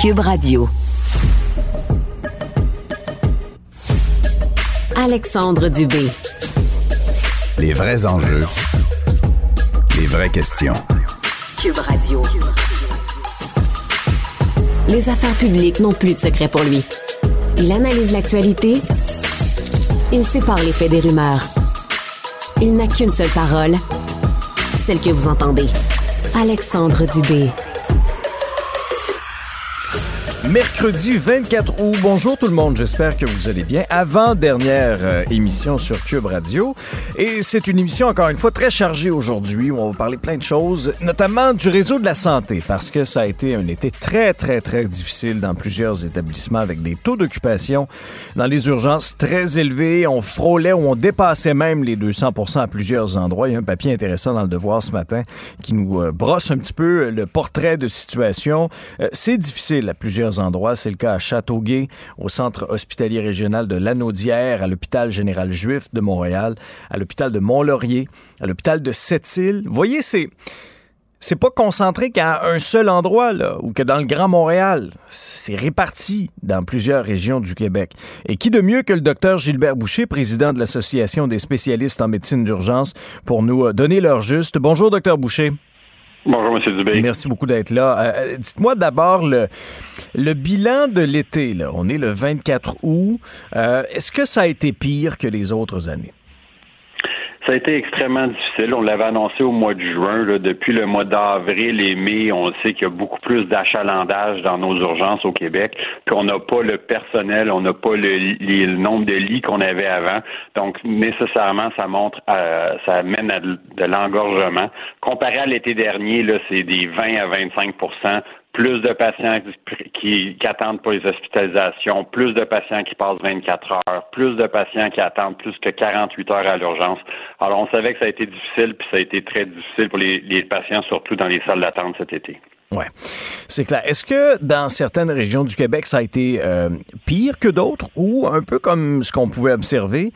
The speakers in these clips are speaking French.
Cube Radio. Alexandre Dubé. Les vrais enjeux. Les vraies questions. Cube Radio. Les affaires publiques n'ont plus de secret pour lui. Il analyse l'actualité. Il sépare les faits des rumeurs. Il n'a qu'une seule parole, celle que vous entendez. Alexandre Dubé. Mercredi 24 août. Bonjour tout le monde, j'espère que vous allez bien. Avant-dernière euh, émission sur Cube Radio. Et c'est une émission, encore une fois, très chargée aujourd'hui où on va parler plein de choses, notamment du réseau de la santé, parce que ça a été un été très, très, très difficile dans plusieurs établissements avec des taux d'occupation dans les urgences très élevés. On frôlait ou on dépassait même les 200 à plusieurs endroits. Il y a un papier intéressant dans le Devoir ce matin qui nous euh, brosse un petit peu le portrait de situation. Euh, c'est difficile à plusieurs endroits. C'est le cas à Châteauguay, au centre hospitalier régional de Lanaudière, à l'hôpital général juif de Montréal, à l'hôpital de Mont-Laurier, à l'hôpital de Sept-Îles. Vous voyez, c'est c'est pas concentré qu'à un seul endroit, là, ou que dans le Grand Montréal. C'est réparti dans plusieurs régions du Québec. Et qui de mieux que le docteur Gilbert Boucher, président de l'Association des spécialistes en médecine d'urgence, pour nous euh, donner leur juste. Bonjour, docteur Boucher. Bonjour, M. Dubé. Merci beaucoup d'être là. Euh, Dites-moi d'abord le, le bilan de l'été. Là. On est le 24 août. Euh, Est-ce que ça a été pire que les autres années? Ça a été extrêmement difficile. On l'avait annoncé au mois de juin. Là. Depuis le mois d'avril et mai, on sait qu'il y a beaucoup plus d'achalandage dans nos urgences au Québec, qu'on n'a pas le personnel, on n'a pas le, nombre de lits qu'on avait avant. Donc, nécessairement, ça montre, à, ça mène à de l'engorgement. Comparé à l'été dernier, là, c'est des 20 à 25 plus de patients qui, qui, attendent pour les hospitalisations, plus de patients qui passent 24 heures, plus de patients qui attendent plus que 48 heures à l'urgence. Alors, on savait que ça a été difficile, puis ça a été très difficile pour les, les patients, surtout dans les salles d'attente cet été. Ouais, c'est clair. Est-ce que dans certaines régions du Québec, ça a été euh, pire que d'autres ou un peu comme ce qu'on pouvait observer,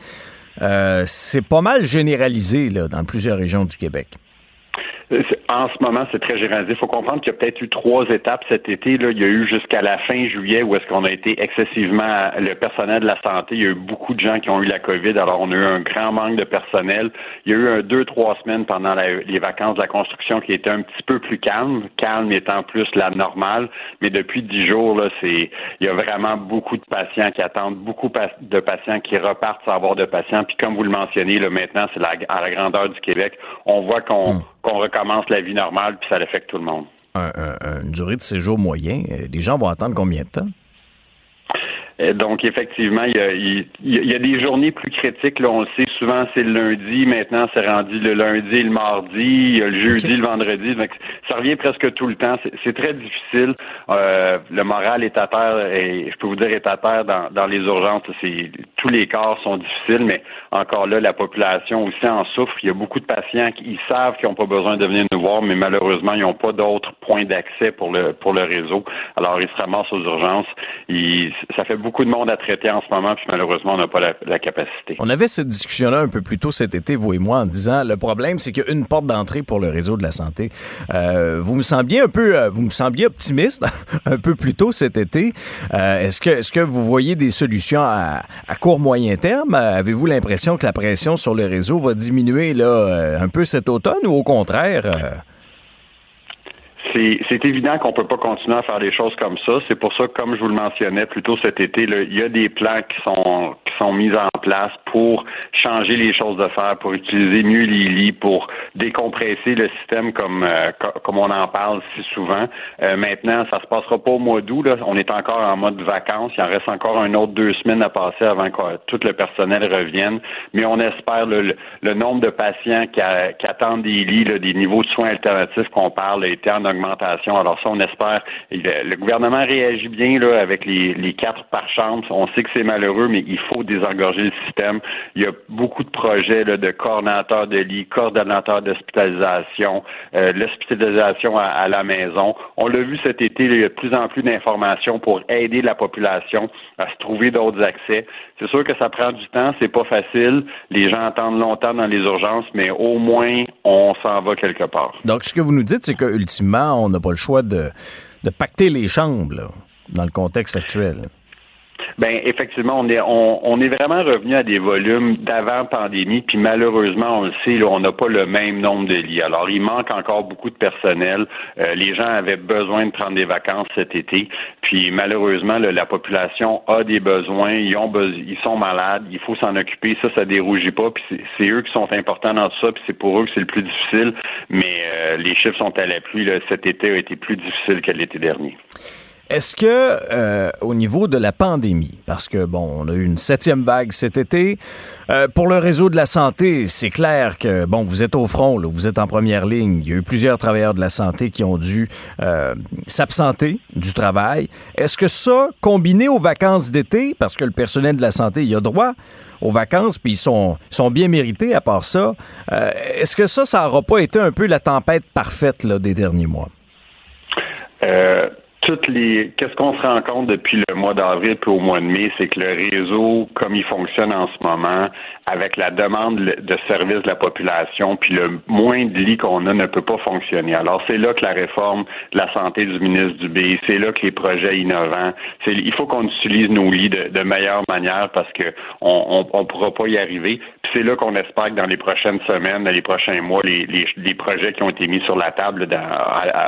euh, c'est pas mal généralisé là, dans plusieurs régions du Québec? En ce moment, c'est très généralisé. Il faut comprendre qu'il y a peut-être eu trois étapes cet été. Là. Il y a eu jusqu'à la fin juillet où est-ce qu'on a été excessivement le personnel de la santé. Il y a eu beaucoup de gens qui ont eu la COVID. Alors, on a eu un grand manque de personnel. Il y a eu un deux, trois semaines pendant la, les vacances de la construction qui étaient un petit peu plus calme, calme étant plus la normale. Mais depuis dix jours, là, c'est il y a vraiment beaucoup de patients qui attendent, beaucoup de patients qui repartent sans avoir de patients. Puis comme vous le mentionnez, là, maintenant, c'est la, à la grandeur du Québec. On voit qu'on hum qu'on recommence la vie normale, puis ça affecte tout le monde. Un, un, une durée de séjour moyen, euh, les gens vont attendre combien de temps? Donc, effectivement, il y, a, il y, a, des journées plus critiques. Là, on le sait, souvent, c'est le lundi. Maintenant, c'est rendu le lundi et le mardi. Le jeudi, okay. le vendredi. Donc, ça revient presque tout le temps. C'est très difficile. Euh, le moral est à terre, et je peux vous dire, est à terre dans, dans les urgences. Tous les corps sont difficiles, mais encore là, la population aussi en souffre. Il y a beaucoup de patients qui ils savent qu'ils n'ont pas besoin de venir nous voir, mais malheureusement, ils n'ont pas d'autres points d'accès pour le, pour le réseau. Alors, ils se ramassent aux urgences. Ils, ça fait beaucoup de monde à traiter en ce moment, puis malheureusement, on n'a pas la, capacité. On avait cette discussion-là un peu plus tôt cet été, vous et moi, en disant le problème, c'est qu'il y a une porte d'entrée pour le réseau de la santé. Euh, vous me sembliez un peu, euh, vous me optimiste un peu plus tôt cet été. Euh, est-ce que, est-ce que vous voyez des solutions à, à court moyen terme? Avez-vous l'impression que la pression sur le réseau va diminuer là un peu cet automne ou au contraire c'est évident qu'on peut pas continuer à faire des choses comme ça. C'est pour ça, comme je vous le mentionnais plus tôt cet été, il y a des plans qui sont sont mis en place pour changer les choses de faire, pour utiliser mieux les lits, pour décompresser le système comme euh, comme on en parle si souvent. Euh, maintenant, ça se passera pas au mois d'août. On est encore en mode vacances. Il en reste encore un autre deux semaines à passer avant que tout le personnel revienne. Mais on espère le, le, nombre de patients qui, attendent des lits, là, des niveaux de soins alternatifs qu'on parle, a été en augmentation. Alors ça, on espère. Le gouvernement réagit bien là avec les, les quatre par chambre. On sait que c'est malheureux, mais il faut désengorger le système. Il y a beaucoup de projets de coordonnateurs de lits, coordonnateurs d'hospitalisation, euh, l'hospitalisation à, la maison. On l'a vu cet été, il y a de plus en plus d'informations pour aider la population à se trouver d'autres accès. C'est sûr que ça prend du temps, c'est pas facile. Les gens attendent longtemps dans les urgences, mais au moins on s'en va quelque part. Donc ce que vous nous dites, c'est qu'ultimement, on n'a pas le choix de, pacter les chambres. Dans le contexte actuel. Ben effectivement, on est on, est vraiment revenu à des volumes d'avant pandémie, puis malheureusement, on le sait, on n'a pas le même nombre de lits. Alors, il manque encore beaucoup de personnel. Euh, les gens avaient besoin de prendre des vacances cet été, puis malheureusement, la population a des besoins, ils ont ils sont malades, il faut s'en occuper. Ça, ça dérougit pas, puis c'est eux qui sont importants dans tout ça, puis c'est pour eux que c'est le plus difficile. Mais euh, les chiffres sont à la pluie. Cet été a été plus difficile que l'été dernier. Est-ce que euh, au niveau de la pandémie, parce que bon, on a eu une septième vague cet été, euh, pour le réseau de la santé, c'est clair que bon, vous êtes au front, vous êtes en première ligne. Il y a eu plusieurs travailleurs de la santé qui ont dû euh, s'absenter du travail. Est-ce que ça, combiné aux vacances d'été, parce que le personnel de la santé il a droit aux vacances, puis ils sont, bien mérités à part ça, est-ce que ça, ça n'aura pas été un peu la tempête parfaite là, des derniers mois? Toutes les qu'est-ce qu'on se rend compte depuis le mois d'avril puis au mois de mai, c'est que le réseau, comme il fonctionne en ce moment, avec la demande de services de la population, puis le moins de lits qu'on a ne peut pas fonctionner. Alors c'est là que la réforme de la santé du ministre Dubé, c'est là que les projets innovants, il faut qu'on utilise nos lits de, meilleure manière parce que on, pourra pas y arriver. Puis c'est là qu'on espère que dans les prochaines semaines, dans les prochains mois, les projets qui ont été mis sur la table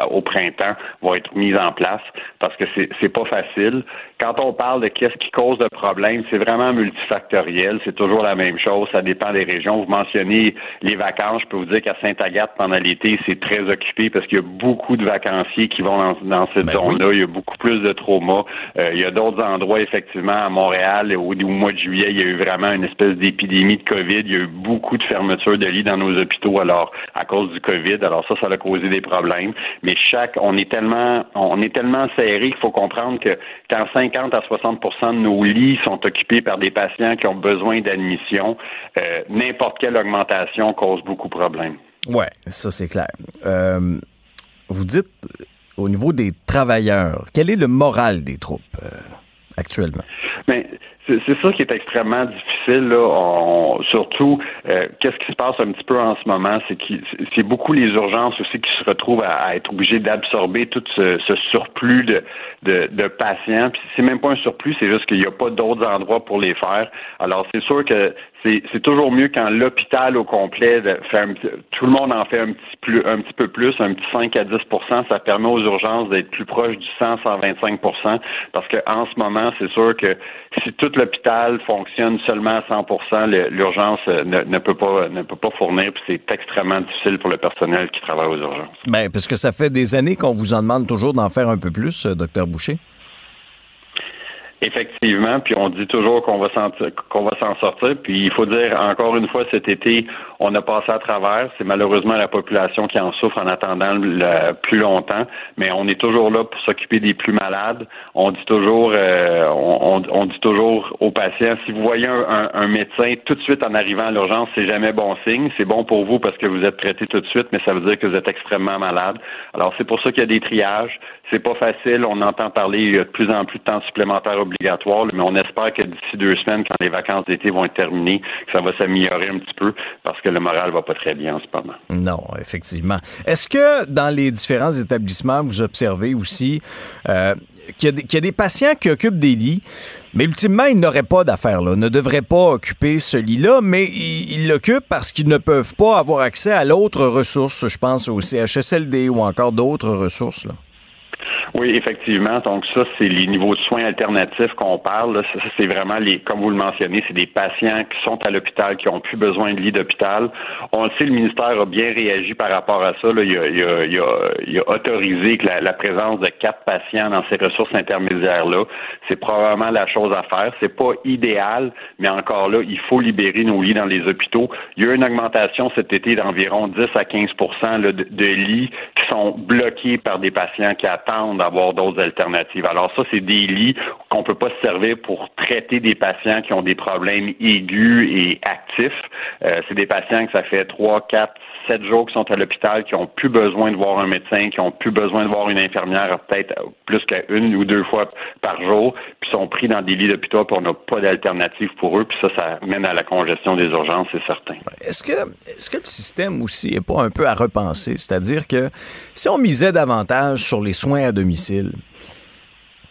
au printemps vont être mis en place parce que c'est pas facile. Quand on parle de qu'est-ce qui cause le problème, c'est vraiment multifactoriel. C'est toujours la même chose. Ça dépend des régions. Vous mentionnez les vacances. Je peux vous dire qu'à Saint-Agathe, pendant l'été, c'est très occupé parce qu'il y a beaucoup de vacanciers qui vont dans, cette ben zone-là. Il y a beaucoup plus de traumas. Euh, il y a d'autres endroits, effectivement, à Montréal, au, au, mois de juillet, il y a eu vraiment une espèce d'épidémie de COVID. Il y a eu beaucoup de fermetures de lits dans nos hôpitaux alors à cause du COVID. Alors ça, ça a causé des problèmes. Mais chaque, on est tellement, on est tellement serré qu'il faut comprendre que quand 50 à 60 de nos lits sont occupés par des patients qui ont besoin d'admission, euh, n'importe quelle augmentation cause beaucoup de problèmes. Oui, ça c'est clair. Euh, vous dites au niveau des travailleurs, quel est le moral des troupes euh, actuellement? Mais ben, c'est ça qui est extrêmement difficile. Là. surtout, euh, qu'est-ce qui se passe un petit peu en ce moment, c'est que c'est beaucoup les urgences aussi qui se retrouvent à, être obligées d'absorber tout ce, surplus de, de, de patients. Puis c'est même pas un surplus, c'est juste qu'il n'y a pas d'autres endroits pour les faire. Alors c'est sûr que c'est toujours mieux quand l'hôpital au complet fait tout le monde en fait un petit plus un petit peu plus, un petit 5 à 10% ça permet aux urgences d'être plus proches du 100 125% parce que en ce moment, c'est sûr que si tout l'hôpital fonctionne seulement à 100% l'urgence ne, ne, peut pas ne peut pas fournir puis c'est extrêmement difficile pour le personnel qui travaille aux urgences. Bien, parce que ça fait des années qu'on vous en demande toujours d'en faire un peu plus, euh, docteur Boucher. Effectivement, puis on dit toujours qu'on va s'en qu'on va s'en sortir. Puis il faut dire encore une fois cet été, on a passé à travers. C'est malheureusement la population qui en souffre en attendant le, plus longtemps, mais on est toujours là pour s'occuper des plus malades. On dit toujours, euh, on, dit toujours aux patients, si vous voyez un, un, médecin tout de suite en arrivant à l'urgence, c'est jamais bon signe. C'est bon pour vous parce que vous êtes traité tout de suite, mais ça veut dire que vous êtes extrêmement malade. Alors c'est pour ça qu'il y a des triages. C'est pas facile. On entend parler de plus en plus de temps supplémentaire obligatoire, mais on espère que d'ici deux semaines, quand les vacances d'été vont être terminées, que ça va s'améliorer un petit peu le moral va pas très bien en ce moment. Non, effectivement. Est-ce que dans les différents établissements, vous observez aussi euh, qu'il y, a des patients qui occupent des lits, mais ultimement, ils n'auraient pas d'affaires là, ne devraient pas occuper ce lit-là, mais ils l'occupent parce qu'ils ne peuvent pas avoir accès à l'autre ressource, je pense au CHSLD ou encore d'autres ressources. Là. Oui, effectivement. Donc ça, c'est les niveaux de soins alternatifs qu'on parle. Ça, c'est vraiment les, comme vous le mentionnez, c'est des patients qui sont à l'hôpital, qui ont plus besoin de lit d'hôpital. On le sait, le ministère a bien réagi par rapport à ça. Il, a, il, a, il, a, autorisé que la, présence de quatre patients dans ces ressources intermédiaires-là, c'est probablement la chose à faire. C'est pas idéal, mais encore là, il faut libérer nos lits dans les hôpitaux. Il y a eu une augmentation cet été d'environ 10 à 15 de, de lits qui sont bloqués par des patients qui attendent avoir d'autres alternatives. Alors ça, c'est des lits qu'on peut pas se servir pour traiter des patients qui ont des problèmes aigus et actifs. Euh, c'est des patients que ça fait trois, quatre, sept jours qui sont à l'hôpital, qui ont plus besoin de voir un médecin, qui ont plus besoin de voir une infirmière peut-être plus qu'une ou deux fois par jour, puis sont pris dans des lits d'hôpital, puis on n'a pas d'alternative pour eux, puis ça, ça mène à la congestion des urgences, c'est certain. Est-ce que, est-ce que le système aussi n'est pas un peu à repenser? C'est-à-dire que si on misait davantage sur les soins à domicile,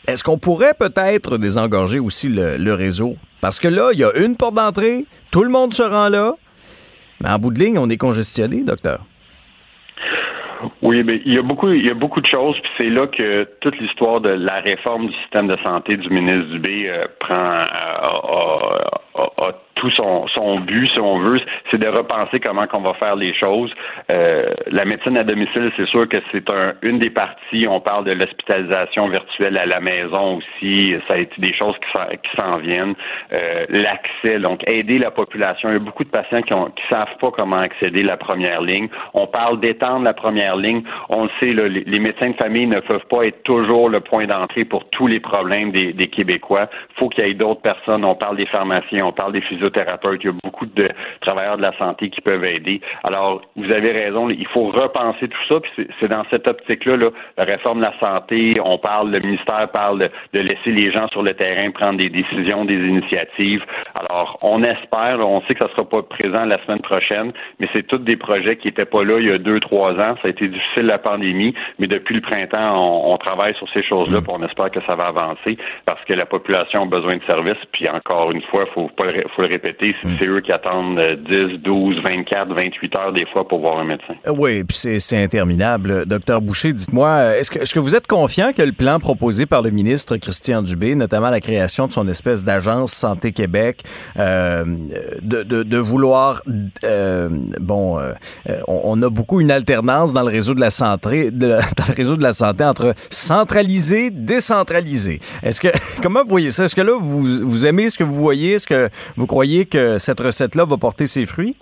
est-ce qu'on pourrait peut-être désengorger aussi le, réseau? Parce que là, il y a une porte d'entrée, tout le monde se rend là, mais en bout de ligne, on est congestionné, docteur. Oui, mais il y a beaucoup, il y a beaucoup de choses, puis c'est là que toute l'histoire de la réforme du système de santé du ministre Dubé euh, prend euh, tout son, son but, si on veut, c'est de repenser comment qu'on va faire les choses. Euh, la médecine à domicile, c'est sûr que c'est un, une des parties. On parle de l'hospitalisation virtuelle à la maison aussi. Ça a été des choses qui s'en viennent. Euh, L'accès, donc aider la population. Il y a beaucoup de patients qui ne savent pas comment accéder à la première ligne. On parle d'étendre la première ligne. On le sait, là, les, médecins de famille ne peuvent pas être toujours le point d'entrée pour tous les problèmes des, des Québécois. Il faut qu'il y ait d'autres personnes. On parle des pharmaciens, on parle des physiothérapeutes il y a beaucoup de travailleurs de la santé qui peuvent aider. Alors, vous avez raison, il faut repenser tout ça, puis c'est dans cette optique-là, la réforme de la santé, on parle, le ministère parle de, laisser les gens sur le terrain prendre des décisions, des initiatives. Alors, on espère, on sait que ça ne sera pas présent la semaine prochaine, mais c'est tous des projets qui n'étaient pas là il y a deux, trois ans. Ça a été difficile la pandémie, mais depuis le printemps, on, travaille sur ces choses-là, puis on espère que ça va avancer parce que la population a besoin de services, puis encore une fois, il faut, faut le répéter, mm. c'est eux qui attendent 10, 12, 24, 28 heures des fois pour voir un médecin. Euh, oui, puis c'est interminable. Docteur Boucher, dites-moi, euh, est-ce que, est que vous êtes confiant que le plan proposé par le ministre Christian Dubé, notamment la création de son espèce d'agence Santé Québec, euh, de, de, vouloir, bon, on, a beaucoup une alternance dans le réseau de la santé, de, dans le réseau de la santé entre centralisé, décentralisé. Est-ce que, comment vous voyez ça? Est-ce que là, vous, vous aimez ce que vous voyez? Est-ce que vous croyez que cette recette-là va porter ses fruits?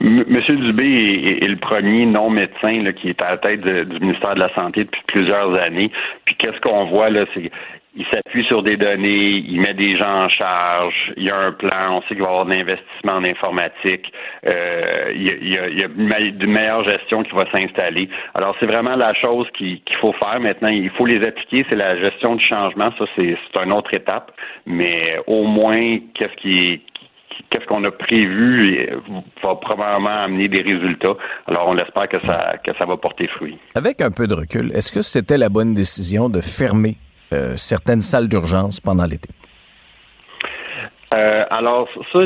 Monsieur Dubé est, le premier non-médecin qui est à la tête du ministère de la Santé depuis plusieurs années. Puis qu'est-ce qu'on voit là, c'est il s'appuie sur des données, il met des gens en charge, il y a un plan, on sait qu'il va y avoir de l'investissement en informatique, euh, il, y a, il, y a, une meilleure gestion qui va s'installer. Alors, c'est vraiment la chose qu'il faut faire maintenant. Il faut les appliquer, c'est la gestion du changement, ça c'est une autre étape, mais au moins, qu'est-ce qui qu'est-ce qu'on a prévu va probablement amener des résultats. Alors, on espère que ça, que ça va porter fruit. Avec un peu de recul, est-ce que c'était la bonne décision de fermer euh, certaines salles d'urgence pendant l'été? Euh, alors, ça,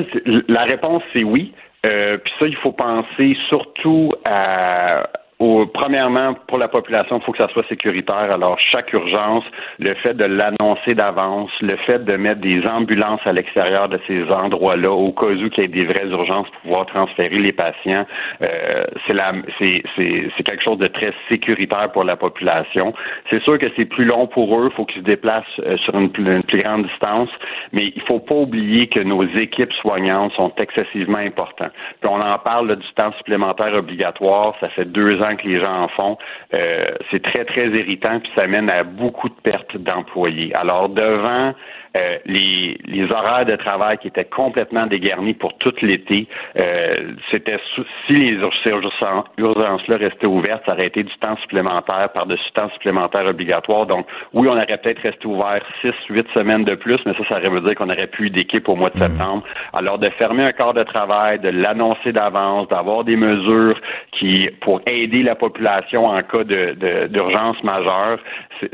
la réponse, c'est oui. Euh, puis ça, il faut penser surtout à, premièrement, pour la population, il faut que ça soit sécuritaire. Alors, chaque urgence, le fait de l'annoncer d'avance, le fait de mettre des ambulances à l'extérieur de ces endroits-là, au cas où il y ait des vraies urgences pour pouvoir transférer les patients, euh, c'est, quelque chose de très sécuritaire pour la population. C'est sûr que c'est plus long pour eux, il faut qu'ils se déplacent euh, sur une, plus grande distance, mais il faut pas oublier que nos équipes soignantes sont excessivement importantes. Puis on en parle du temps supplémentaire obligatoire, ça fait deux ans que les gens en font, euh, c'est très, très irritant, puis ça mène à beaucoup de pertes d'employés. Alors, devant euh, les, horaires de travail qui étaient complètement dégarnis pour tout l'été. Euh, c'était si les urgences-là restaient ouvertes, ça aurait été du temps supplémentaire par-dessus temps supplémentaire obligatoire. Donc, oui, on aurait peut-être resté ouvert six, huit semaines de plus, mais ça, ça aurait dire qu'on aurait plus d'équipe au mois de mmh. septembre. Alors, de fermer un corps de travail, de l'annoncer d'avance, d'avoir des mesures qui pour aider la population en cas d'urgence de, majeure,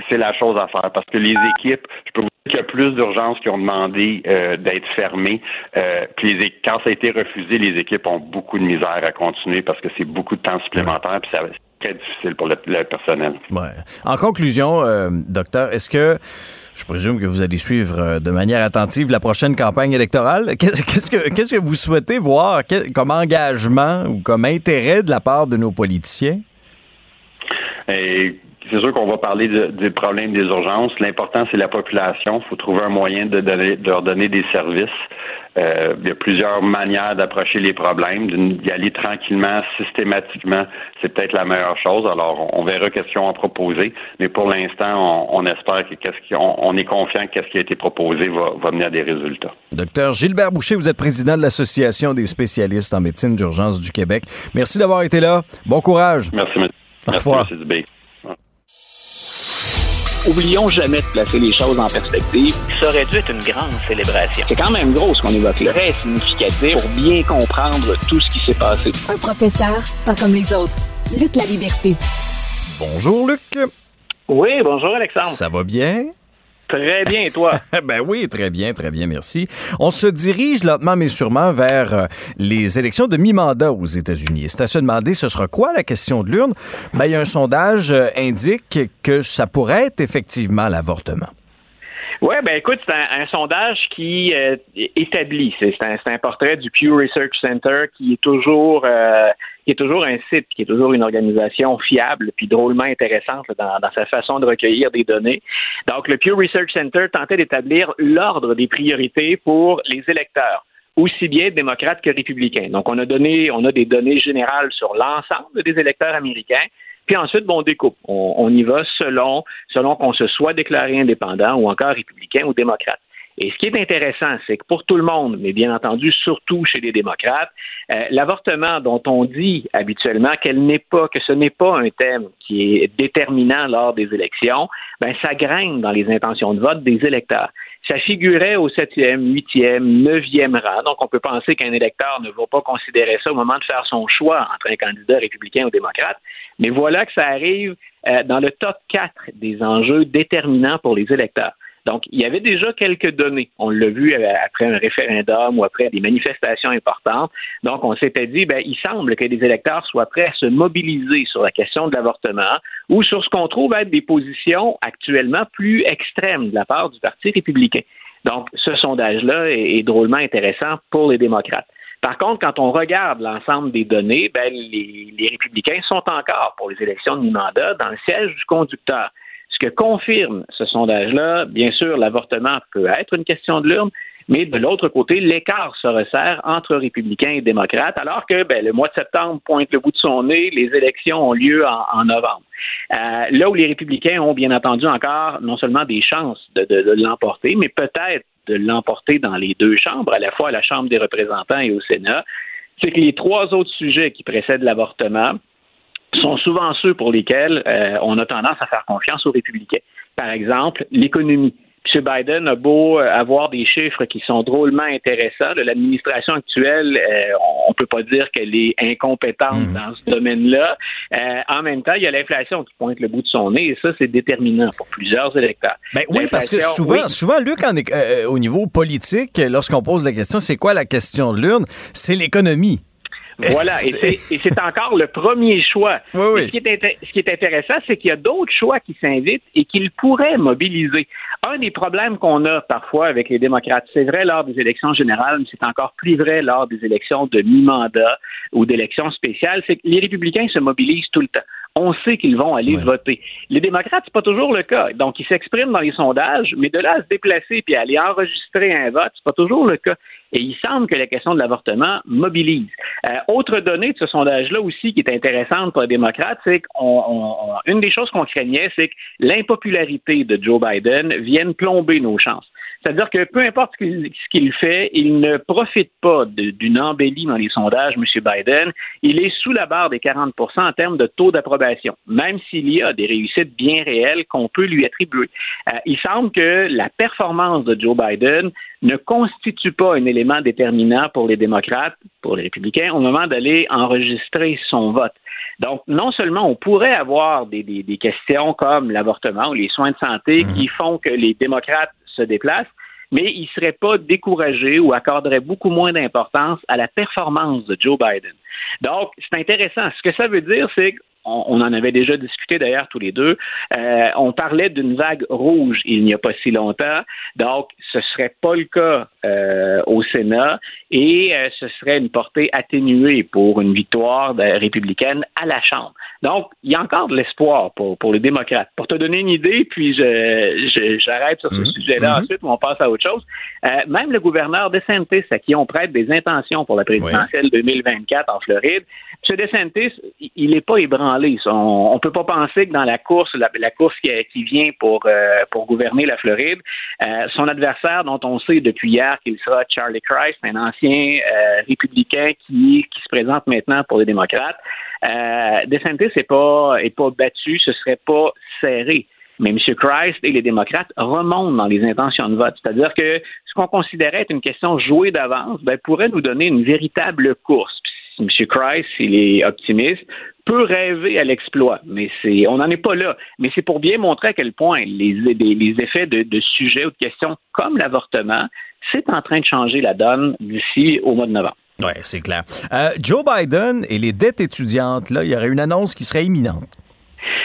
c'est la chose à faire. Parce que les équipes, je peux vous qu'il y a plus d'urgences qui ont demandé euh, d'être fermées. Euh, puis les, quand ça a été refusé, les équipes ont beaucoup de misère à continuer parce que c'est beaucoup de temps supplémentaire, puis c'est très difficile pour le, personnel. Ouais. En conclusion, euh, docteur, est-ce que je présume que vous allez suivre de manière attentive la prochaine campagne électorale. Qu'est-ce que, qu'est-ce que vous souhaitez voir comme engagement ou comme intérêt de la part de nos politiciens? Et c'est sûr qu'on va parler des problèmes des urgences. L'important, c'est la population. Il faut trouver un moyen de, donner, de leur donner des services. Euh, il y a plusieurs manières d'approcher les problèmes. D'y aller tranquillement, systématiquement, c'est peut-être la meilleure chose. Alors, on verra qu'est-ce qu'ils ont à proposer. Mais pour l'instant, on, espère que qu'est-ce on, est confiant que ce qui a été proposé va, va mener à des résultats. Docteur Gilbert Boucher, vous êtes président de l'Association des spécialistes en médecine d'urgence du Québec. Merci d'avoir été là. Bon courage. Merci, monsieur. Au revoir. Merci, oublions jamais de placer les choses en perspective. Ça aurait dû être une grande célébration. C'est quand même gros ce qu'on évoque là. Très significatif pour bien comprendre tout ce qui s'est passé. Un professeur, pas comme les autres. Luc La Liberté. Bonjour Luc. Oui, bonjour Alexandre. Ça va bien? Très bien, toi? ben oui, très bien, très bien, merci. On se dirige lentement mais sûrement vers euh, les élections de mi-mandat aux États-Unis. C'est à se demander, ce sera quoi la question de l'urne? Ben, il y a un sondage euh, indique que ça pourrait être effectivement l'avortement. Oui, ben écoute, c'est un, sondage qui euh, établit, c'est un, un, portrait du Pew Research Center qui est toujours euh, qui est toujours un site, qui est toujours une organisation fiable puis drôlement intéressante dans, sa façon de recueillir des données. Donc, le Pew Research Center tentait d'établir l'ordre des priorités pour les électeurs aussi bien démocrates que républicains. Donc, on a donné, on a des données générales sur l'ensemble des électeurs américains. Puis ensuite, bon, on découpe. On, y va selon, selon qu'on se soit déclaré indépendant ou encore républicain ou démocrate. Et ce qui est intéressant, c'est que pour tout le monde, mais bien entendu surtout chez les démocrates, euh, l'avortement dont on dit habituellement qu'elle n'est pas, que ce n'est pas un thème qui est déterminant lors des élections, ben ça graine dans les intentions de vote des électeurs. Ça figurait au septième, huitième, neuvième rang. Donc, on peut penser qu'un électeur ne va pas considérer ça au moment de faire son choix entre un candidat républicain ou démocrate. Mais voilà que ça arrive euh, dans le top 4 des enjeux déterminants pour les électeurs. Donc, il y avait déjà quelques données. On l'a vu euh, après un référendum ou après des manifestations importantes. Donc, on s'était dit, ben, il semble que les électeurs soient prêts à se mobiliser sur la question de l'avortement ou sur ce qu'on trouve être des positions actuellement plus extrêmes de la part du Parti républicain. Donc, ce sondage-là est, drôlement intéressant pour les démocrates. Par contre, quand on regarde l'ensemble des données, ben, les, républicains sont encore pour les élections de mi-mandat dans le siège du conducteur. Ce que confirme ce sondage-là, bien sûr, l'avortement peut être une question de l'urne, mais de l'autre côté, l'écart se resserre entre républicains et démocrates, alors que ben, le mois de septembre pointe le bout de son nez, les élections ont lieu en, novembre. Euh, là où les républicains ont bien entendu encore non seulement des chances de, de l'emporter, mais peut-être de l'emporter dans les deux chambres, à la fois à la Chambre des représentants et au Sénat, c'est que les trois autres sujets qui précèdent l'avortement, sont souvent ceux pour lesquels euh, on a tendance à faire confiance aux républicains. Par exemple, l'économie. M. Biden a beau euh, avoir des chiffres qui sont drôlement intéressants. L'administration actuelle, euh, on ne peut pas dire qu'elle est incompétente mhm. dans ce domaine-là. en même temps, il y a l'inflation qui pointe le bout de son nez et ça, c'est déterminant pour plusieurs électeurs. Ben oui, parce que souvent, souvent Luc, au niveau politique, lorsqu'on pose la question, c'est quoi la question de l'urne? C'est l'économie. Voilà, et c'est encore le premier choix. Ce, qui est, ce, qui est, intéressant, c'est qu'il y a d'autres choix qui s'invitent et qu'ils pourraient mobiliser. Un des problèmes qu'on a parfois avec les démocrates, c'est vrai lors des élections générales, mais c'est encore plus vrai lors des élections de mi-mandat ou d'élections spéciales, c'est que les républicains se mobilisent tout le temps on sait qu'ils vont aller voter. Les démocrates, c'est pas toujours le cas. Donc, ils s'expriment dans les sondages, mais de là à se déplacer puis aller enregistrer un vote, c'est pas toujours le cas. Et il semble que la question de l'avortement mobilise. Euh, autre donnée de ce sondage-là aussi qui est intéressante pour les démocrates, c'est qu'une des choses qu'on craignait, c'est que l'impopularité de Joe Biden vienne plomber nos chances. C'est-à-dire que peu importe ce qu'il fait, il ne profite pas d'une embellie dans les sondages, M. Biden. Il est sous la barre des 40% en termes de taux d'approbation, même s'il y a des réussites bien réelles qu'on peut lui attribuer. Euh, il semble que la performance de Joe Biden ne constitue pas un élément déterminant pour les démocrates, pour les républicains, au moment d'aller enregistrer son vote. Donc, non seulement on pourrait avoir des, questions comme l'avortement ou les soins de santé mmh. qui font que les démocrates se déplacent, mais il ne serait pas découragé ou accorderait beaucoup moins d'importance à la performance de Joe Biden. Donc, c'est intéressant. Ce que ça veut dire, c'est on, en avait déjà discuté d'ailleurs tous les deux. Euh, on parlait d'une vague rouge il n'y a pas si longtemps, donc ce serait pas le cas euh, au Sénat et euh, ce serait une portée atténuée pour une victoire républicaine à la Chambre. Donc il y a encore de l'espoir pour, pour les démocrates. Pour te donner une idée, puis j'arrête sur ce mhm. sujet-là mhm. ensuite, on passe à autre chose. même le gouverneur DeSantis, à qui on prête des intentions pour la présidentielle 2024 en Floride, M. DeSantis, il n'est pas ébranlé. On ne peut pas penser que dans la course, la, course qui, vient pour, euh, pour gouverner la Floride, euh, son adversaire, dont on sait depuis hier qu'il sera Charlie Christ, un ancien euh, républicain qui, se présente maintenant pour les démocrates, DeSantis n'est pas, pas battu, ce serait pas serré. Mais M. Christ et les démocrates remontent dans les intentions de vote. C'est-à-dire que ce qu'on considérait être une question jouée d'avance ben, pourrait nous donner une véritable course. M. Christ, il est optimiste, peut rêver à l'exploit, mais c'est, on n'en est pas là. Mais c'est pour bien montrer à quel point les, les, effets de, de sujets ou de questions comme l'avortement, c'est en train de changer la donne d'ici au mois de novembre. Oui, c'est clair. Euh, Joe Biden et les dettes étudiantes, là, il y aurait une annonce qui serait imminente.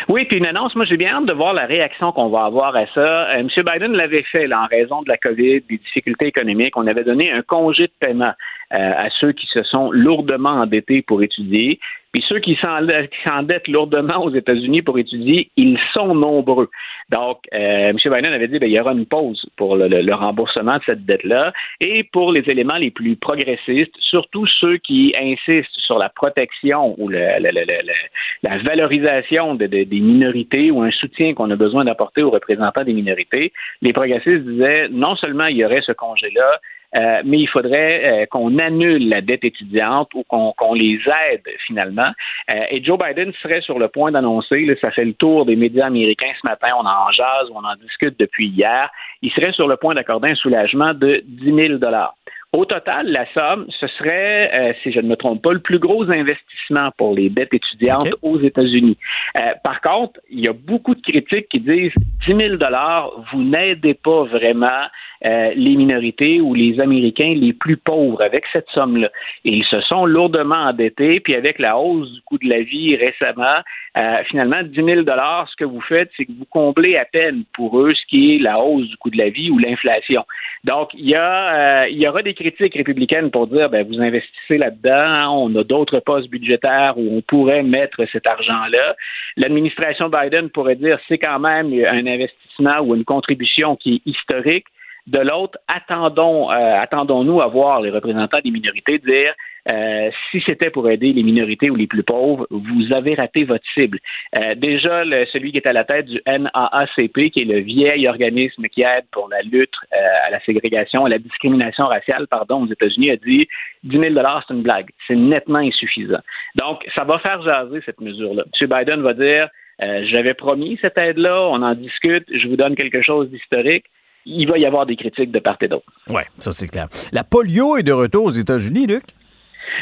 Oui, puis une annonce, moi j'ai bien hâte de voir la réaction qu'on va avoir à ça. Euh, M. Biden l'avait fait là, en raison de la COVID, des difficultés économiques. On avait donné un congé de paiement à ceux qui se sont lourdement endettés pour étudier. Puis ceux qui s'endettent lourdement aux États-Unis pour étudier, ils sont nombreux. Donc, euh, M. Biden avait dit qu'il ben, y aura une pause pour le, remboursement de cette dette-là. Et pour les éléments les plus progressistes, surtout ceux qui insistent sur la protection ou la valorisation des minorités ou un soutien qu'on a besoin d'apporter aux représentants des minorités, les progressistes disaient non seulement il y aurait ce congé-là, euh, mais il faudrait euh, qu'on annule la dette étudiante ou qu'on les aide finalement. Euh, et Joe Biden serait sur le point d'annoncer, ça fait le tour des médias américains ce matin, on en jase, on en discute depuis hier, il serait sur le point d'accorder un soulagement de 10 000 dollars. Au total, la somme, ce serait, euh, si je ne me trompe pas, le plus gros investissement pour les dettes étudiantes aux États-Unis. Euh, par contre, il y a beaucoup de critiques qui disent 10 000 dollars, vous n'aidez pas vraiment euh, les minorités ou les Américains les plus pauvres avec cette somme-là. Et ils se sont lourdement endettés, puis avec la hausse du coût de la vie récemment, finalement, 10 000 dollars, ce que vous faites, c'est que vous comblez à peine pour eux ce qui est la hausse du coût de la vie ou l'inflation. Donc, il y, a, il y aura des critiques républicaines pour dire ben, vous investissez là-dedans, on a d'autres postes budgétaires où on pourrait mettre cet argent-là. L'administration Biden pourrait dire c'est quand même un investissement ou une contribution qui est historique. De l'autre, attendons, euh, attendons-nous à voir les représentants des minorités dire euh, si c'était pour aider les minorités ou les plus pauvres, vous avez raté votre cible. Euh, déjà, celui qui est à la tête du NAACP, qui est le vieil organisme qui aide pour la lutte euh, à la ségrégation, à la discrimination raciale, pardon, aux États-Unis, a dit 10 000 c'est une blague. C'est nettement insuffisant. Donc, ça va faire jaser cette mesure-là. M. Biden va dire j'avais promis cette aide-là, on en discute, je vous donne quelque chose d'historique il va y avoir des critiques de part et d'autre. Oui, ça c'est clair. La polio est de retour aux États-Unis, Luc?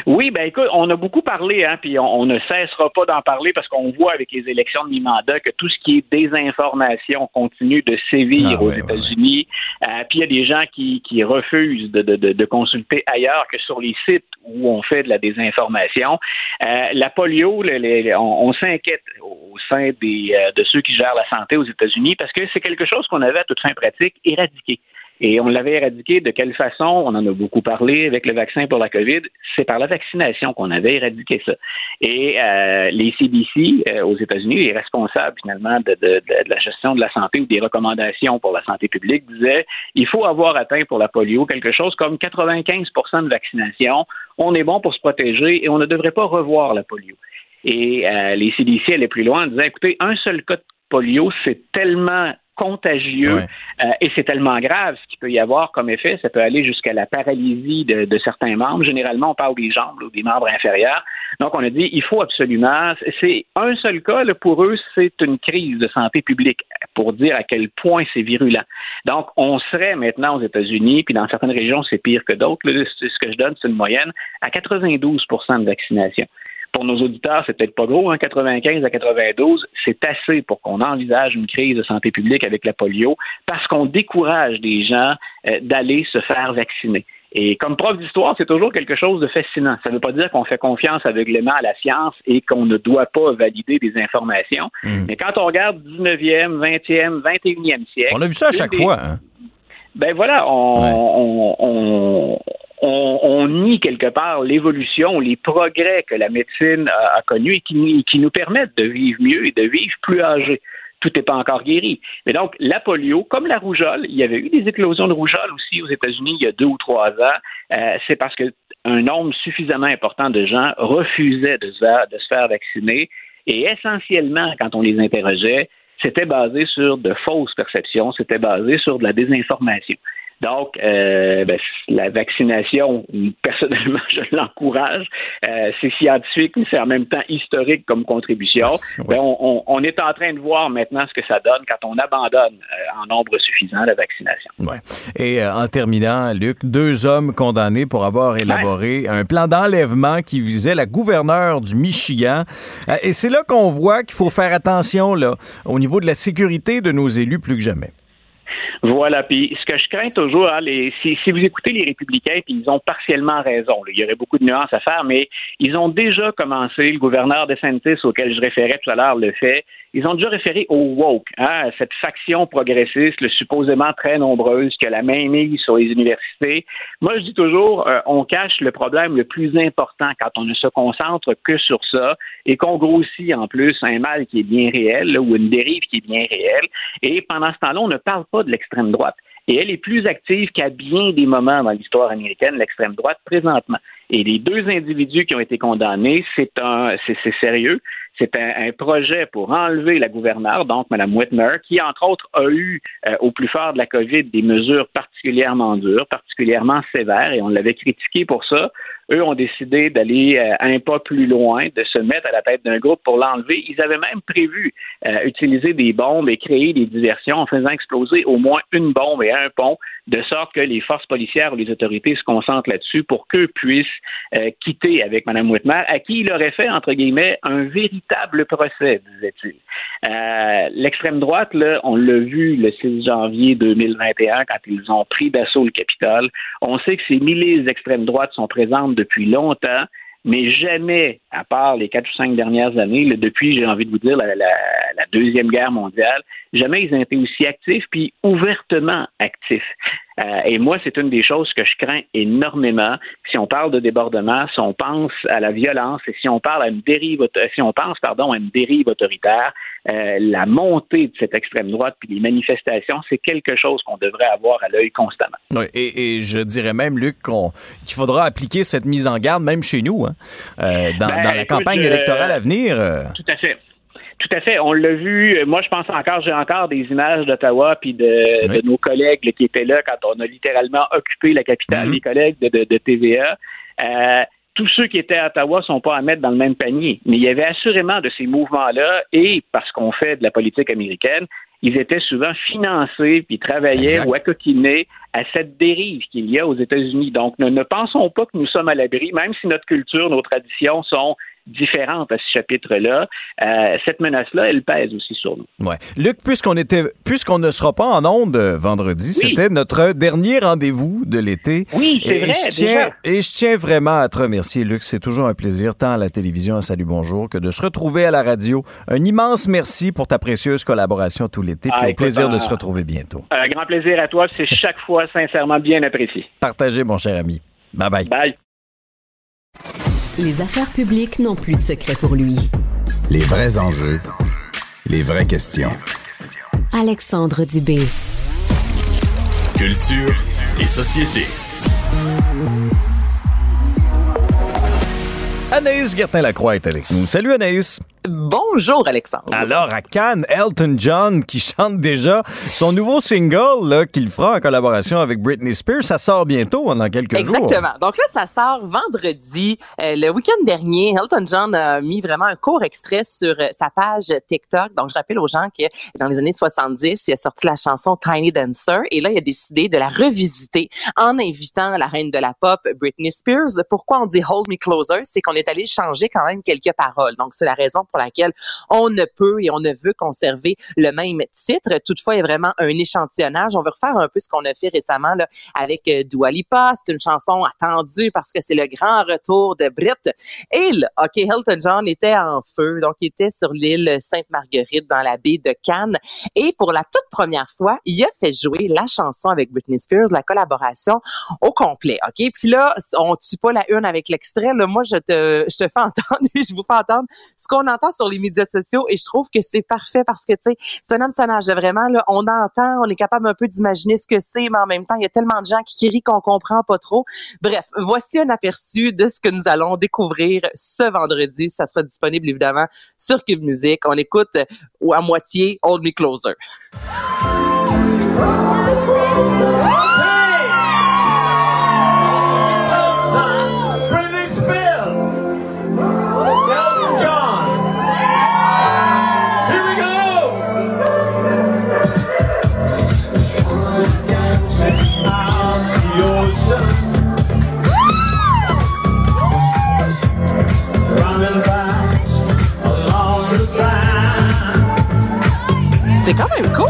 Oui, ben écoute, on a beaucoup parlé, hein, puis on, ne cessera pas d'en parler parce qu'on voit avec les élections de mi-mandat que tout ce qui est désinformation continue de sévir ah aux États-Unis. Euh, puis il y a des gens qui, refusent de, consulter ailleurs que sur les sites où on fait de la désinformation. Euh, la polio, on, s'inquiète au sein des, euh, de ceux qui gèrent la santé aux États-Unis parce que c'est quelque chose qu'on avait à toute fin pratique éradiqué. Et on l'avait éradiqué de quelle façon? On en a beaucoup parlé avec le vaccin pour la COVID. C'est par la vaccination qu'on avait éradiqué ça. Et euh, les CDC euh, aux États-Unis, les responsables finalement de, de, la gestion de la santé ou des recommandations pour la santé publique disaient il faut avoir atteint pour la polio quelque chose comme 95% de vaccination. On est bon pour se protéger et on ne devrait pas revoir la polio. Et euh, les CDC allaient plus loin en disant écoutez, un seul cas de polio, c'est tellement contagieux euh, et c'est tellement grave ce qu'il peut y avoir comme effet. Ça peut aller jusqu'à la paralysie de, certains membres. Généralement, on parle des jambes ou des membres inférieurs. Donc, on a dit il faut absolument. C'est un seul cas pour eux, c'est une crise de santé publique pour dire à quel point c'est virulent. Donc, on serait maintenant aux États-Unis, puis dans certaines régions, c'est pire que d'autres. Ce que je donne, c'est une moyenne à 92% de vaccination pour nos auditeurs, c'est peut-être pas gros, hein, 95 à 92, c'est assez pour qu'on envisage une crise de santé publique avec la polio parce qu'on décourage des gens euh, d'aller se faire vacciner. Et comme prof d'histoire, c'est toujours quelque chose de fascinant. Ça ne veut pas dire qu'on fait confiance aveuglément à la science et qu'on ne doit pas valider des informations. Hmm. Mais quand on regarde 19e, 20e, 21e siècle. On a vu ça à chaque fois. Hein? Ben voilà, on, on, on, nie quelque part l'évolution, les progrès que la médecine a, connus et qui, qui, nous permettent de vivre mieux et de vivre plus âgés. Tout n'est pas encore guéri. Mais donc, la polio, comme la rougeole, il y avait eu des éclosions de rougeole aussi aux États-Unis il y a deux ou trois ans. Euh, c'est parce que un nombre suffisamment important de gens refusaient de se, de se faire vacciner et essentiellement, quand on les interrogeait, c'était basé sur de fausses perceptions, c'était basé sur de la désinformation. Donc, euh, ben, la vaccination, personnellement, je l'encourage. Euh, c'est scientifique, mais c'est en même temps historique comme contribution. Ben, on, on, est en train de voir maintenant ce que ça donne quand on abandonne euh, en nombre suffisant la vaccination. Ouais. Et euh, en terminant, Luc, deux hommes condamnés pour avoir élaboré un plan d'enlèvement qui visait la gouverneure du Michigan. Euh, et c'est là qu'on voit qu'il faut faire attention là, au niveau de la sécurité de nos élus plus que jamais. Voilà. Puis ce que je crains toujours, hein, les, si, vous écoutez les républicains, puis ils ont partiellement raison. il y aurait beaucoup de nuances à faire, mais ils ont déjà commencé. Le gouverneur de Saint-Denis, auquel je référais tout à l'heure, le fait. Ils ont déjà référé au woke, hein, cette faction progressiste, le supposément très nombreuse, qui a la main mise sur les universités. Moi, je dis toujours, euh, on cache le problème le plus important quand on ne se concentre que sur ça et qu'on grossit en plus un mal qui est bien réel là, ou une dérive qui est bien réelle. Et pendant ce temps-là, on ne parle pas de l'extrême droite. Et elle est plus active qu'à bien des moments dans l'histoire américaine, l'extrême droite, présentement. Et les deux individus qui ont été condamnés, c'est un, c'est sérieux. C'est un, projet pour enlever la gouverneure, donc Mme Whitmer, qui, entre autres, a eu euh, au plus fort de la COVID des mesures particulièrement dures, particulièrement sévères, et on l'avait critiqué pour ça. Eux ont décidé d'aller euh, un pas plus loin, de se mettre à la tête d'un groupe pour l'enlever. Ils avaient même prévu euh, utiliser des bombes et créer des diversions en faisant exploser au moins une bombe et un pont, de sorte que les forces policières ou les autorités se concentrent là-dessus pour qu'eux puissent euh, quitter avec Mme Whitmer, à qui il aurait fait, entre guillemets, un véritable procès, disait-il. L'extrême droite, là, on l'a vu le 6 janvier 2021 quand ils ont pris d'assaut le Capitole. On sait que ces milliers d'extrêmes droites sont présentes depuis longtemps, mais jamais, à part les quatre ou cinq dernières années, depuis, j'ai envie de vous dire, la, Deuxième Guerre mondiale, jamais ils ont été aussi actifs, puis ouvertement actifs. Euh, et moi, c'est une des choses que je crains énormément. Si on parle de débordement, si on pense à la violence et si on parle à une dérive, si on pense, pardon, à une dérive autoritaire, euh, la montée de cette extrême droite puis les manifestations, c'est quelque chose qu'on devrait avoir à l'œil constamment. Oui, et, je dirais même, Luc, qu'il faudra appliquer cette mise en garde même chez nous, hein, euh, dans, ben, la campagne électorale à venir. Tout à fait. Tout à fait. On l'a vu. Moi, je pense encore, j'ai encore des images d'Ottawa puis de, nos collègues qui étaient là quand on a littéralement occupé la capitale, mm-hmm. les collègues de, TVA. Euh, tous ceux qui étaient à Ottawa sont pas à mettre dans le même panier. Mais il y avait assurément de ces mouvements-là, et parce qu'on fait de la politique américaine, ils étaient souvent financés puis travaillaient ou accoquinés à cette dérive qu'il y a aux États-Unis. Donc, ne pensons pas que nous sommes à l'abri, même si notre culture, nos traditions sont différente à ce chapitre-là. Euh, cette menace-là, elle pèse aussi sur nous. Ouais. Luc, puisqu'on était, puisqu'on ne sera pas en onde vendredi, c'était notre dernier rendez-vous de l'été. Oui, c'est vrai. Je tiens, et je tiens vraiment à te remercier, Luc. C'est toujours un plaisir, tant à la télévision, à Salut Bonjour, que de se retrouver à la radio. Un immense merci pour ta précieuse collaboration tout l'été. Puis ah, au plaisir de se retrouver bientôt. Un grand plaisir à toi. C'est chaque fois sincèrement bien apprécié. Partagez, mon cher ami. Bye bye. Bye. Les affaires publiques n'ont plus de secret pour lui. Les vrais enjeux, les vraies questions. Alexandre Dubé. Culture et société. Anaïs Gertin-Lacroix est avec nous. Salut Anaïs. Bonjour Alexandre. Alors à Cannes, Elton John qui chante déjà son nouveau single qu'il fera en collaboration avec Britney Spears, ça sort bientôt dans quelques jours. Exactement. Donc là ça sort vendredi. Euh, le week-end dernier, Elton John a mis vraiment un court extrait sur euh, sa page TikTok. Donc je rappelle aux gens que dans les années 70, il a sorti la chanson Tiny Dancer et là il a décidé de la revisiter en invitant la reine de la pop Britney Spears. Pourquoi on dit Hold Me Closer, c'est qu'on est allé changer quand même quelques paroles. Donc c'est la raison pour laquelle on ne peut et on ne veut conserver le même titre. Toutefois, il y vraiment un échantillonnage. On veut refaire un peu ce qu'on a fait récemment là, avec euh, Dua Lipa. C'est une chanson attendue parce que c'est le grand retour de Brit. Et OK, Elton John était en feu. Donc, il était sur l'île Sainte-Marguerite dans la baie de Cannes. Et pour la toute première fois, il a fait jouer la chanson avec Britney Spears, la collaboration au complet. OK? Puis là, on tue pas la une avec l'extrait. Moi, je te, je te fais entendre et je vous fais entendre ce qu'on entend sur les médias sociaux et je trouve que c'est parfait parce que, tu sais, c'est un personnage. Vraiment, là, on entend, on est capable un peu d'imaginer ce que c'est, mais en même temps, il y a tellement de gens qui crient qu'on comprend pas trop. Bref, voici un aperçu de ce que nous allons découvrir ce vendredi. Ça sera disponible, évidemment, sur Cube Music. On écoute ou à moitié Hold Me Closer.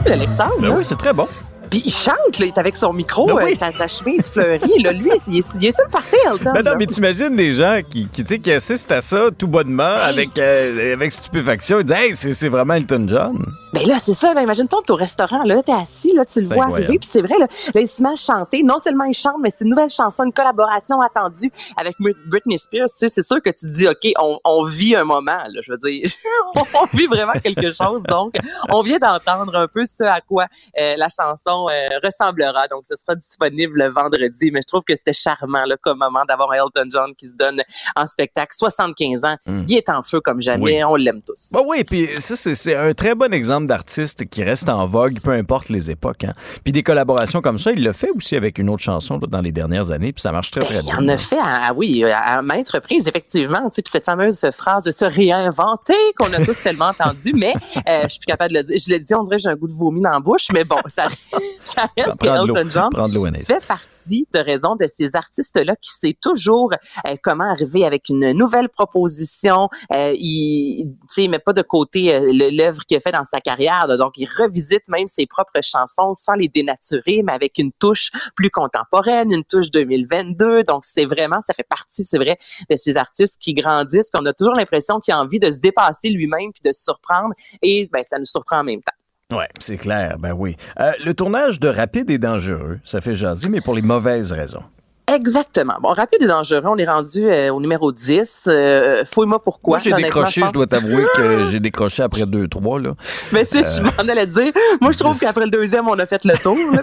Alexandre. Ben oui, c'est très bon. Puis il chante, là, il est avec son micro, Ben oui. euh, sa, sa chemise fleurie. Là, lui, il est, il est sur le party, Elton. Ben non, mais t'imagines les gens qui, qui, qui assistent à ça tout bonnement, avec, euh, avec stupéfaction. Ils disent, hey, c'est c'est vraiment Elton John. Ben là, c'est ça, là. Imagine-toi, au restaurant, là, t'es assis, là, tu le vois arriver, puis c'est vrai, là, là, il se met à chanter. Non seulement il chante, mais c'est une nouvelle chanson, une collaboration attendue avec Brit- Britney Spears. Tu sais, c'est sûr que tu te dis, OK, on, on vit un moment, là, je veux dire. on vit vraiment quelque chose. Donc, on vient d'entendre un peu ce à quoi euh, la chanson euh, ressemblera. Donc, ce sera disponible le vendredi. Mais je trouve que c'était charmant, là, comme moment d'avoir Elton John qui se donne en spectacle. 75 ans. Il est en feu comme jamais. Oui. On l'aime tous. Bah oui, puis ça, c'est un très bon exemple d'artiste qui reste en vogue, peu importe les époques. Hein. Puis des collaborations comme ça, il l'a fait aussi avec une autre chanson là, dans les dernières années, puis ça marche très, très Ben, il bien. en a fait, à, oui, à, maintes reprises, effectivement. Puis cette fameuse phrase de se réinventer qu'on a tous tellement entendu, mais euh, je suis plus capable de le dire. Je le dis, on dirait que j'ai un goût de vomi dans la bouche, mais bon, ça, ça reste que de l'eau. Elton John fait partie de raison de ces artistes-là qui sait toujours euh, comment arriver avec une nouvelle proposition. Euh, il, tu sais, il met pas de côté euh, l'œuvre qu'il a fait dans sa carrière. là. donc, il revisite même ses propres chansons sans les dénaturer, mais avec une touche plus contemporaine, une touche 2022. Donc, c'est vraiment, ça fait partie, c'est vrai, de ces artistes qui grandissent. Puis on a toujours l'impression qu'il a envie de se dépasser lui-même puis de se surprendre. Et ben, ça nous surprend en même temps. Ouais, c'est clair, ben oui. Euh, le tournage de Rapide et dangereux, ça fait jaser, mais pour les mauvaises raisons. Exactement. Bon, rapide et dangereux, on est rendu euh, au numéro 10. Euh, Fouille-moi pourquoi. Moi, j'ai décroché, je pense- dois t'avouer que j'ai décroché après deux, trois, là. Mais si, je m'en allais dire. Moi, je trouve 10. qu'après le deuxième, on a fait le tour. là,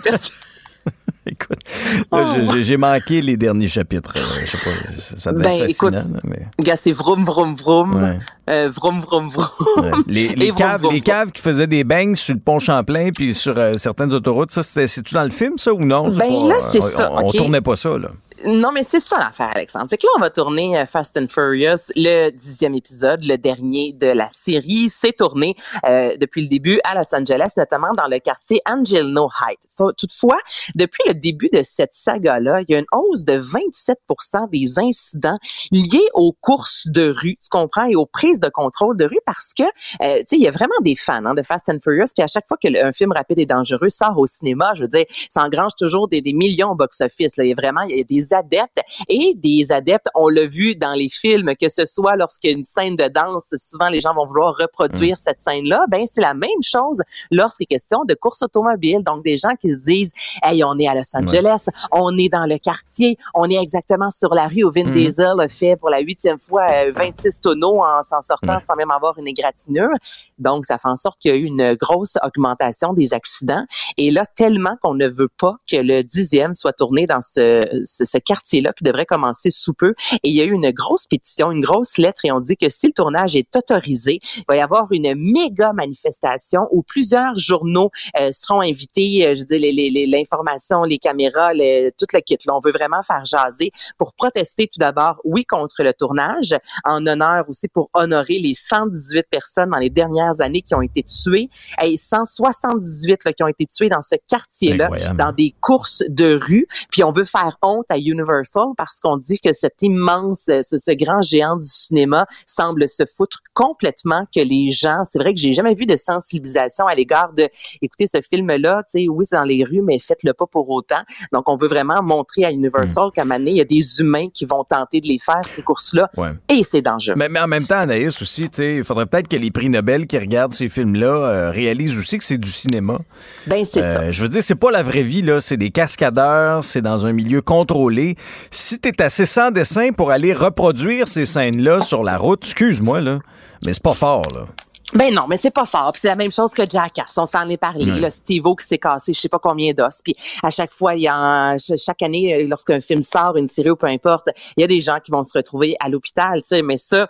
Écoute, là, Oh. j'ai- manqué les derniers chapitres. euh, je sais pas, ça devait Ben, être fascinant, écoute, mais... Gars, c'est vroom, vroom, vroom. Ouais. Euh, vroom, vroom, vroom. Ouais. Les, caves, vroom, les vroom. caves qui faisaient des bangs sur le pont Champlain puis sur euh, certaines autoroutes, ça, c'était, c'est-tu dans le film, ça, ou non? Ben pas- là, c'est on, ça, On, tournait pas ça, là. Non, mais c'est ça l'affaire, Alexandre. C'est que là, on va tourner euh, Fast and Furious, le dixième épisode, le dernier de la série. C'est tourné euh, depuis le début à Los Angeles, notamment dans le quartier Angelino Heights. Toutefois, depuis le début de cette saga-là, il y a une hausse de 27% des incidents liés aux courses de rue, tu comprends, et aux prises de contrôle de rue parce que, euh, tu sais, il y a vraiment des fans hein, de Fast and Furious, puis à chaque fois que le- un film rapide et dangereux sort au cinéma, je veux dire, ça engrange toujours des, millions au box-office. Il y a vraiment y a des adeptes et des adeptes, on l'a vu dans les films, que ce soit lorsqu'il y a une scène de danse, souvent les gens vont vouloir reproduire cette scène-là. Ben, c'est la même chose lorsqu'il est question de course automobile. Donc, des gens qui se disent, hey, on est à Los Angeles, on est dans le quartier, on est exactement sur la rue où Vin Diesel a fait pour la huitième fois euh, 26 tonneaux en s'en sortant sans même avoir une égratignure. Donc, ça fait en sorte qu'il y a eu une grosse augmentation des accidents. Et là, tellement qu'on ne veut pas que le dixième soit tourné dans ce, ce, ce quartier-là qui devrait commencer sous peu. Et il y a eu une grosse pétition, une grosse lettre et on dit que si le tournage est autorisé, il va y avoir une méga manifestation où plusieurs journaux euh, seront invités, euh, je dis les- les- les- l'information, les, caméras, le, tout le kit. Là, on veut vraiment faire jaser pour protester tout d'abord, oui, contre le tournage, en honneur aussi pour honorer les 118 personnes dans les dernières années qui ont été tuées et 178 là, qui ont été tuées dans ce quartier-là, dans des courses de rue. Puis on veut faire honte à Universal parce qu'on dit que cet immense, euh, ce, ce grand géant du cinéma semble se foutre complètement que les gens, c'est vrai que j'ai jamais vu de sensibilisation à l'égard de, écoutez, ce film-là, tu sais, oui, c'est dans les rues, mais faites-le pas pour autant. Donc, on veut vraiment montrer à Universal qu'à un moment donné, il y a des humains qui vont tenter de les faire, ces courses-là, Ouais. et c'est dangereux. Mais, mais en même temps, Anaïs aussi, tu sais, il faudrait peut-être que les prix Nobel qui regardent ces films-là euh, réalisent aussi que c'est du cinéma. Ben, c'est ça. Euh, je veux dire, c'est pas la vraie vie, là. C'est des cascadeurs, c'est dans un milieu contrôlé. Si t'es assez sans dessin pour aller reproduire ces scènes-là sur la route, excuse-moi, là, mais c'est pas fort, là. Ben non, mais c'est pas fort. Puis c'est la même chose que Jackass. On s'en est parlé. Le Steve-O qui s'est cassé, je sais pas combien d'os. Puis à chaque fois, il y a ch- chaque année, euh, lorsqu'un film sort, une série ou peu importe, il y a des gens qui vont se retrouver à l'hôpital. Tu sais, mais ça.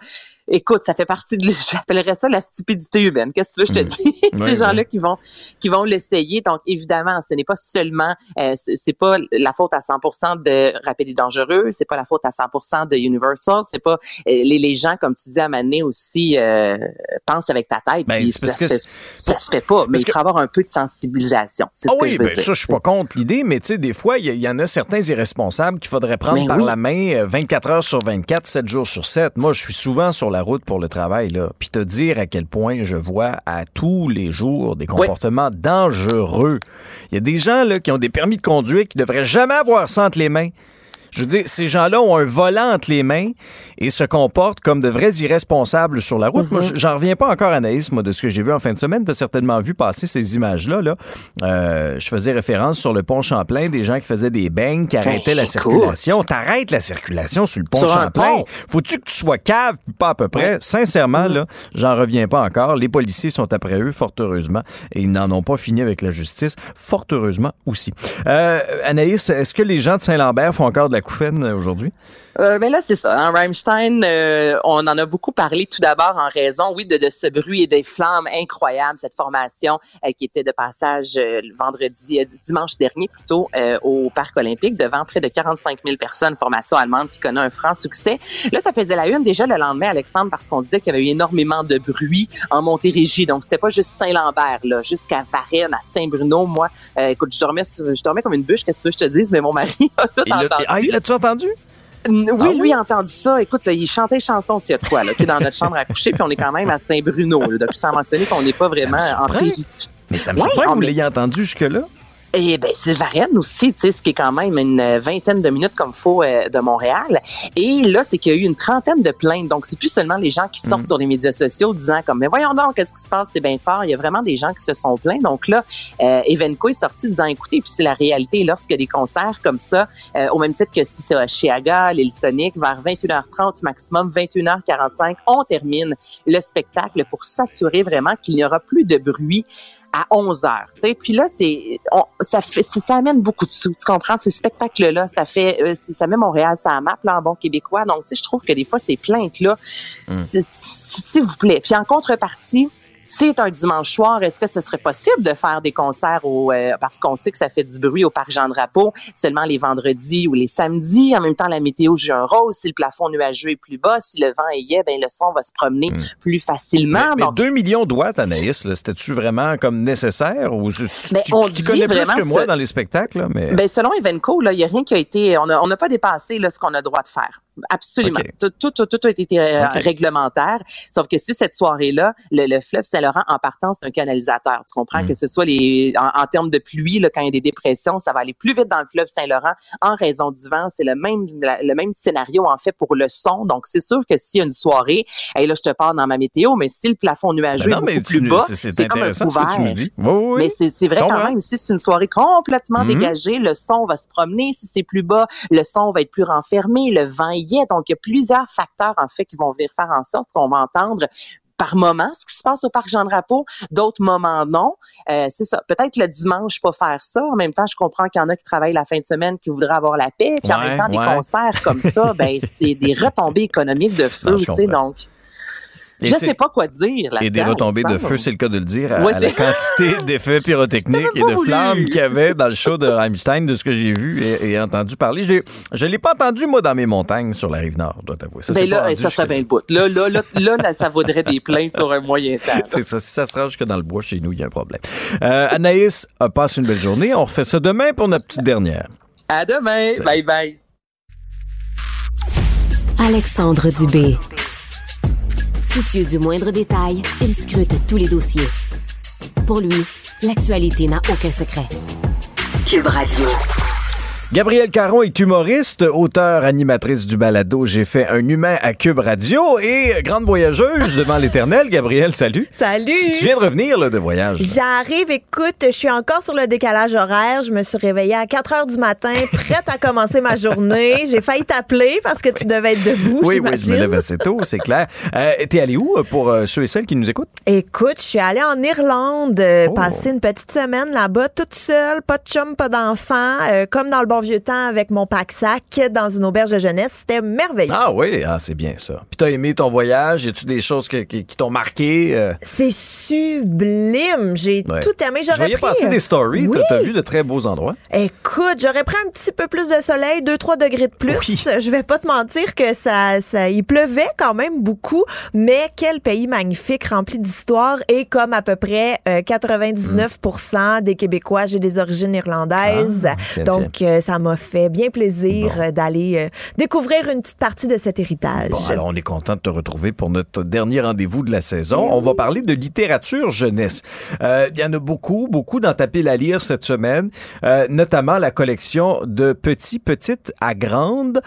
Écoute, ça fait partie de, j'appellerais ça la stupidité humaine. Qu'est-ce que tu veux, je te dis? Ouais, Ces gens-là qui vont, qui vont l'essayer. Donc, évidemment, ce n'est pas seulement, euh, c'est pas la faute à 100% de Rapide et Dangereux, c'est pas la faute à 100% de Universal, c'est pas, euh, les, les gens, comme tu dis à Mané aussi, euh, pensent avec ta tête. Ben, parce ça, que se, c'est- ça se fait pas, mais parce il que- faut avoir un peu de sensibilisation. C'est Ah ce que oui, je veux ben dire. ça, je suis pas contre l'idée, mais tu sais, des fois, il y, en a certains irresponsables qu'il faudrait prendre Mais par la main euh, 24 heures sur 24, 7 jours sur 7. Moi, je suis souvent sur la route pour le travail, là, puis te dire à quel point je vois à tous les jours des comportements dangereux. Il y a des gens là, qui ont des permis de conduire qui devraient jamais avoir ça entre les mains. Je veux dire, ces gens-là ont un volant entre les mains et se comportent comme de vrais irresponsables sur la route. Moi, Mm-hmm. j'en reviens pas encore, Anaïs, moi, de ce que j'ai vu en fin de semaine. Tu as certainement vu passer ces images-là. Là. Euh, je faisais référence sur le pont Champlain, des gens qui faisaient des beignes, qui arrêtaient la écoute. circulation. T'arrêtes la circulation sur le pont Sur Champlain. Faut-tu que tu sois cave, puis pas à peu près? Sincèrement, là, j'en reviens pas encore. Les policiers sont après eux, fort heureusement, et ils n'en ont pas fini avec la justice, fort heureusement aussi. Euh, Anaïs, est-ce que les gens de Saint-Lambert font encore de la couffaine euh, aujourd'hui? Euh, ben là, c'est ça. Hein, Rammstein, euh, on en a beaucoup parlé tout d'abord en raison, oui, de, de ce bruit et des flammes incroyables, cette formation euh, qui était de passage euh, le vendredi, euh, dimanche dernier plutôt, euh, au Parc olympique devant près de 45 000 personnes, formation allemande qui connaît un franc succès. Là, ça faisait la une déjà le lendemain, Alexandre, parce qu'on disait qu'il y avait eu énormément de bruit en Montérégie. Donc, c'était pas juste Saint-Lambert, là, jusqu'à Varennes, à Saint-Bruno. Moi, euh, écoute, je dormais, sur- je dormais comme une bûche, qu'est-ce que je te dise, mais mon mari a tout entendu. Ah, il l'a-tu entendu? Oui, Ah oui? lui a entendu ça. Écoute, là, il chantait chanson s'il y a quoi, là, qui est dans notre chambre à coucher, puis on est quand même à Saint-Bruno. Depuis sans mentionner qu'on n'est pas vraiment en. Mais ça me surprend que vous l'ayez entendu jusque-là. Et ben c'est Varennes aussi, tu sais, ce qui est quand même une vingtaine de minutes comme faut euh, de Montréal. Et là, c'est qu'il y a eu une trentaine de plaintes. Donc, c'est plus seulement les gens qui sortent Mm. sur les médias sociaux disant comme, mais voyons donc, qu'est-ce qui se passe, c'est bien fort. Il y a vraiment des gens qui se sont plaints. Donc là, euh, Evenco est sorti disant, écoutez, puis c'est la réalité, lorsqu'il y a des concerts comme ça, euh, au même titre que si c'est à Chiaga, l'île Sonic, vers 21h30 maximum, 21h45, on termine le spectacle pour s'assurer vraiment qu'il n'y aura plus de bruit à 11 heures. Tu sais, puis là, c'est, on- ça fait, c'est- ça amène beaucoup de sous. Tu comprends? Ces spectacles-là, ça fait, euh, c'est- ça met Montréal ça map là en bon québécois. Donc, tu sais, je trouve que des fois ces plaintes là, c'est- s'il vous plaît. Puis en contrepartie. C'est un dimanche soir. Est-ce que ce serait possible de faire des concerts au euh, parce qu'on sait que ça fait du bruit au parc Jean Drapeau seulement les vendredis ou les samedis. En même temps, la météo joue un rôle. Si le plafond nuageux est plus bas, si le vent est gai, ben le son va se promener plus facilement. Mais, mais Donc, 2 millions de watts, Anaïs, c'était-tu vraiment comme nécessaire? Ou, tu Ben, tu- on tu dit connais plus que moi ce- dans les spectacles, là, mais... Ben, selon Evenco, il n'y a rien qui a été, on n'a on pas dépassé là, ce qu'on a droit de faire. Absolument. Tout, tout, tout, tout a été euh, réglementaire. Sauf que si cette soirée-là, le, le fleuve Saint-Laurent, en partant, c'est un canalisateur. Tu comprends Mm. que ce soit les, en, en termes de pluie, là, quand il y a des dépressions, ça va aller plus vite dans le fleuve Saint-Laurent en raison du vent. C'est le même, la- le même scénario, en fait, pour le son. Donc, c'est sûr que s'il y a une soirée, et là, je te parle dans ma météo, mais si le plafond nuageux Ben non, est mais beaucoup tu- plus bas, c'est- comme un intéressant ce que tu couvert. nous dis. Oui, oui, oui. Mais c'est c'est vrai quand même, si c'est une soirée complètement Mhm. dégagée, le son va se promener. Si c'est plus bas, le son va être plus renfermé, le vent Donc, il y a plusieurs facteurs, en fait, qui vont venir faire en sorte qu'on va entendre par moment ce qui se passe au parc Jean-Drapeau, d'autres moments non. Euh, c'est ça. Peut-être le dimanche pas faire ça. En même temps, je comprends qu'il y en a qui travaillent la fin de semaine qui voudraient avoir la paix. Puis en même temps, des concerts comme ça, ben c'est des retombées économiques de feu. Tu sais, donc, Et je sais pas quoi dire là Et des retombées de feu, c'est le cas de le dire, à, Ouais, à la quantité d'effets pyrotechniques et de voulu. flammes qu'il y avait dans le show de Rammstein, de ce que j'ai vu et, et entendu parler. Je l'ai- je l'ai pas entendu, moi, dans mes montagnes sur la rive nord, je dois t'avouer. Ça, Ben pas là, rendu ça serait bien le bout. Là, là, là, là, là, ça vaudrait des plaintes sur un moyen temps. C'est ça. Si ça se range que dans le bois, chez nous, il y a un problème. Euh, Anaïs, euh, passe une belle journée. On refait ça demain pour notre petite dernière. À demain. Bye bye. Alexandre Dubé. Soucieux du moindre détail, il scrute tous les dossiers. Pour lui, l'actualité n'a aucun secret. Cube Radio. Gabrielle Caron est humoriste, auteure, animatrice du balado J'ai fait un humain à Cube Radio et grande voyageuse devant l'éternel. Gabrielle, salut. Salut! Tu, tu viens de revenir là, de voyage. J'arrive, écoute, je suis encore sur le décalage horaire. Je me suis réveillée à 4 heures du matin, prête à commencer ma journée. J'ai failli t'appeler parce que tu devais être debout, Oui, oui, je me lève assez tôt, c'est clair. Euh, T'es allé où pour euh, ceux et celles qui nous écoutent? Écoute, je suis allée en Irlande, euh, Oh. passer une petite semaine là-bas, toute seule, pas de chum, pas d'enfant, comme dans le bon vieux temps avec mon pack-sac dans une auberge de jeunesse. C'était merveilleux. Ah oui, ah, c'est bien ça. Puis t'as aimé ton voyage? Y a-tu des choses que- qui, qui t'ont marqué? euh? C'est sublime. J'ai Ouais. tout aimé. J'aurais pris... passer des stories. Oui. T'as- vu de très beaux endroits. Écoute, j'aurais pris un petit peu plus de soleil, 2-3 degrés de plus. Oui. Je vais pas te mentir que ça, ça, il pleuvait quand même beaucoup, mais quel pays magnifique, rempli d'histoire et comme à peu près euh, 99% des Québécois, j'ai des origines irlandaises. Ah, Donc, euh, ça m'a fait bien plaisir Bon. euh, d'aller euh, découvrir une petite partie de cet héritage. Bon, alors on est content de te retrouver pour notre dernier rendez-vous de la saison. On va parler de littérature jeunesse. Euh, Il y en a beaucoup, beaucoup dans ta pile à lire cette semaine, euh, notamment la collection de Petit, Petite à Grande,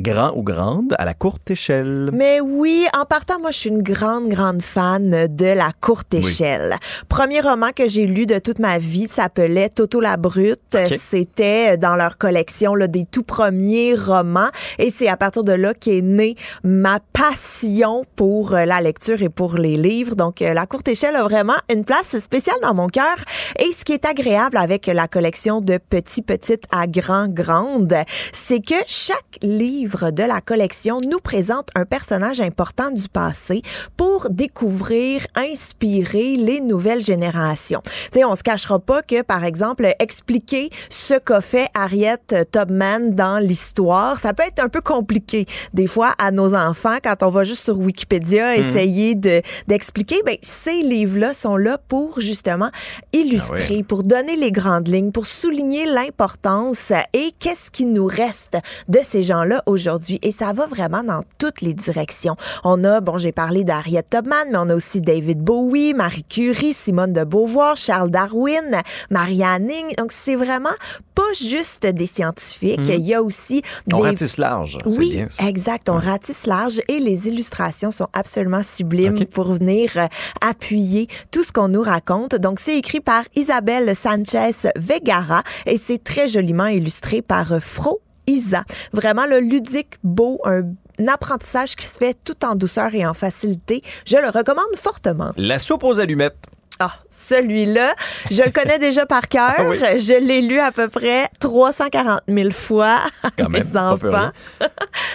Grand ou Grande à la courte échelle? Mais oui, en partant, moi, je suis une grande, grande fan de la courte Oui. échelle. Premier roman que j'ai lu de toute ma vie s'appelait Toto la Brute. C'était dans leur collection là, des tout premiers romans. Et c'est à partir de là qu'est née ma passion pour euh, la lecture et pour les livres. Donc, euh, la courte échelle a vraiment une place spéciale dans mon cœur. Et ce qui est agréable avec la collection de Petit, Petite à Grand, Grande, c'est que chaque livre de la collection nous présente un personnage important du passé pour découvrir, inspirer les nouvelles générations. Tu sais, on se cachera pas que, par exemple, expliquer ce qu'a fait Harriet Tubman dans l'histoire, ça peut être un peu compliqué des fois à nos enfants quand on va juste sur Wikipédia essayer de d'expliquer. Ben ces livres-là sont là pour justement illustrer, pour donner les grandes lignes, pour souligner l'importance et qu'est-ce qui nous reste de ces gens-là aujourd'hui. Et ça va vraiment dans toutes les directions. On a, bon, j'ai parlé d'Harriet Tubman, mais on a aussi David Bowie, Marie Curie, Simone de Beauvoir, Charles Darwin, Marianne Ing. Donc, c'est vraiment pas juste des scientifiques. Il y a aussi On des... ratisse large, Oui, bien ça. exact. On ratisse large et les illustrations sont absolument sublimes pour venir euh, appuyer tout ce qu'on nous raconte. Donc, c'est écrit par Isabelle Sanchez Vegara et c'est très joliment illustré par euh, Fro Isa. Vraiment le ludique, beau, un un apprentissage qui se fait tout en douceur et en facilité. Je le recommande fortement. La soupe aux allumettes. Ah, celui-là, je le connais déjà par cœur. Ah oui. Je l'ai lu à peu près 340 000 fois à même, mes enfants.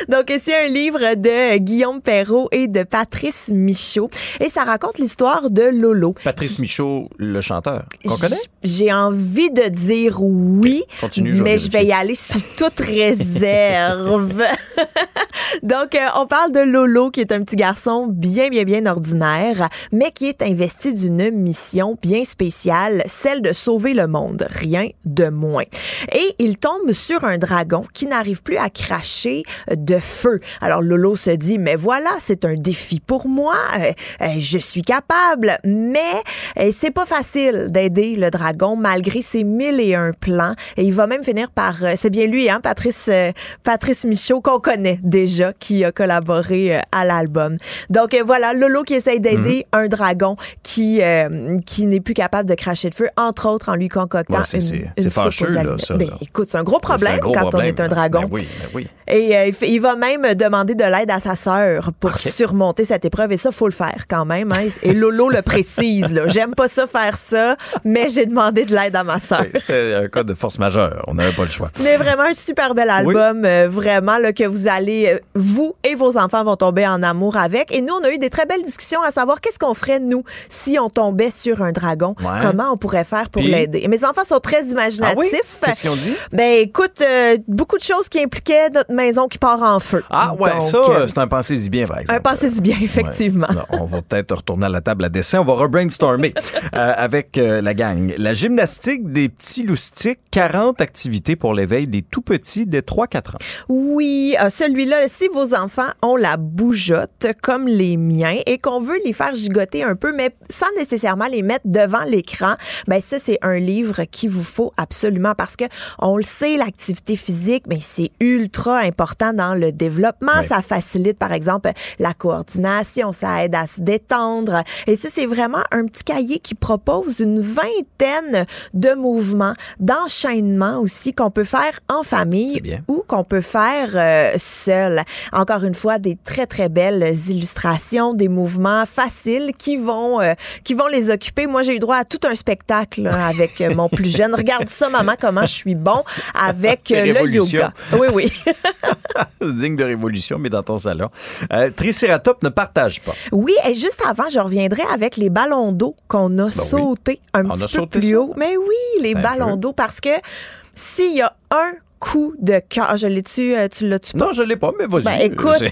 Donc, c'est un livre de Guillaume Perrault et de Patrice Michaud. Et ça raconte l'histoire de Lolo. Patrice Michaud, le chanteur, qu'on connaît? J'ai envie de dire oui, continue, mais je vais y aller sous toute réserve. Donc, euh, on parle de Lolo, qui est un petit garçon bien, bien, bien ordinaire, mais qui est investi d'une mission bien spéciale, celle de sauver le monde, rien de moins. Et il tombe sur un dragon qui n'arrive plus à cracher de feu. Alors, Lolo se dit, mais voilà, c'est un défi pour moi, euh, euh, je suis capable, mais euh, c'est pas facile d'aider le dragon malgré ses mille et un plans. Et il va même finir par, euh, c'est bien lui, hein, Patrice, Patrice Michaud, qu'on connaît déjà, qui a collaboré euh, à l'album. Donc euh, voilà, Lolo qui essaye d'aider Mhm. un dragon qui euh, qui n'est plus capable de cracher de feu, entre autres en lui concoctant Ouais, une, une fâcheux, là, ça, Ben, écoute, c'est un gros un problème gros quand problème. on est un dragon. Ben oui, ben oui. Et euh, il, va même demander de l'aide à sa sœur pour surmonter cette épreuve. Et ça, faut le faire quand même. hein. Et Lolo le précise. J'aime pas ça faire ça, mais j'ai demandé de l'aide à ma sœur. C'était un cas de force majeure. On n'avait pas le choix. Mais vraiment un super bel album, euh, vraiment là, que vous allez, vous et vos enfants vont tomber en amour avec. Et nous, on a eu des très belles discussions à savoir qu'est-ce qu'on ferait nous si on tombait sur un dragon, Ouais. comment on pourrait faire pour Puis? l'aider? Et Mes enfants sont très imaginatifs. Ah oui? Qu'est-ce qu'ils ont dit? Ben écoute, euh, beaucoup de choses qui impliquaient notre maison qui part en feu. Ah ouais, Donc, ça, euh, c'est un pensée-y bien, par exemple. un pensez-y bien, effectivement. Ouais. On va peut-être retourner à la table à dessin. On va rebrainstormer euh, avec euh, la gang. La gymnastique des petits loustiques, 40 activités pour l'éveil des tout petits dès 3-4 ans. Oui, euh, celui-là, si vos enfants ont la bougeotte comme les miens et qu'on veut les faire gigoter un peu, mais sans nécessairement les mettre devant l'écran, ben ça c'est un livre qu'il vous faut absolument parce que on le sait, l'activité physique, mais c'est ultra important dans le développement. Oui. Ça facilite par exemple la coordination, ça aide à se détendre. Et ça c'est vraiment un petit cahier qui propose une vingtaine de mouvements, d'enchaînements aussi qu'on peut faire en famille ou qu'on peut faire euh, seul. Encore une fois, des très très belles illustrations, des mouvements faciles qui vont euh, qui vont les occuper. Moi, j'ai eu droit à tout un spectacle là, avec euh, mon plus jeune. Regarde ça, maman, comment je suis bon avec euh, le yoga. Oui, oui. Digne de révolution, mais dans ton salon. Euh, Triceratops ne partage pas. Oui, et juste avant, je reviendrai avec les ballons d'eau qu'on a sautés un Ben On petit peu plus ça. haut. Mais oui, les Un ballons d'eau, parce que s'il y a un coup de cœur, je l'ai-tu, euh, tu l'as-tu pas? Non, je l'ai pas, mais vas-y. Ben écoute,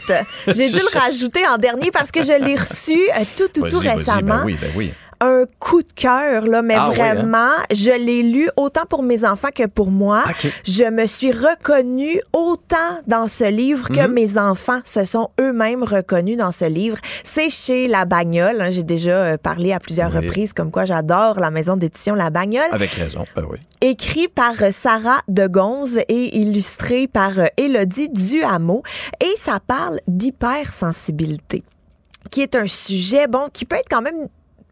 J'ai- j'ai dû le rajouter en dernier parce que je l'ai reçu euh, tout, tout, tout vas-y, récemment. Ben oui, ben oui. Un coup de cœur, là, mais Ah hein? vraiment, je l'ai lu autant pour mes enfants que pour moi. Je me suis reconnue autant dans ce livre que Mhm. mes enfants se sont eux-mêmes reconnus dans ce livre. C'est chez La Bagnole. hein. J'ai déjà euh, parlé à plusieurs Oui. reprises comme quoi j'adore la maison d'édition La Bagnole. Avec raison, ben oui. Écrit par Sarah de Gonze et illustré par euh, Élodie Duhameau. Et ça parle d'hypersensibilité, qui est un sujet, bon, qui peut être quand même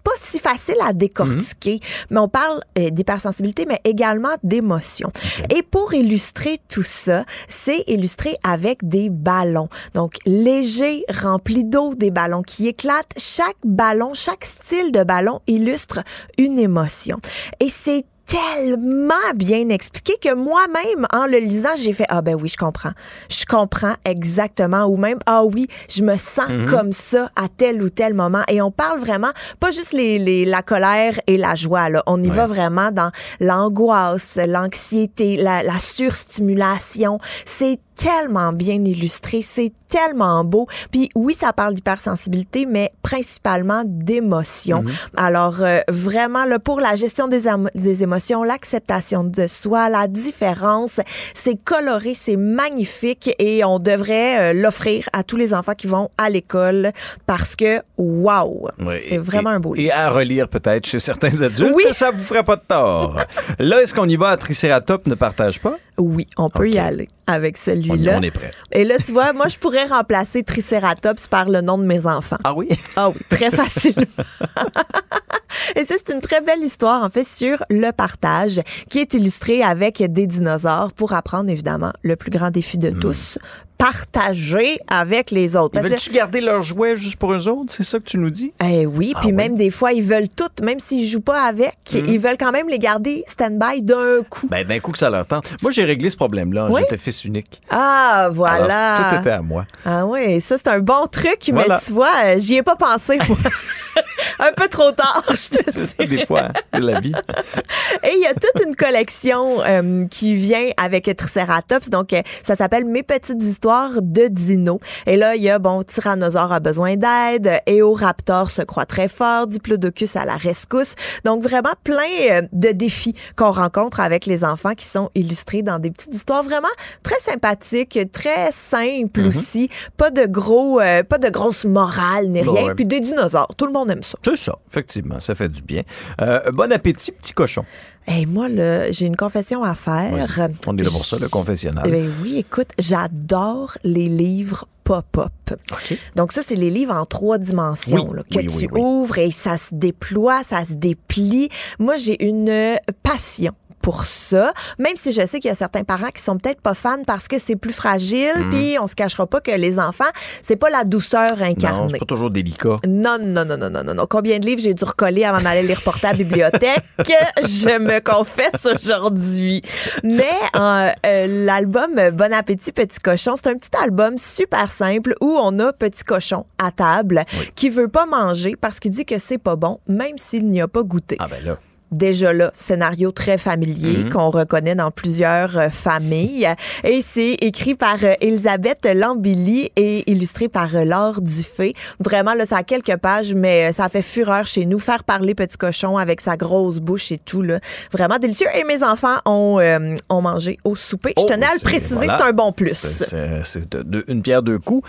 pas si facile à décortiquer, mais on parle euh, d'hypersensibilité, mais également d'émotion. Et pour illustrer tout ça, c'est illustré avec des ballons. Donc, légers, remplis d'eau, des ballons qui éclatent. Chaque ballon, chaque style de ballon illustre une émotion. Et c'est tellement bien expliqué que moi-même, en le lisant, j'ai fait Ah ben oui, je comprends. Je comprends exactement. Ou même Ah oui, je me sens comme ça à tel ou tel moment. Et on parle vraiment, pas juste les, les, la colère et la joie. Là. On y va vraiment dans l'angoisse, l'anxiété, la, la surstimulation. C'est tellement bien illustré, c'est tellement beau. Puis oui, ça parle d'hypersensibilité, mais principalement d'émotion. Alors euh, vraiment là pour la gestion des, émotions, l'acceptation de soi, la différence, c'est coloré, c'est magnifique et on devrait euh, l'offrir à tous les enfants qui vont à l'école parce que Oui, c'est et- vraiment un beau Et livre. à relire peut-être chez certains adultes, Oui. ça vous ferait pas de tort. Là, est-ce qu'on y va à Triceratops ne partage pas? Oui, on peut y aller avec y- celui-là. on est prêt. Et là, tu vois, moi, je pourrais remplacer Triceratops par le nom de mes enfants. Ah oui? Ah oui, très facilement. Et ça, c'est une très belle histoire, en fait, sur le partage, qui est illustrée avec des dinosaures pour apprendre, évidemment, le plus grand défi de tous, partager avec les autres. Veulent-tu garder leurs jouets juste pour eux autres? C'est ça que tu nous dis? eh oui, Ah puis oui. même des fois, ils veulent toutes, même s'ils jouent pas avec, ils veulent quand même les garder stand-by d'un coup. Ben, d'un coup que ça leur tente. Moi, j'ai réglé ce problème-là. Oui? J'étais fils unique. Ah, Alors, voilà. tout était à moi. Ah oui, ça c'est un bon truc, Voilà. mais tu vois, euh, j'y ai pas pensé. moi. un peu trop tard, je te C'est ça, dis. des fois, hein, c'est la vie. Et il y a toute une collection euh, qui vient avec Triceratops. Donc, euh, ça s'appelle Mes petites histoires de dinos. Et là, il y a, bon, Tyrannosaure a besoin d'aide, Éoraptor se croit très fort, Diplodocus à la rescousse. Donc, vraiment plein euh, de défis qu'on rencontre avec les enfants qui sont illustrés dans des petites histoires vraiment très sympathiques, très simples aussi. Pas de gros, euh, pas de grosse morale ni rien. ouais. Puis des dinosaures. Tout le monde aime ça. C'est ça, effectivement, ça fait du bien. Euh, bon appétit, petit cochon. Hey, moi, là, j'ai une confession à faire. On est là pour ça, le confessionnal. Eh ben oui, écoute, j'adore les livres pop-up. Donc ça, c'est les livres en trois dimensions Oui, là, que oui, tu ouvres et ça se déploie, ça se déplie. Moi, j'ai une passion pour ça, même si je sais qu'il y a certains parents qui sont peut-être pas fans parce que c'est plus fragile, Mhm. puis on se cachera pas que les enfants, c'est pas la douceur Non, incarnée. c'est pas toujours délicat. Non, non, non, non, non, non. Combien de livres j'ai dû recoller avant d'aller les reporter à la bibliothèque? Je me confesse aujourd'hui. Mais euh, euh, l'album Bon appétit, petit cochon, c'est un petit album super simple où on a petit cochon à table qui veut pas manger parce qu'il dit que c'est pas bon, même s'il n'y a pas goûté. Ah ben là. Déjà là, scénario très familier Mhm. qu'on reconnaît dans plusieurs euh, familles. Et c'est écrit par euh, Elisabeth Lambilly et illustré par euh, Laure Dufay. Vraiment, là, ça a quelques pages, mais ça fait fureur chez nous. Faire parler Petit Cochon avec sa grosse bouche et tout, là. Vraiment délicieux. Et mes enfants ont, ont mangé au souper. Je Oh, tenais à le préciser, voilà. c'est un bon plus. C'est- une pierre deux coups.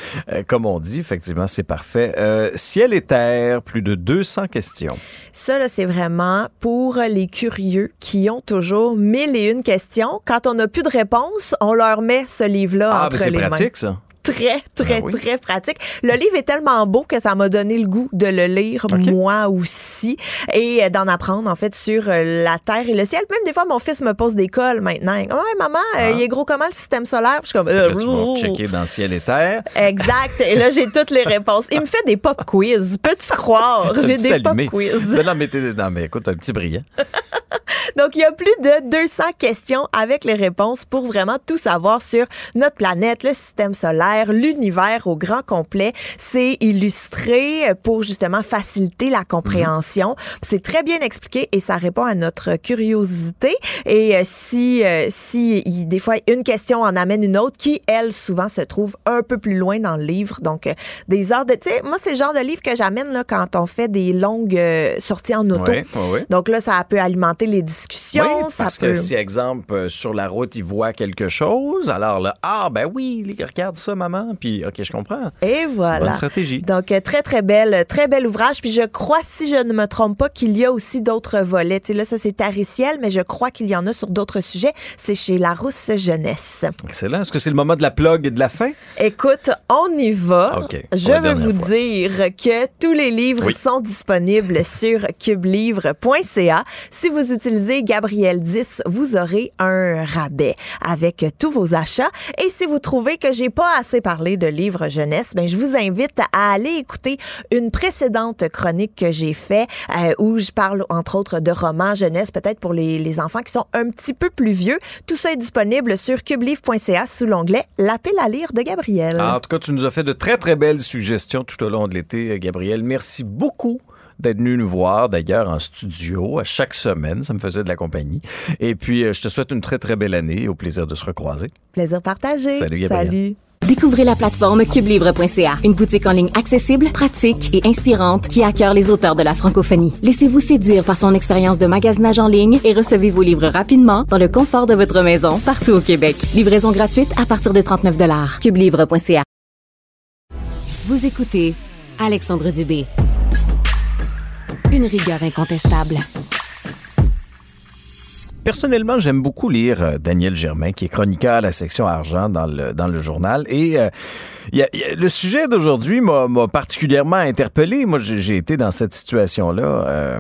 Comme on dit, effectivement, c'est parfait. Ciel et terre, plus de 200 questions. Ça, là, c'est vraiment pour les curieux qui ont toujours mille et une questions. Quand on n'a plus de réponse, on leur met ce livre-là Ah, ben entre c'est les mains. pratique, ça. Très, très, Ah oui. très pratique. Le livre est tellement beau que ça m'a donné le goût de le lire, moi aussi, et euh, d'en apprendre, en fait, sur euh, la Terre et le ciel. Même des fois, mon fils me pose des cols maintenant. Ouais, maman, euh, il est gros comment le système solaire? Puis je suis comme... euh, Là, tu vas checker dans ciel et terre. Exact. Et là, j'ai toutes les réponses. Il me fait des pop quiz. Peux-tu croire? J'ai des pop quiz. Non, mais, non, mais écoute, un petit brillant. Donc, il y a plus de 200 questions avec les réponses pour vraiment tout savoir sur notre planète, le système solaire, l'univers au grand complet. C'est illustré pour justement faciliter la compréhension. C'est très bien expliqué et ça répond à notre curiosité. Et euh, si, euh, si des fois une question en amène une autre qui, elle, souvent se trouve un peu plus loin dans le livre. Donc, euh, des heures de... Tu sais, moi, c'est le genre de livre que j'amène là, quand on fait des longues sorties en auto. Ouais, ouais, ouais. Donc là, ça peut alimenter les discussions. Oui, ça parce peut... que si, exemple, euh, sur la route, il voit quelque chose, alors là, ah, ben oui, regarde ça, maman, puis OK, je comprends. Et voilà. Bonne stratégie. Donc, euh, très, très belle, très bel ouvrage. Puis je crois, si je ne me trompe pas, qu'il y a aussi d'autres volets. Tu sais, là, ça, c'est tariciel, mais je crois qu'il y en a sur d'autres sujets. C'est chez Larousse Jeunesse. Excellent. Est-ce que c'est le moment de la plug et de la fin? Écoute, on y va. OK, Je veux vous fois. dire que tous les livres Oui. sont disponibles sur cubelivre.ca. Si vous utilisez Gabriel 10, vous aurez un rabais avec tous vos achats. Et si vous trouvez que j'ai pas assez parlé de livres jeunesse, ben je vous invite à aller écouter une précédente chronique que j'ai fait euh, où je parle entre autres de romans jeunesse, peut-être pour les, les enfants qui sont un petit peu plus vieux. Tout ça est disponible sur cubelivre.ca sous l'onglet La pile à lire de Gabriel. En tout cas, tu nous as fait de très, très belles suggestions tout au long de l'été, Gabriel. Merci beaucoup d'être venu nous voir, d'ailleurs, en studio, à chaque semaine. Ça me faisait de la compagnie. Et puis, euh, je te souhaite une très, très belle année et au plaisir de se recroiser. Plaisir partagé. Salut, Gabriel. Salut. Découvrez la plateforme cubelivre.ca, une boutique en ligne accessible, pratique et inspirante qui accueille les auteurs de la francophonie. Laissez-vous séduire par son expérience de magasinage en ligne et recevez vos livres rapidement dans le confort de votre maison partout au Québec. Livraison gratuite à partir de 39 cubelivre.ca. Vous écoutez Alexandre Dubé. Une rigueur incontestable. Personnellement, j'aime beaucoup lire euh, Daniel Germain, qui est chroniqueur à la section argent dans le, dans le journal. Et euh, le sujet d'aujourd'hui m'a particulièrement interpellé. Moi, j'ai été dans cette situation-là. euh,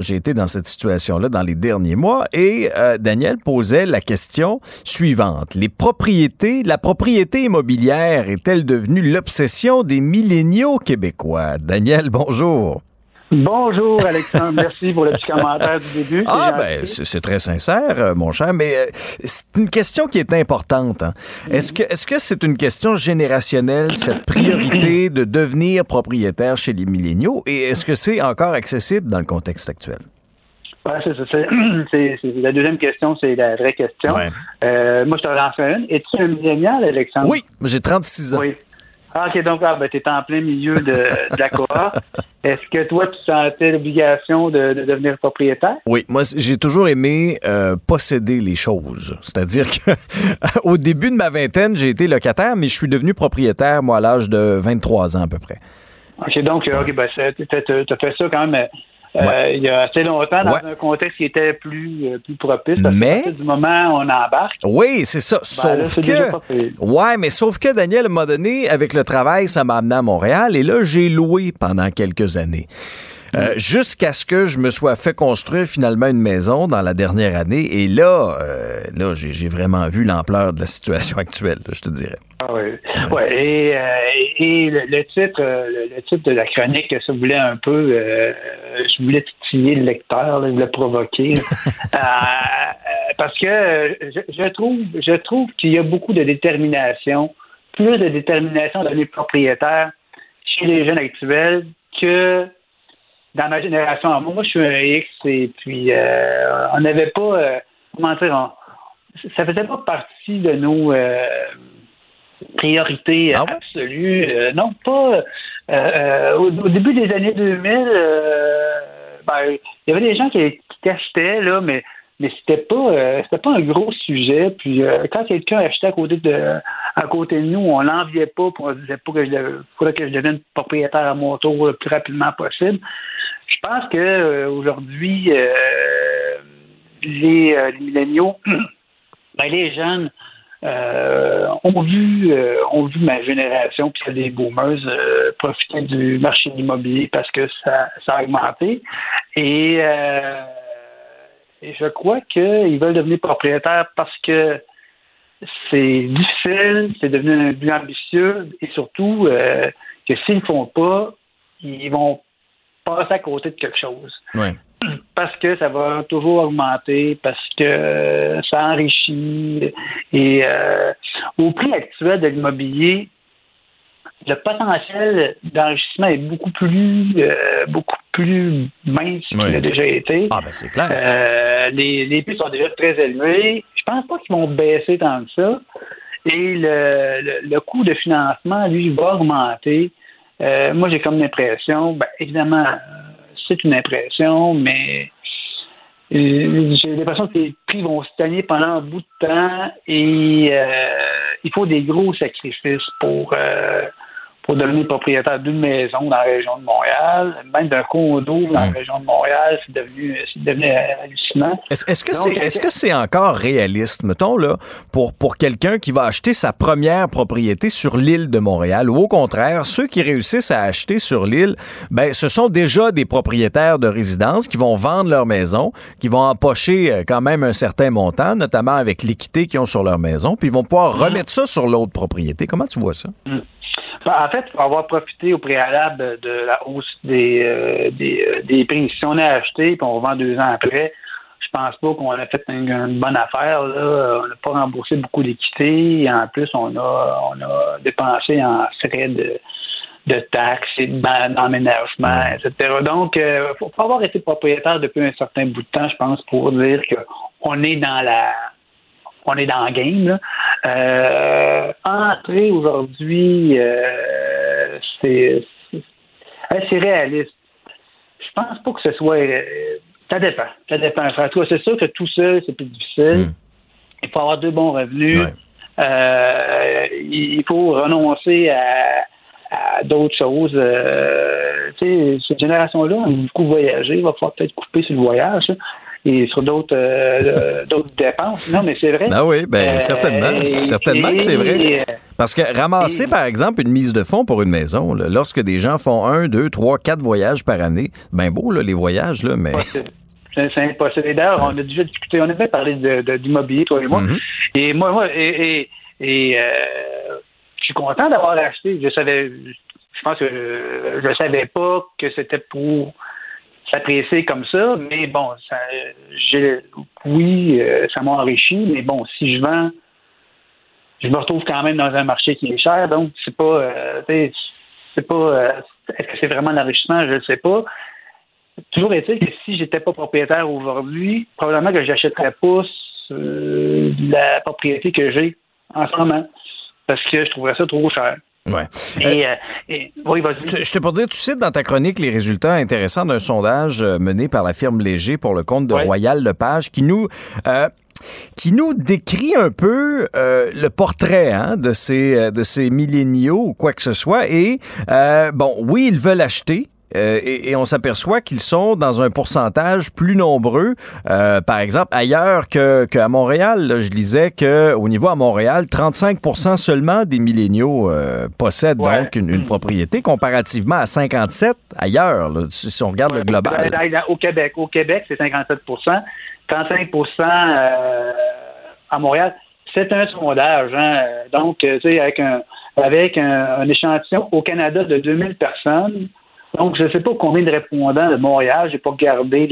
j'ai été dans cette situation-là dans les derniers mois. Et Daniel posait la question suivante. Les propriétés, la propriété immobilière est-elle devenue l'obsession des milléniaux québécois? Daniel, bonjour. Bonjour Alexandre, merci pour le petit commentaire du début. Ah, ben, c'est très sincère, euh, mon cher, mais euh, c'est une question qui est importante. hein. Est-ce que est-ce que c'est une question générationnelle, cette priorité de devenir propriétaire chez les milléniaux, et est-ce que c'est encore accessible dans le contexte actuel? Ouais, c'est ça. C'est, c'est- c'est- la deuxième question, c'est la vraie question. Ouais. Euh, moi, je te fais une. Es-tu un millénial, Alexandre? Oui, j'ai 36 ans. Oui. Ah, OK, donc, ah, ben, tu es en plein milieu de, de la cohorte. Est-ce que toi, tu sentais l'obligation de, de devenir propriétaire? Oui, moi j'ai toujours aimé euh, posséder les choses. C'est-à-dire que au début de ma vingtaine, j'ai été locataire, mais je suis devenu propriétaire moi à l'âge de 23 ans à peu près. OK, donc, OK, ben, tu as fait ça quand même Ouais. il y a assez longtemps dans Ouais. un contexte qui était plus, euh, plus propice. Parce Mais- que du moment où on embarque, Oui, c'est ça. ben, sauf que. Ouais, mais sauf que Daniel, à un moment donné, avec le travail, ça m'a amené à Montréal et là, j'ai loué pendant quelques années. Euh, Jusqu'à ce que je me sois fait construire finalement une maison dans la dernière année. Et là, euh, là j'ai vraiment vu l'ampleur de la situation actuelle, là, je te dirais. Ah oui. Ouais, et, euh, et le, le titre, le, titre de la chronique, ça voulait un peu, je voulais titiller le lecteur, là, je voulais provoquer, parce que je, je trouve, je trouve qu'il y a beaucoup de détermination, plus de détermination de les propriétaires chez les jeunes actuels que dans ma génération. Moi, je suis un X et puis euh, on n'avait pas, euh, comment dire, on- ça faisait pas partie de nos euh, priorités Ah ouais? absolues. Euh, non, pas. euh, euh, au, au début des années 2000, euh, ben, il y avait des gens qui, qui achetaient, là, mais mais c'était pas euh, c'était pas un gros sujet. Puis euh, quand quelqu'un achetait à côté de à côté de nous, on l'enviait pas, puis on disait pas que je faudrait que je devienne propriétaire à mon tour le plus rapidement possible. Je pense que euh, aujourd'hui, euh, les, euh, les milléniaux, ben, les jeunes ont vu ont vu ma génération puis des boomers profiter du marché de l'immobilier parce que ça, a augmenté. Et, je crois qu'ils veulent devenir propriétaires parce que c'est difficile, c'est devenu un but ambitieux et surtout que s'ils ne font pas, ils vont passer à côté de quelque chose. Ouais. parce que ça va toujours augmenter, parce que ça enrichit. Et euh, au prix actuel de l'immobilier, le potentiel d'enrichissement est beaucoup plus euh, beaucoup plus mince qu'il a déjà été. Ah ben c'est clair. Euh, les, les prix sont déjà très élevés. Je pense pas qu'ils vont baisser tant que ça. Et le, le, coût de financement, lui, va augmenter. Euh, moi, j'ai comme l'impression, ben, évidemment, c'est une impression, mais j'ai l'impression que les prix vont stagner pendant un bout de temps et il faut des gros sacrifices pour pour devenir propriétaire d'une maison dans la région de Montréal, même d'un condo dans la région de Montréal, c'est devenu, devenu hallucinant. Est-ce que c'est est-ce que c'est encore réaliste, mettons là, pour pour quelqu'un qui va acheter sa première propriété sur l'île de Montréal, ou au contraire, ceux qui réussissent à acheter sur l'île, ben ce sont déjà des propriétaires de résidence qui vont vendre leur maison, qui vont empocher euh, quand même un certain montant, notamment avec l'équité qu'ils ont sur leur maison, puis ils vont pouvoir remettre ça sur l'autre propriété. Comment tu vois ça? Mm. En fait, faut avoir profité au préalable de la hausse des, euh, des, euh, des, prix. Si on a acheté et on vend deux ans après, je pense pas qu'on a fait une, bonne affaire. Là. On n'a pas remboursé beaucoup d'équité. En plus, on a, on a dépensé en frais de, de taxes et d'emménagement, etc. Donc, il euh, faut, faut avoir été propriétaire depuis un certain bout de temps, je pense, pour dire qu'on est dans la on est dans le game. Là. Euh, entrer aujourd'hui, euh, c'est c'est réaliste. Je pense pas que ce soit. Euh, ça dépend. Ça dépend. Toi, c'est sûr que tout seul, c'est plus difficile. Hmm. Il faut avoir deux bons revenus. Il faut renoncer à, à d'autres choses. Euh, cette génération-là a beaucoup voyagé. Il va falloir peut-être couper sur le voyage et sur d'autres euh, d'autres dépenses. Non, mais c'est vrai. Ah oui, ben, euh, certainement. certainement que c'est vrai. Parce que ramasser, par exemple, une mise de fonds pour une maison, lorsque des gens font un, deux, trois, quatre voyages par année, ben beau, là, les voyages, là, mais. C'est impossible. D'ailleurs, on a déjà discuté, on avait parlé d'immobilier, toi et moi. Mm-hmm. Et moi, moi, et, et, euh, je suis content d'avoir acheté. Je savais, je pense que je, ne savais pas que c'était pour s'apprécier comme ça, mais bon, ça, oui, euh, ça m'a enrichi, mais bon, si je vends, je me retrouve quand même dans un marché qui est cher, donc c'est pas, euh, c'est pas, euh, est-ce que c'est vraiment l'enrichissement, je ne sais pas. Toujours est-il que si j'étais pas propriétaire aujourd'hui, probablement que j'achèterais pas la propriété que j'ai en ce moment, parce que je trouverais ça trop cher. Ouais. Et, euh, oui, Je te pour dire, tu cites dans ta chronique les résultats intéressants d'un sondage euh, mené par la firme Léger pour le compte de Royal Lepage qui nous euh, qui nous décrit un peu le portrait hein, de ces de ces milléniaux ou quoi que ce soit. Et bon, oui, ils veulent acheter. Euh, et, on s'aperçoit qu'ils sont dans un pourcentage plus nombreux, euh, par exemple ailleurs qu'à Montréal. je disais qu'au niveau à Montréal, 35% seulement des milléniaux euh, possèdent donc une, propriété, comparativement à 57 ailleurs, si on regarde le global. Au Québec, au Québec, c'est 57% 35% à Montréal. C'est un sondage, hein. donc, tu sais, avec un avec un, échantillon au Canada de 2000 personnes, donc, je ne sais pas combien de répondants de Montréal, je n'ai pas regardé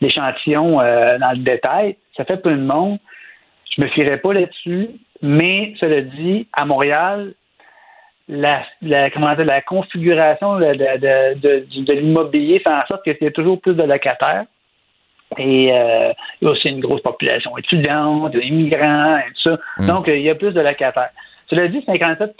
l'échantillon euh, dans le détail. Ça fait peu de monde. Je ne me fierai pas là-dessus. Mais cela dit, à Montréal, la, comment dire, la configuration de, l'immobilier fait en sorte qu'il y a toujours plus de locataires. Et euh, il y a aussi une grosse population étudiante, immigrants, et tout ça. Mm. Donc, il y a plus de locataires. Cela dit, 57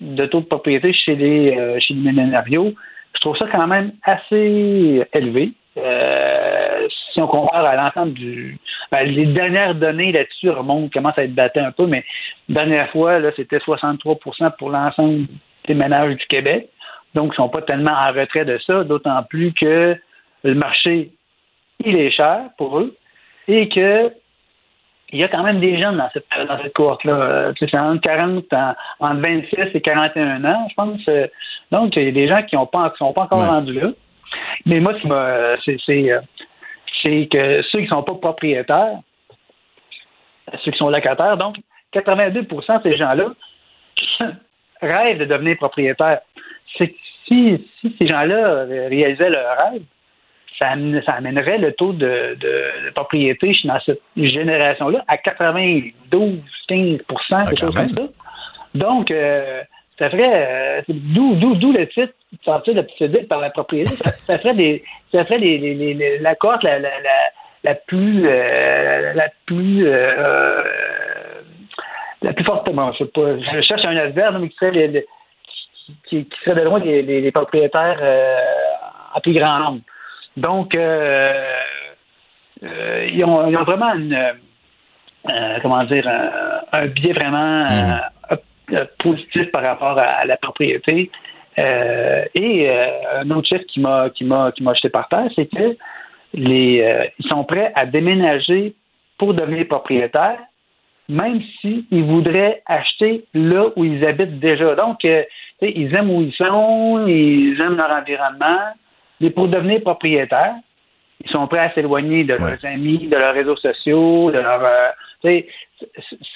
de taux de propriété chez les, euh, chez les millénarios, je trouve ça quand même assez élevé. Euh, si on compare à l'ensemble du. Ben, les dernières données là-dessus remontent, commencent à être battées un peu, mais la dernière fois, là, c'était 63% pour l'ensemble des ménages du Québec. Donc, ils ne sont pas tellement en retrait de ça, d'autant plus que le marché, il est cher pour eux et que il y a quand même des jeunes dans cette, dans cette cohorte-là. Euh, c'est entre 40, entre 26 et 41 ans, je pense. Euh, donc, il y a des gens qui ne sont pas encore rendus là. Mais moi, c'est, euh, c'est, que ceux qui ne sont pas propriétaires, ceux qui sont locataires, donc 82% de ces gens-là rêvent de devenir propriétaires. C'est, si, si ces gens-là réalisaient leur rêve, ça, amènerait le taux de, propriété dans cette génération-là à 92, 15 ah, quelque chose comme ça. Donc, euh, ça ferait, euh, d'où, le titre, sortir de petite par la propriété, ça, ferait des, ça ferait les, la cote la, la, la, plus, la plus, euh, la plus fortement, je sais pas, je cherche un adverbe, mais qui serait, qui, serait de loin les, propriétaires en plus grand nombre. Donc, euh, euh, ils, ont, ils, ont, vraiment une, euh, comment dire, un, biais vraiment mm. positif par rapport à, la propriété. et un autre chiffre qui m'a qui m'a qui m'a jeté par terre, c'est que les ils sont prêts à déménager pour devenir propriétaires, même s'ils voudraient acheter là où ils habitent déjà. Donc, ils aiment où ils sont, ils aiment leur environnement, mais pour devenir propriétaire, ils sont prêts à s'éloigner de leurs amis, de leurs réseaux sociaux, de leur. Euh,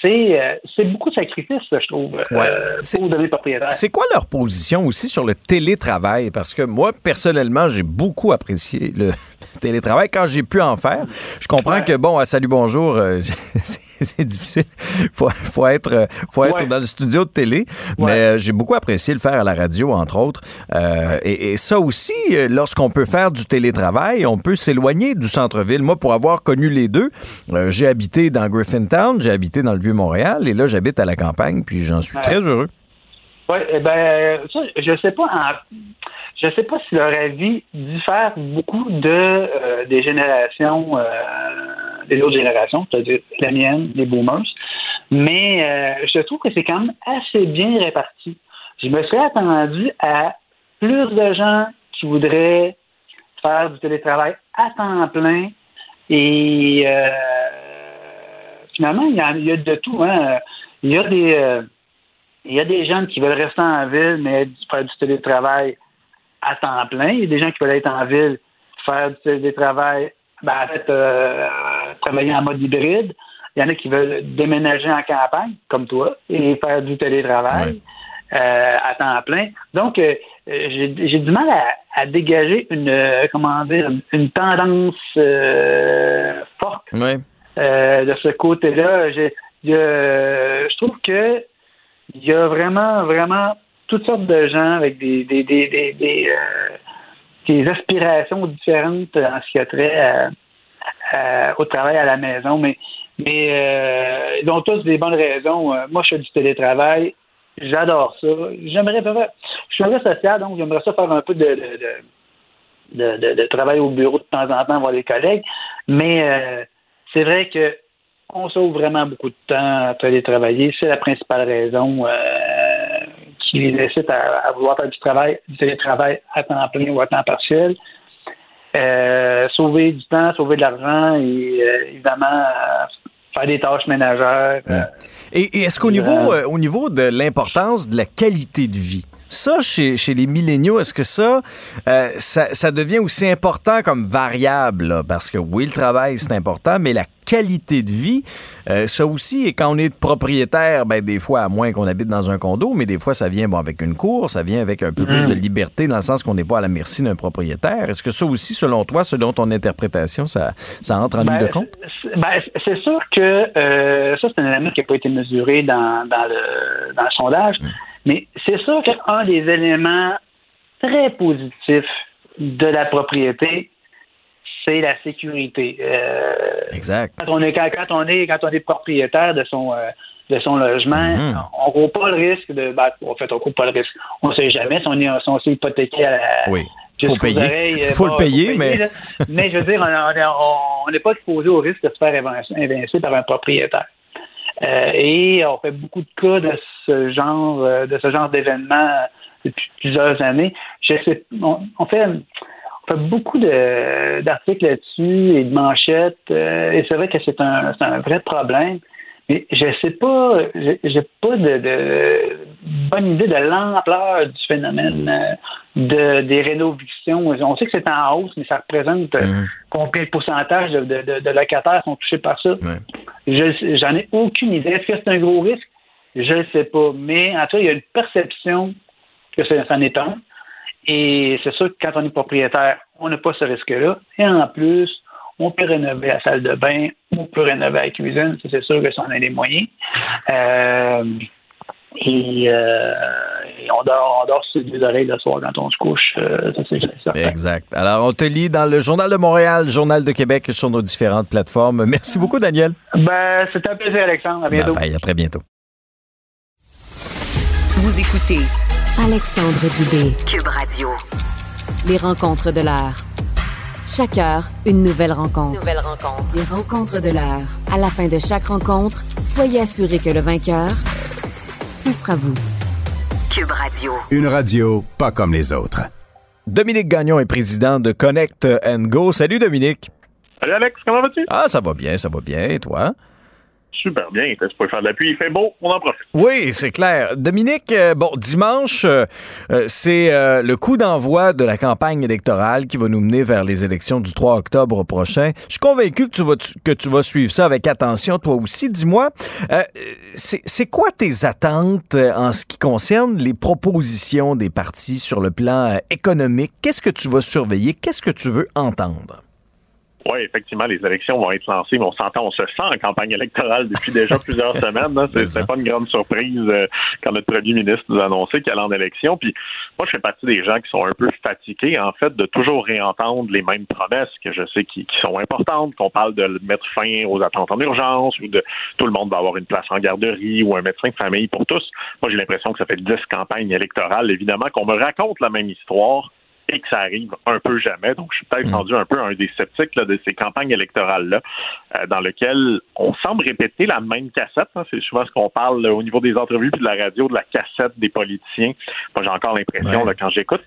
euh, c'est beaucoup de sacrifices, je trouve, euh, pour devenir propriétaire. C'est quoi leur position aussi sur le télétravail? Parce que moi, personnellement, j'ai beaucoup apprécié le télétravail quand j'ai pu en faire. Je comprends que, bon, à Salut Bonjour, c'est difficile. Faut, faut être, faut être dans le studio de télé. Mais j'ai beaucoup apprécié le faire à la radio, entre autres. et, et, ça aussi, lorsqu'on peut faire du télétravail, on peut s'éloigner du centre-ville. Moi, pour avoir connu les deux, j'ai habité dans Griffintown, j'ai habité dans le Vieux-Montréal et là, j'habite à la campagne, puis j'en suis très heureux. Oui, eh ben, ça, je sais pas je sais pas si leur avis diffère beaucoup de euh, des générations euh, des autres générations, c'est-à-dire la mienne, les boomers, mais euh, je trouve que c'est quand même assez bien réparti. Je me serais attendu à plus de gens qui voudraient faire du télétravail à temps plein et finalement, il y, a, de tout. Hein. Il y a des euh, il y a des gens qui veulent rester en ville, mais faire du télétravail à temps plein. Il y a des gens qui veulent être en ville, faire du télétravail, ben, en fait, euh, travailler en mode hybride. Il y en a qui veulent déménager en campagne, comme toi, et faire du télétravail euh, à temps plein. Donc, j'ai du mal à, dégager une, comment dire, une tendance forte. Euh, de ce côté-là. Je trouve que il y a vraiment, vraiment toutes sortes de gens avec des, des, des, des, euh, aspirations différentes en ce qui a trait au travail à la maison, mais, mais euh, ils ont tous des bonnes raisons. moi, je fais du télétravail. J'adore ça. J'aimerais faire. Je suis un gars social, donc j'aimerais ça faire un peu de, de, de, de, travail au bureau de temps en temps, voir les collègues. Mais c'est vrai que on sauve vraiment beaucoup de temps à télétravailler. C'est la principale raison euh, qui les incite à, vouloir faire du travail, du télétravail à temps plein ou à temps partiel. Euh, sauver du temps, sauver de l'argent et euh, évidemment faire des tâches ménagères. Et, est-ce qu'au niveau, au niveau de l'importance de la qualité de vie, ça, chez, chez les milléniaux, est-ce que ça, euh, ça, ça, devient aussi important comme variable? Parce que oui, le travail, c'est important, mais la qualité de vie, euh, ça aussi, et quand on est propriétaire, ben, des fois, à moins qu'on habite dans un condo, mais des fois, ça vient bon, avec une cour, ça vient avec un peu plus de mm. liberté, dans le sens qu'on n'est pas à la merci d'un propriétaire. Est-ce que ça aussi, selon toi, selon ton interprétation, ça, ça entre en ligne de ben, compte? Ben, c'est sûr que euh, ça, c'est un élément qui n'a pas été mesuré dans, dans, le, dans le sondage. Mm. Mais c'est sûr qu'un des éléments très positifs de la propriété, c'est la sécurité. Euh, exact. Quand on est quand, on est quand on est propriétaire de son euh, de son logement, mm-hmm. on ne court pas le risque de ben, en fait on court pas le risque. On ne sait jamais si on est si on s'est hypothéqué à la, oui. Faut payer. faut le payer, mais. mais je veux dire, on n'est pas exposé au risque de se faire évincer par un propriétaire. Euh, et on fait beaucoup de cas de ce genre euh, de ce genre d'événements depuis plusieurs années. On, fait on fait beaucoup d'articles là-dessus et de manchettes, euh, et c'est vrai que c'est un, un vrai problème. Mais je sais pas, j'ai pas de, bonne idée de l'ampleur du phénomène de, des rénovations. On sait que c'est en hausse, mais ça représente mmh. combien de pourcentage de, de, locataires sont touchés par ça. J'en ai aucune idée. Est-ce que c'est un gros risque? Je ne sais pas. Mais en tout cas, il y a une perception que ça, en est un. Et c'est sûr que quand on est propriétaire, on n'a pas ce risque-là. Et en plus, on peut rénover la salle de bain, on peut rénover la cuisine, c'est sûr que ça en a les moyens. Euh, et, euh, on, dort, on dort sur deux oreilles le soir quand on se couche. Euh, ça, c'est Exact. Alors, on te lit dans le Journal de Montréal, Journal de Québec sur nos différentes plateformes. Merci beaucoup, Daniel. Ben, c'était un plaisir, Alexandre. À bientôt. à très bientôt. Vous écoutez Alexandre Dubé, Cube Radio. Les rencontres de l'heure. Chaque heure, une nouvelle rencontre. Nouvelle rencontre. Les rencontres de l'heure. À la fin de chaque rencontre, soyez assurés que le vainqueur, ce sera vous. Cube Radio. Une radio pas comme les autres. Dominique Gagnon est président de Connect and Go. Salut Dominique. Salut Alex, comment vas-tu? Ah, ça va bien, ça va bien. Et toi? Super bien. Peux faire de. Il fait beau. On en profite. Oui, c'est clair. Dominique, euh, bon, dimanche, euh, euh, c'est le coup d'envoi de la campagne électorale qui va nous mener vers les élections du 3 octobre prochain. Je suis convaincu que tu vas, que tu vas suivre ça avec attention, toi aussi. Dis-moi, c'est quoi tes attentes en ce qui concerne les propositions des partis sur le plan économique? Qu'est-ce que tu vas surveiller? Qu'est-ce que tu veux entendre? Oui, effectivement, les élections vont être lancées, mais on s'entend, on se sent en campagne électorale depuis déjà plusieurs semaines. Hein. C'est pas une grande surprise euh, quand notre premier ministre nous a annoncé qu'il allait en élection. Puis moi, je fais partie des gens qui sont un peu fatigués, en fait, de toujours réentendre les mêmes promesses que je sais qui, sont importantes, qu'on parle de mettre fin aux attentes en urgence ou de tout le monde va avoir une place en garderie ou un médecin de famille pour tous. Moi, j'ai l'impression que ça fait dix campagnes électorales, évidemment, qu'on me raconte la même histoire et que ça arrive un peu jamais. Donc, je suis peut-être rendu un peu un des sceptiques de ces campagnes électorales-là, euh, dans lesquelles on semble répéter la même cassette. Hein. C'est souvent ce qu'on parle au niveau des entrevues puis de la radio, de la cassette des politiciens. Moi, j'ai encore l'impression, quand j'écoute,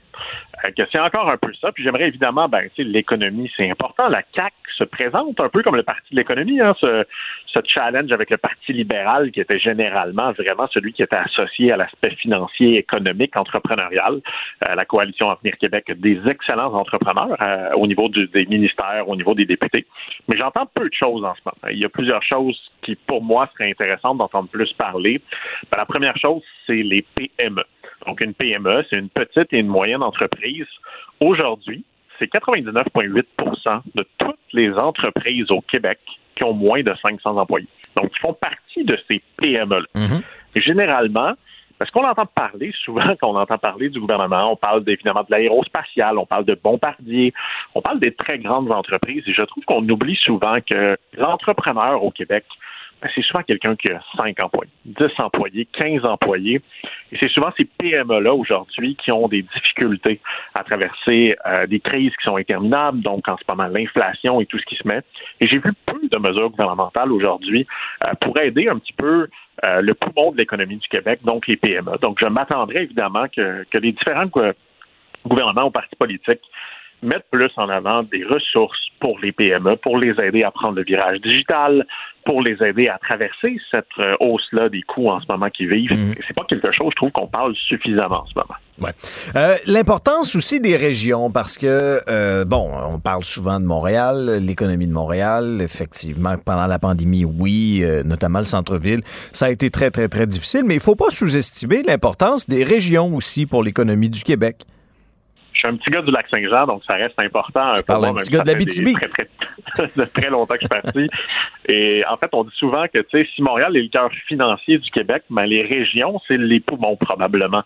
euh, que c'est encore un peu ça. Puis j'aimerais évidemment, ben, l'économie, c'est important. La CAC se présente un peu comme le parti de l'économie, hein, ce, ce, challenge avec le parti libéral qui était généralement vraiment celui qui était associé à l'aspect financier, économique, entrepreneurial. Euh, la coalition Avenir Québec des excellents entrepreneurs euh, au niveau des ministères, au niveau des députés. Mais j'entends peu de choses en ce moment. Il y a plusieurs choses qui, pour moi, seraient intéressantes d'entendre plus parler. Ben, la première chose, c'est les PME. Donc, une PME, c'est une petite et une moyenne entreprise. Aujourd'hui, c'est 99,8 de toutes les entreprises au Québec qui ont moins de 500 employés. Donc, ils font partie de ces PME-là. Mm-hmm. Généralement, parce qu'on entend parler souvent, quand on entend parler du gouvernement, on parle évidemment de l'aérospatiale, on parle de Bombardier, on parle des très grandes entreprises, et je trouve qu'on oublie souvent que l'entrepreneur au Québec, c'est souvent quelqu'un qui a 5 employés, 10 employés, 15 employés. Et c'est souvent ces PME-là aujourd'hui qui ont des difficultés à traverser euh, des crises qui sont interminables, donc en ce moment l'inflation et tout ce qui se met. Et j'ai vu peu de mesures gouvernementales aujourd'hui euh, pour aider un petit peu euh, le poumon de l'économie du Québec, donc les PME. Donc je m'attendrais évidemment que, que les différents gouvernements ou partis politiques mettre plus en avant des ressources pour les PME, pour les aider à prendre le virage digital, pour les aider à traverser cette euh, hausse-là des coûts en ce moment qu'ils vivent. Mhm. C'est pas quelque chose, je trouve, qu'on parle suffisamment en ce moment. Ouais. Euh, l'importance aussi des régions, parce que, euh, bon, on parle souvent de Montréal, l'économie de Montréal, effectivement, pendant la pandémie, oui, notamment le centre-ville, ça a été très, très, très difficile, mais il faut pas sous-estimer l'importance des régions aussi pour l'économie du Québec suis un petit gars du lac Saint-Jean, donc ça reste important. Tu parles un petit gars de la BTB. Très, très, très longtemps que je suis parti. Et en fait, on dit souvent que, tu sais, si Montréal est le cœur financier du Québec, ben, les régions, c'est les poumons, probablement,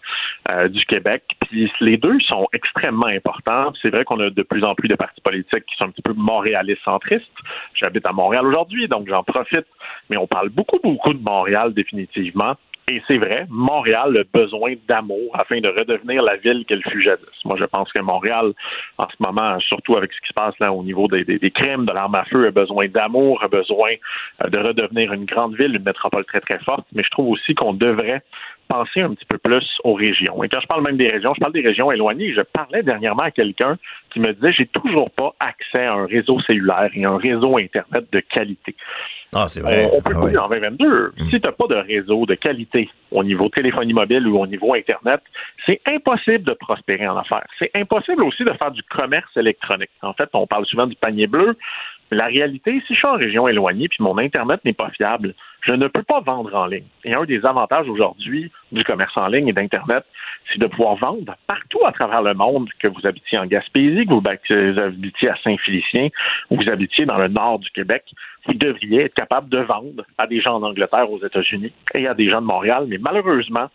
euh, du Québec. Puis les deux sont extrêmement importants. C'est vrai qu'on a de plus en plus de partis politiques qui sont un petit peu montréalistes centristes. J'habite à Montréal aujourd'hui, donc j'en profite. Mais on parle beaucoup, beaucoup de Montréal, définitivement. Et c'est vrai, Montréal a besoin d'amour afin de redevenir la ville qu'elle fut jadis. Moi, je pense que Montréal, en ce moment, surtout avec ce qui se passe là au niveau des, des, crimes, de l'arme à feu, a besoin d'amour, a besoin euh, de redevenir une grande ville, une métropole très, très forte. Mais je trouve aussi qu'on devrait penser un petit peu plus aux régions. Et quand je parle même des régions, je parle des régions éloignées. Je parlais dernièrement à quelqu'un qui me disait j'ai toujours pas accès à un réseau cellulaire et un réseau Internet de qualité. Ah, c'est vrai. On, peut ah, en 2022. Mm. Si tu n'as pas de réseau de qualité au niveau téléphonie mobile ou au niveau Internet, c'est impossible de prospérer en affaires. C'est impossible aussi de faire du commerce électronique. En fait, on parle souvent du panier bleu. La réalité, si je suis en région éloignée puis mon Internet n'est pas fiable, je ne peux pas vendre en ligne. Et un des avantages aujourd'hui du commerce en ligne et d'Internet, c'est de pouvoir vendre partout à travers le monde, que vous habitiez en Gaspésie, que vous habitiez à Saint-Félicien, ou vous habitiez dans le nord du Québec. Vous devriez être capable de vendre à des gens en Angleterre, aux États-Unis et à des gens de Montréal. Mais malheureusement,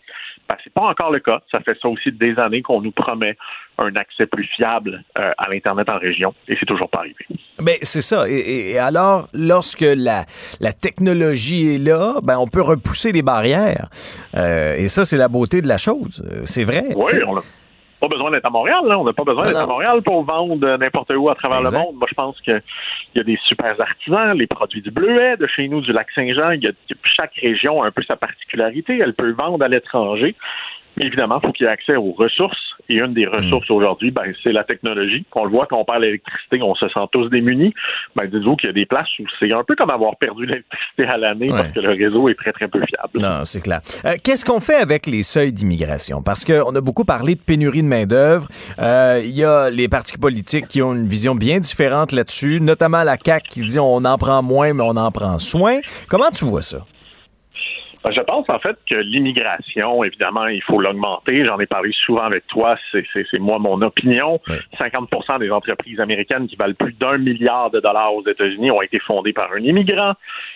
ben, c'est pas encore le cas. Ça fait ça aussi des années qu'on nous promet un accès plus fiable euh, à l'Internet en région et c'est toujours pas arrivé. Ben, c'est ça. Et, alors, lorsque la, la technologie est là, ben, on peut repousser les barrières. Euh, et ça, c'est la beauté de la chose. Euh, c'est vrai. Oui, on n'a pas besoin d'être à Montréal. On n'a pas besoin d'être à Montréal pour vendre n'importe où à travers le monde. Moi, je pense qu'il y a des super artisans, les produits du Bleuet, de chez nous, du lac Saint-Jean. Chaque région a un peu sa particularité. Elle peut vendre à l'étranger. Évidemment, il faut qu'il y ait accès aux ressources. Et une des ressources mm. aujourd'hui, ben, c'est la technologie. On le voit quand on parle d'électricité, on se sent tous démunis. Ben, dites-vous qu'il y a des places où c'est un peu comme avoir perdu l'électricité à l'année parce que le réseau est très, très peu fiable. Non, c'est clair. Euh, qu'est-ce qu'on fait avec les seuils d'immigration? Parce qu'on a beaucoup parlé de pénurie de main-d'œuvre. Euh, il y a les partis politiques qui ont une vision bien différente là-dessus, notamment la CAQ qui dit on en prend moins, mais on en prend soin. Comment tu vois ça? Ben, je pense en fait que l'immigration, évidemment, il faut l'augmenter. J'en ai parlé souvent avec toi. C'est moi mon opinion. 50% des entreprises américaines qui valent plus d'un milliard de dollars aux États-Unis ont été fondées par un immigrant.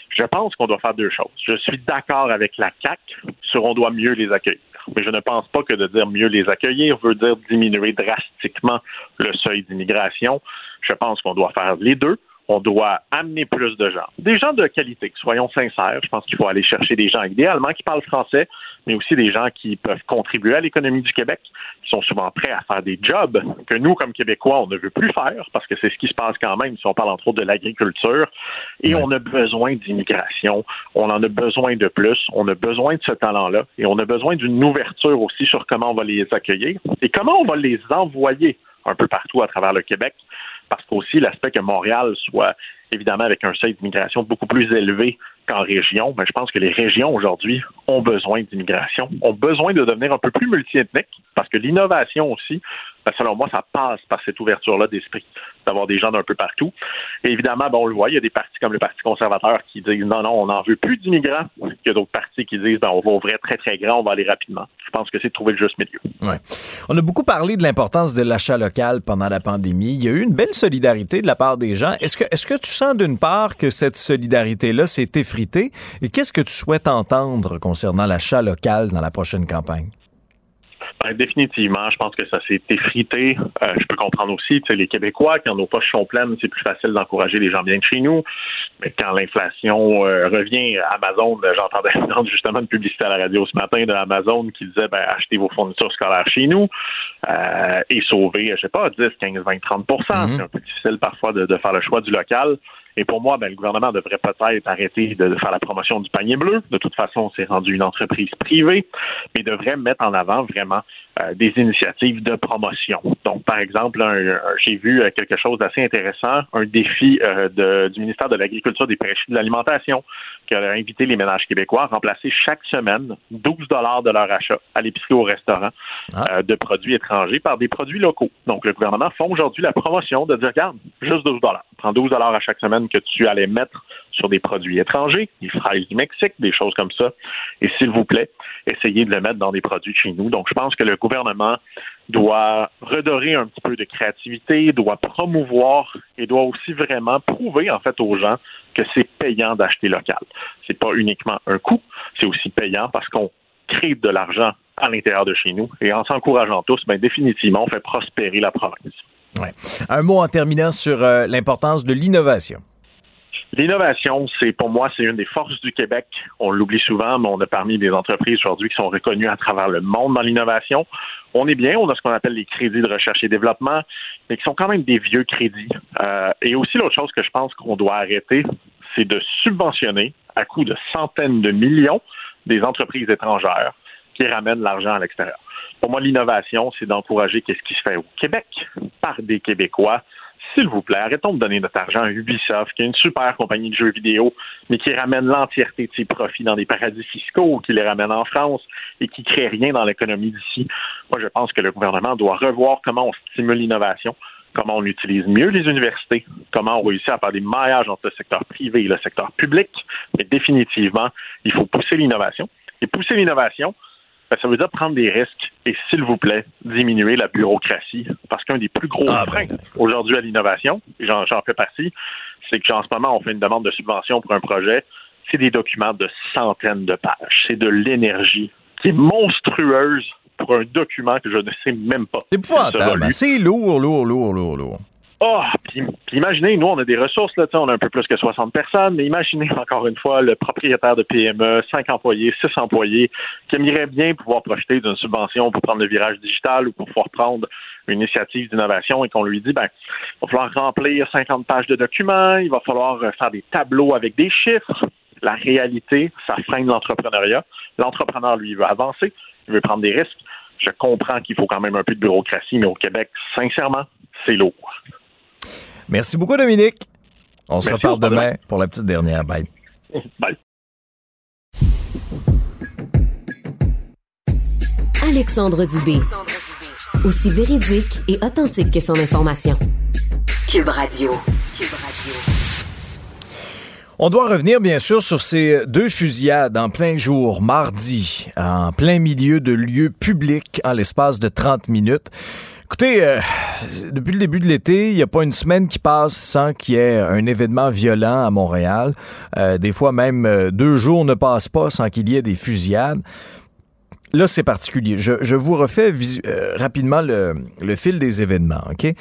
Je pense qu'on doit faire deux choses. Je suis d'accord avec la CAC sur on doit mieux les accueillir. Mais je ne pense pas que de dire mieux les accueillir veut dire diminuer drastiquement le seuil d'immigration. Je pense qu'on doit faire les deux on doit amener plus de gens. Des gens de qualité, soyons sincères. Je pense qu'il faut aller chercher des gens idéalement qui parlent français, mais aussi des gens qui peuvent contribuer à l'économie du Québec, qui sont souvent prêts à faire des jobs que nous, comme Québécois, on ne veut plus faire, parce que c'est ce qui se passe quand même si on parle entre autres de l'agriculture. Et on a besoin d'immigration. On en a besoin de plus. On a besoin de ce talent-là. Et on a besoin d'une ouverture aussi sur comment on va les accueillir et comment on va les envoyer un peu partout à travers le Québec parce qu'aussi l'aspect que Montréal soit évidemment avec un seuil d'immigration beaucoup plus élevé qu'en région, mais je pense que les régions aujourd'hui ont besoin d'immigration, ont besoin de devenir un peu plus multiethniques, parce que l'innovation aussi, ben, selon moi, ça passe par cette ouverture-là d'esprit, d'avoir des gens d'un peu partout. Évidemment, ben, on le voit, il y a des partis comme le Parti conservateur qui disent non, non, on n'en veut plus d'immigrants. Il y a d'autres partis qui disent ben, on va ouvrir très, très grand, on va aller rapidement. Je pense que c'est de trouver le juste milieu. On a beaucoup parlé de l'importance de l'achat local pendant la pandémie. Il y a eu une belle solidarité de la part des gens. Est-ce que, est-ce que tu sens d'une part que cette solidarité-là s'est effritée? Et qu'est-ce que tu souhaites entendre concernant l'achat local dans la prochaine campagne? Ben, définitivement, je pense que ça s'est effrité. Euh, je peux comprendre aussi, tu sais, les Québécois, quand nos poches sont pleines, c'est plus facile d'encourager les gens bien de chez nous. Mais quand l'inflation euh, revient, Amazon, j'entendais justement une publicité à la radio ce matin de Amazon qui disait ben, achetez vos fournitures scolaires chez nous euh, et sauver, je sais pas, 10, 15, 20, 30% C'est un peu difficile parfois de, de faire le choix du local. Et pour moi, ben, le gouvernement devrait peut-être arrêter de faire la promotion du panier bleu. De toute façon, c'est rendu une entreprise privée, mais devrait mettre en avant vraiment euh, des initiatives de promotion. Donc, par exemple, j'ai vu euh, quelque chose d'assez intéressant, un défi euh, du ministère de l'Agriculture, des Pêches et de l'Alimentation, qui a invité les ménages québécois à remplacer chaque semaine 12 dollars de leur achat à l'épicerie ou au restaurant ah. de produits étrangers par des produits locaux. Donc, le gouvernement fait aujourd'hui la promotion de dire, regarde, juste 12 dollars. Prends 12 dollars à chaque semaine que tu allais mettre sur des produits étrangers, des fraises du Mexique, des choses comme ça. Et s'il vous plaît, essayez de le mettre dans des produits chez nous. Donc, je pense que le gouvernement doit redorer un petit peu de créativité, doit promouvoir et doit aussi vraiment prouver, en fait, aux gens que c'est payant d'acheter local. C'est pas uniquement un coût, c'est aussi payant parce qu'on crée de l'argent à l'intérieur de chez nous. Et en s'encourageant tous, bien, définitivement, on fait prospérer la province. Ouais. Un mot en terminant sur euh, l'importance de l'innovation. L'innovation, c'est pour moi, c'est une des forces du Québec. On l'oublie souvent, mais on a parmi des entreprises aujourd'hui qui sont reconnues à travers le monde dans l'innovation. On est bien, on a ce qu'on appelle les crédits de recherche et développement, mais qui sont quand même des vieux crédits. Euh, et aussi l'autre chose que je pense qu'on doit arrêter, c'est de subventionner à coût de centaines de millions des entreprises étrangères qui ramènent l'argent à l'extérieur. Pour moi, l'innovation, c'est d'encourager ce qui se fait au Québec par des Québécois. S'il vous plaît, arrêtons de donner notre argent à Ubisoft, qui est une super compagnie de jeux vidéo, mais qui ramène l'entièreté de ses profits dans des paradis fiscaux, qui les ramène en France et qui crée rien dans l'économie d'ici. Moi, je pense que le gouvernement doit revoir comment on stimule l'innovation, comment on utilise mieux les universités, comment on réussit à faire des maillages entre le secteur privé et le secteur public. Mais définitivement, il faut pousser l'innovation. Et pousser l'innovation, ben, ça veut dire prendre des risques et, s'il vous plaît, diminuer la bureaucratie. Parce qu'un des plus gros Ah, freins ben, aujourd'hui à l'innovation, et j'en fais partie, c'est qu'en ce moment, on fait une demande de subvention pour un projet. C'est des documents de centaines de pages. C'est de l'énergie qui est monstrueuse pour un document que je ne sais même pas. C'est épouvantable. lu. C'est lourd, lourd, lourd, lourd, lourd. Oh, puis, imaginez, nous, on a des ressources, là, on a un peu plus que 60 personnes, mais imaginez encore une fois le propriétaire de PME, 5 employés, 6 employés, qui aimerait bien pouvoir profiter d'une subvention pour prendre le virage digital ou pour pouvoir prendre une initiative d'innovation et qu'on lui dit, ben, il va falloir remplir 50 pages de documents, il va falloir faire des tableaux avec des chiffres. La réalité, ça freine l'entrepreneuriat. L'entrepreneur, lui, veut avancer, il veut prendre des risques. Je comprends qu'il faut quand même un peu de bureaucratie, mais au Québec, sincèrement, c'est lourd. Merci beaucoup, Dominique. On se Merci, reparle demain pour la petite dernière. Bye. Bye. Alexandre Dubé. Aussi véridique et authentique que son information. Cube Radio. Cube Radio. On doit revenir, bien sûr, sur ces deux fusillades en plein jour, mardi, en plein milieu de lieux publics, en l'espace de 30 minutes. Écoutez, euh, depuis le début de l'été, il n'y a pas une semaine qui passe sans qu'il y ait un événement violent à Montréal. Euh, des fois, même euh, deux jours ne passent pas sans qu'il y ait des fusillades. Là, c'est particulier. Je, vous refais rapidement le, le fil des événements. OK?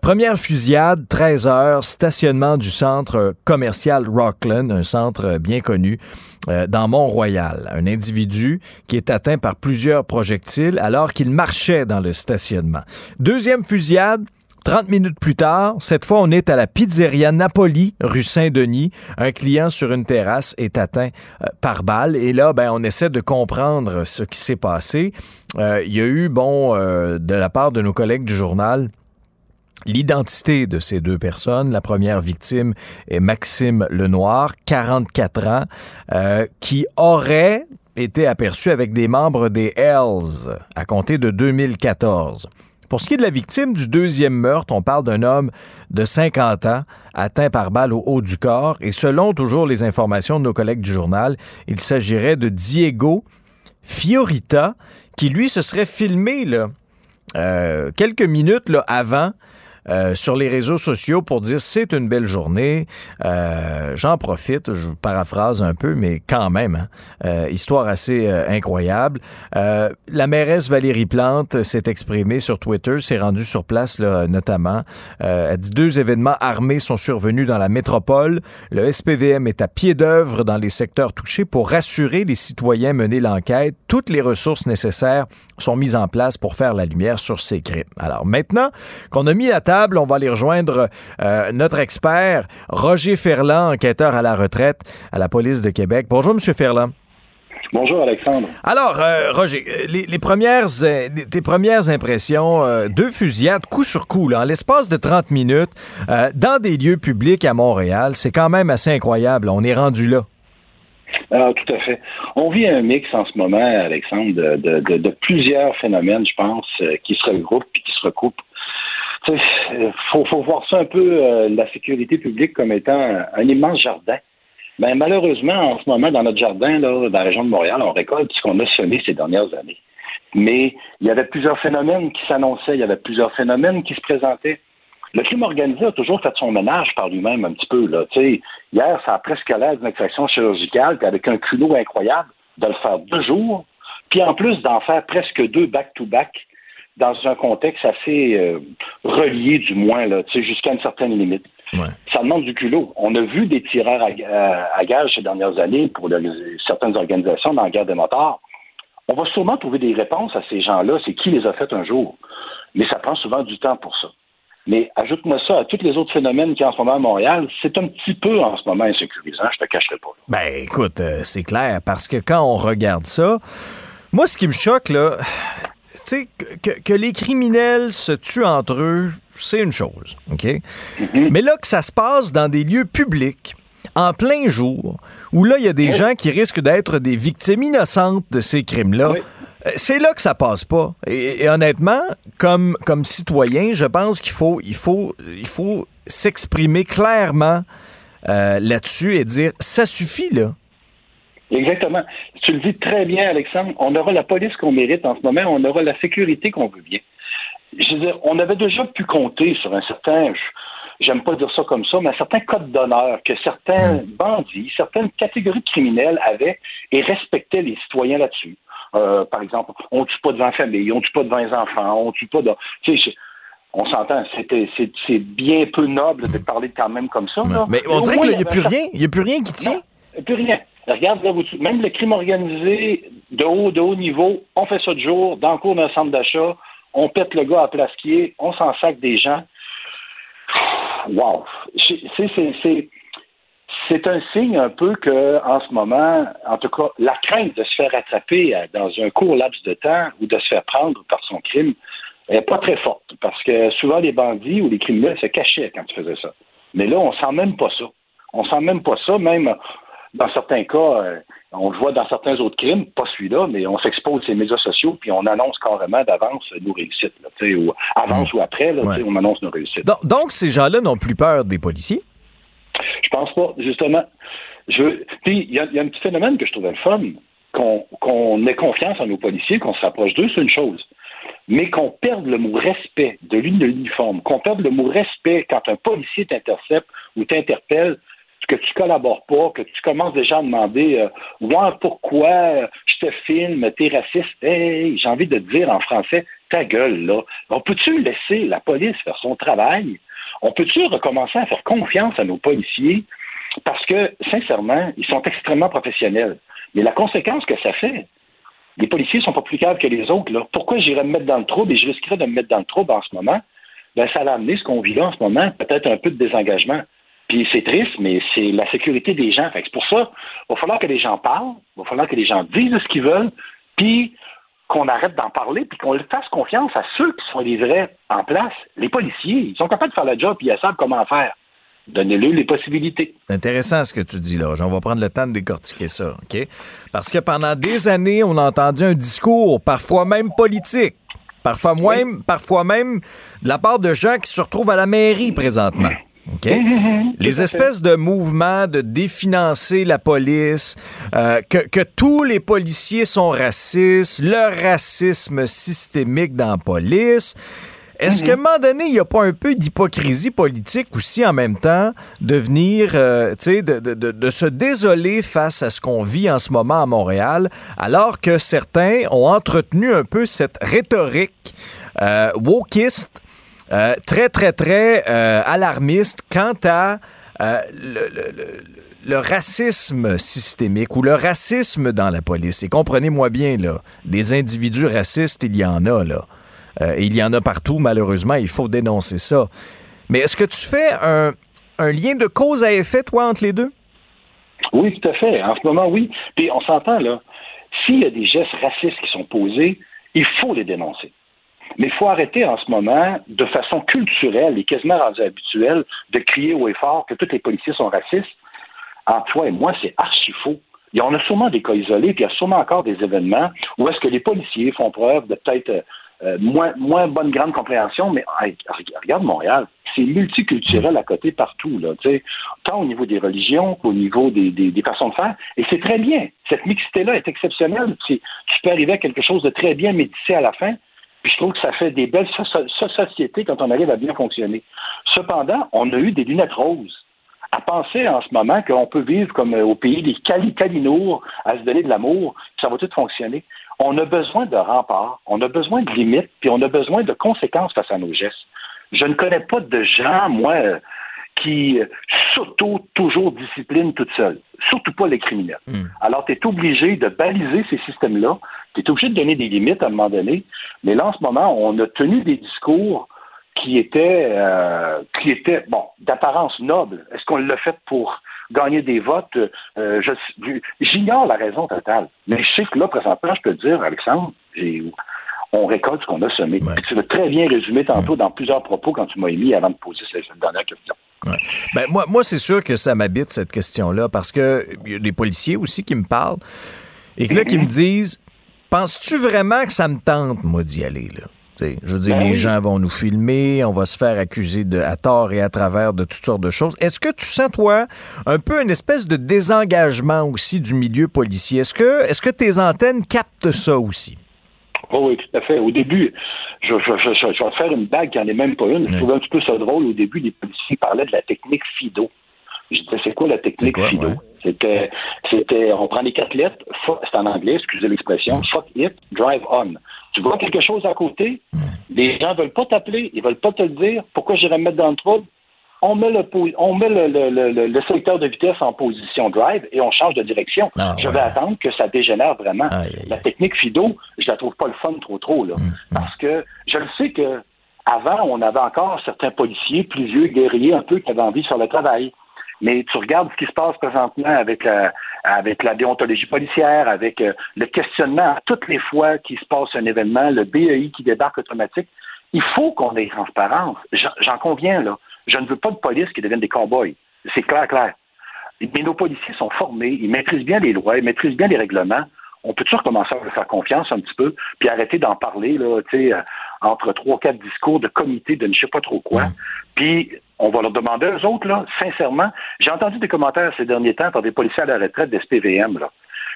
Première fusillade, 13 heures, stationnement du centre commercial Rockland, un centre bien connu euh, dans Mont-Royal. Un individu qui est atteint par plusieurs projectiles alors qu'il marchait dans le stationnement. Deuxième fusillade, 30 minutes plus tard, cette fois, on est à la pizzeria Napoli, rue Saint-Denis. Un client sur une terrasse est atteint euh, par balle. Et là, ben, on essaie de comprendre ce qui s'est passé. Euh, Il y a eu, bon, de la part de nos collègues du journal, L'identité de ces deux personnes, la première victime est Maxime Lenoir, 44 ans, euh, qui aurait été aperçu avec des membres des Hells à compter de 2014. Pour ce qui est de la victime du deuxième meurtre, on parle d'un homme de 50 ans atteint par balle au haut du corps et selon toujours les informations de nos collègues du journal, il s'agirait de Diego Fiorita qui lui se serait filmé euh, quelques minutes avant euh, sur les réseaux sociaux pour dire c'est une belle journée. Euh, J'en profite, je paraphrase un peu, mais quand même, hein. Euh, histoire assez incroyable. La mairesse Valérie Plante s'est exprimée sur Twitter, s'est rendue sur place notamment. Elle dit deux événements armés sont survenus dans la métropole. Le SPVM est à pied d'œuvre dans les secteurs touchés pour rassurer les citoyens mener l'enquête. Toutes les ressources nécessaires sont mises en place pour faire la lumière sur ces crimes. Alors maintenant qu'on a mis la table, on va aller rejoindre euh, notre expert, Roger Ferland, enquêteur à la retraite à la police de Québec. Bonjour, Monsieur Ferland. Bonjour Alexandre. Alors, euh, Roger, euh, les, les premières, euh, tes premières impressions, euh, deux fusillades coup sur coup, là, en l'espace de 30 minutes, dans des lieux publics à Montréal, c'est quand même assez incroyable. On est rendu là. Alors, tout à fait. On vit un mix en ce moment, Alexandre, de, de, de, de plusieurs phénomènes, je pense, qui se regroupent et qui se recoupent. Euh, faut, faut voir ça un peu, euh, la sécurité publique, comme étant un, immense jardin. Ben, malheureusement, en ce moment, dans notre jardin, là, dans la région de Montréal, on récolte ce qu'on a semé ces dernières années. Mais il y avait plusieurs phénomènes qui s'annonçaient, il y avait plusieurs phénomènes qui se présentaient. Le crime organisé a toujours fait son ménage par lui-même un petit peu. Là. Hier, ça a presque l'air d'une extraction chirurgicale, avec un culot incroyable, de le faire deux jours, puis en plus d'en faire presque deux back-to-back dans un contexte assez euh, relié, du moins, là, jusqu'à une certaine limite. Ça demande du culot. On a vu des tireurs à, à, ces dernières années pour le- certaines organisations dans la guerre des motards. On va sûrement trouver des réponses à ces gens-là. C'est qui les a faites un jour? Mais ça prend souvent du temps pour ça. Mais ajoute-moi ça à tous les autres phénomènes qu'il y a en ce moment à Montréal. C'est un petit peu en ce moment insécurisant, je te cacherai pas. Ben, écoute, euh, c'est clair, parce que quand on regarde ça, moi, ce qui me choque, là, tu sais, que, que les criminels se tuent entre eux, c'est une chose, OK? Mais là, que ça se passe dans des lieux publics, en plein jour, où là, il y a des gens qui risquent d'être des victimes innocentes de ces crimes-là, Euh, C'est là que ça passe pas. Et, et honnêtement, comme, comme citoyen, je pense qu'il faut, il faut, il faut s'exprimer clairement euh, là-dessus et dire ça suffit, là. Exactement. Tu le dis très bien, Alexandre. On aura la police qu'on mérite en ce moment, on aura la sécurité qu'on veut bien. Je veux dire, on avait déjà pu compter sur un certain, j'aime pas dire ça comme ça, mais un certain code d'honneur que certains bandits, certaines catégories de criminels avaient et respectaient les citoyens là-dessus. Euh, par exemple, on tue pas devant la famille, on tue pas devant les enfants, on tue pas de. Tu sais, je- on s'entend, c'était, c'est, bien peu noble de parler quand même comme ça. là. Mais on dirait qu'il il n'y a plus rien. Il n'y a plus rien qui tient. Non, il y a plus rien. Regarde, là, vous- même le crime organisé de haut, de haut niveau, on fait ça de jour, dans le cours d'un centre d'achat, on pète le gars à place on s'en sac des gens. Wow! C'est un signe un peu que, en ce moment, en tout cas, la crainte de se faire attraper euh, dans un court laps de temps ou de se faire prendre par son crime n'est pas très forte. Parce que souvent, les bandits ou les criminels se cachaient quand ils faisaient ça. Mais là, on sent même pas ça. On sent même pas ça, même dans certains cas, euh, on le voit dans certains autres crimes, pas celui-là, mais on s'expose sur les médias sociaux puis on annonce carrément d'avance nos réussites. Là, ou avance ou après, là, Ouais. on annonce nos réussites. Donc, donc, ces gens-là n'ont plus peur des policiers? Je pense pas, justement. Je, puis il y, a- il y a un petit phénomène que je trouvais le fun, qu'on ait confiance en nos policiers, qu'on se rapproche d'eux, c'est une chose. Mais qu'on perde le mot respect de l'une de l'uniforme, qu'on perde le mot respect quand un policier t'intercepte ou t'interpelle, que tu collabores pas, que tu commences déjà à demander euh, pourquoi je te filme, t'es raciste. Hey, j'ai envie de te dire en français, ta gueule, là. On peut-tu laisser la police faire son travail? On peut-tu recommencer à faire confiance à nos policiers? Parce que, sincèrement, ils sont extrêmement professionnels. Mais la conséquence que ça fait, les policiers sont pas plus capables que les autres. Là. Pourquoi j'irais me mettre dans le trouble et je risquerais de me mettre dans le trouble en ce moment? Ben, ça a amené ce qu'on vit là en ce moment, peut-être un peu de désengagement. Puis c'est triste, mais c'est la sécurité des gens. Fait que c'est pour ça, il va falloir que les gens parlent, il va falloir que les gens disent ce qu'ils veulent, puis qu'on arrête d'en parler, puis qu'on fasse confiance à ceux qui sont les vrais en place. Les policiers, ils sont capables de faire le job, puis ils savent comment faire. Donnez-leur les possibilités. C'est intéressant ce que tu dis là. On va prendre le temps de décortiquer ça, OK? Parce que pendant des années, on a entendu un discours, parfois même politique, parfois même, parfois même de la part de gens qui se retrouvent à la mairie présentement. OK? Les espèces de mouvements de définancer la police, euh, que, que tous les policiers sont racistes, le racisme systémique dans la police. Est-ce qu'à un moment donné, il n'y a pas un peu d'hypocrisie politique aussi en même temps de venir, euh, tu sais, de, de- de- de se désoler face à ce qu'on vit en ce moment à Montréal, alors que certains ont entretenu un peu cette rhétorique euh, wokiste, euh, très, très, très euh, alarmiste quant à euh, le, racisme systémique ou le racisme dans la police. Et comprenez-moi bien, là, des individus racistes, il y en a, là. Il y en a partout, malheureusement, il faut dénoncer ça. Mais est-ce que tu fais un, un lien de cause à effet, toi, entre les deux? Oui, tout à fait. En ce moment, oui. Puis on s'entend, là. S'il y a des gestes racistes qui sont posés, il faut les dénoncer. Mais il faut arrêter en ce moment, de façon culturelle et quasiment habituelle, de crier haut et fort que tous les policiers sont racistes. En toi et moi, c'est archi faux. Y en a sûrement des cas isolés, puis il y a sûrement encore des événements où est-ce que les policiers font preuve de peut-être euh, euh, moins, bonne grande compréhension, mais regarde Montréal, c'est multiculturel à côté partout, tant au niveau des religions qu'au niveau des, façons de faire. Et c'est très bien. Cette mixité-là est exceptionnelle. Tu, tu peux arriver à quelque chose de très bien médicé à la fin. Puis je trouve que ça fait des belles so- so- sociétés quand on arrive à bien fonctionner. Cependant, on a eu des lunettes roses à penser en ce moment qu'on peut vivre comme euh, au pays des cali calinours, à se donner de l'amour, ça va tout fonctionner. On a besoin de remparts, on a besoin de limites, puis on a besoin de conséquences face à nos gestes. Je ne connais pas de gens, moi, euh, qui euh, s'auto toujours disciplinent toute seule. Surtout pas les criminels. Alors, tu es obligé de baliser ces systèmes-là. Tu es obligé de donner des limites à un moment donné. Mais là, en ce moment, on a tenu des discours qui étaient, euh, qui étaient bon, d'apparence noble. Est-ce qu'on l'a fait pour gagner des votes? Euh, J'ignore la raison totale. Mais je sais que là, présentement, je peux te dire, Alexandre, j'ai- on récolte ce qu'on a semé. Tu l'as très bien résumé tantôt dans plusieurs propos quand tu m'as émis avant de poser cette dernière question. Ben, moi, moi c'est sûr que ça m'habite, cette question-là, parce que y a des policiers aussi qui me parlent et que là, qui me disent penses-tu vraiment que ça me tente, moi, d'y aller, là? T'sais, je veux dire, Ben les oui. gens vont nous filmer, on va se faire accuser de, à tort et à travers de toutes sortes de choses. Est-ce que tu sens, toi, un peu une espèce de désengagement aussi du milieu policier? Est-ce que, est-ce que tes antennes captent ça aussi? Oh oui, tout à fait. Au début, je, je, je, je- je vais te faire une bague qui n'en est même pas une. Je trouvais un petit peu ça drôle. Au début, les policiers parlaient de la technique FIDO. Je disais, c'est quoi la technique quoi, FIDO? ouais. C'était, c'était, on prend les quatre lettres, c'est en anglais, excusez l'expression, fuck it, drive on. Tu vois quelque chose à côté, les gens veulent pas t'appeler, ils veulent pas te le dire, pourquoi j'irais me mettre dans le trouble? On met le, on met le, le, le, secteur de vitesse en position drive et on change de direction. Ah, je ouais. vais attendre que ça dégénère vraiment. Aïe, aïe, La technique FIDO, je la trouve pas le fun trop trop là, parce que je le sais que avant on avait encore certains policiers plus vieux, guerriers un peu qui avaient envie faire le travail. Mais tu regardes ce qui se passe présentement avec la, avec la déontologie policière, avec euh, le questionnement à toutes les fois qu'il se passe un événement, le BEI qui débarque automatique. Il faut qu'on ait transparence. J'en conviens, là. Je ne veux pas de police qui deviennent des cow-boys. C'est clair, clair. Mais nos policiers sont formés, ils maîtrisent bien les lois, ils maîtrisent bien les règlements. On peut toujours commencer à leur faire confiance un petit peu, puis arrêter d'en parler, là, tu sais, euh, entre trois, quatre discours de comité de ne sais pas trop quoi. Puis, on va leur demander aux autres, là, sincèrement. J'ai entendu des commentaires ces derniers temps par des policiers à la retraite de SPVM, là.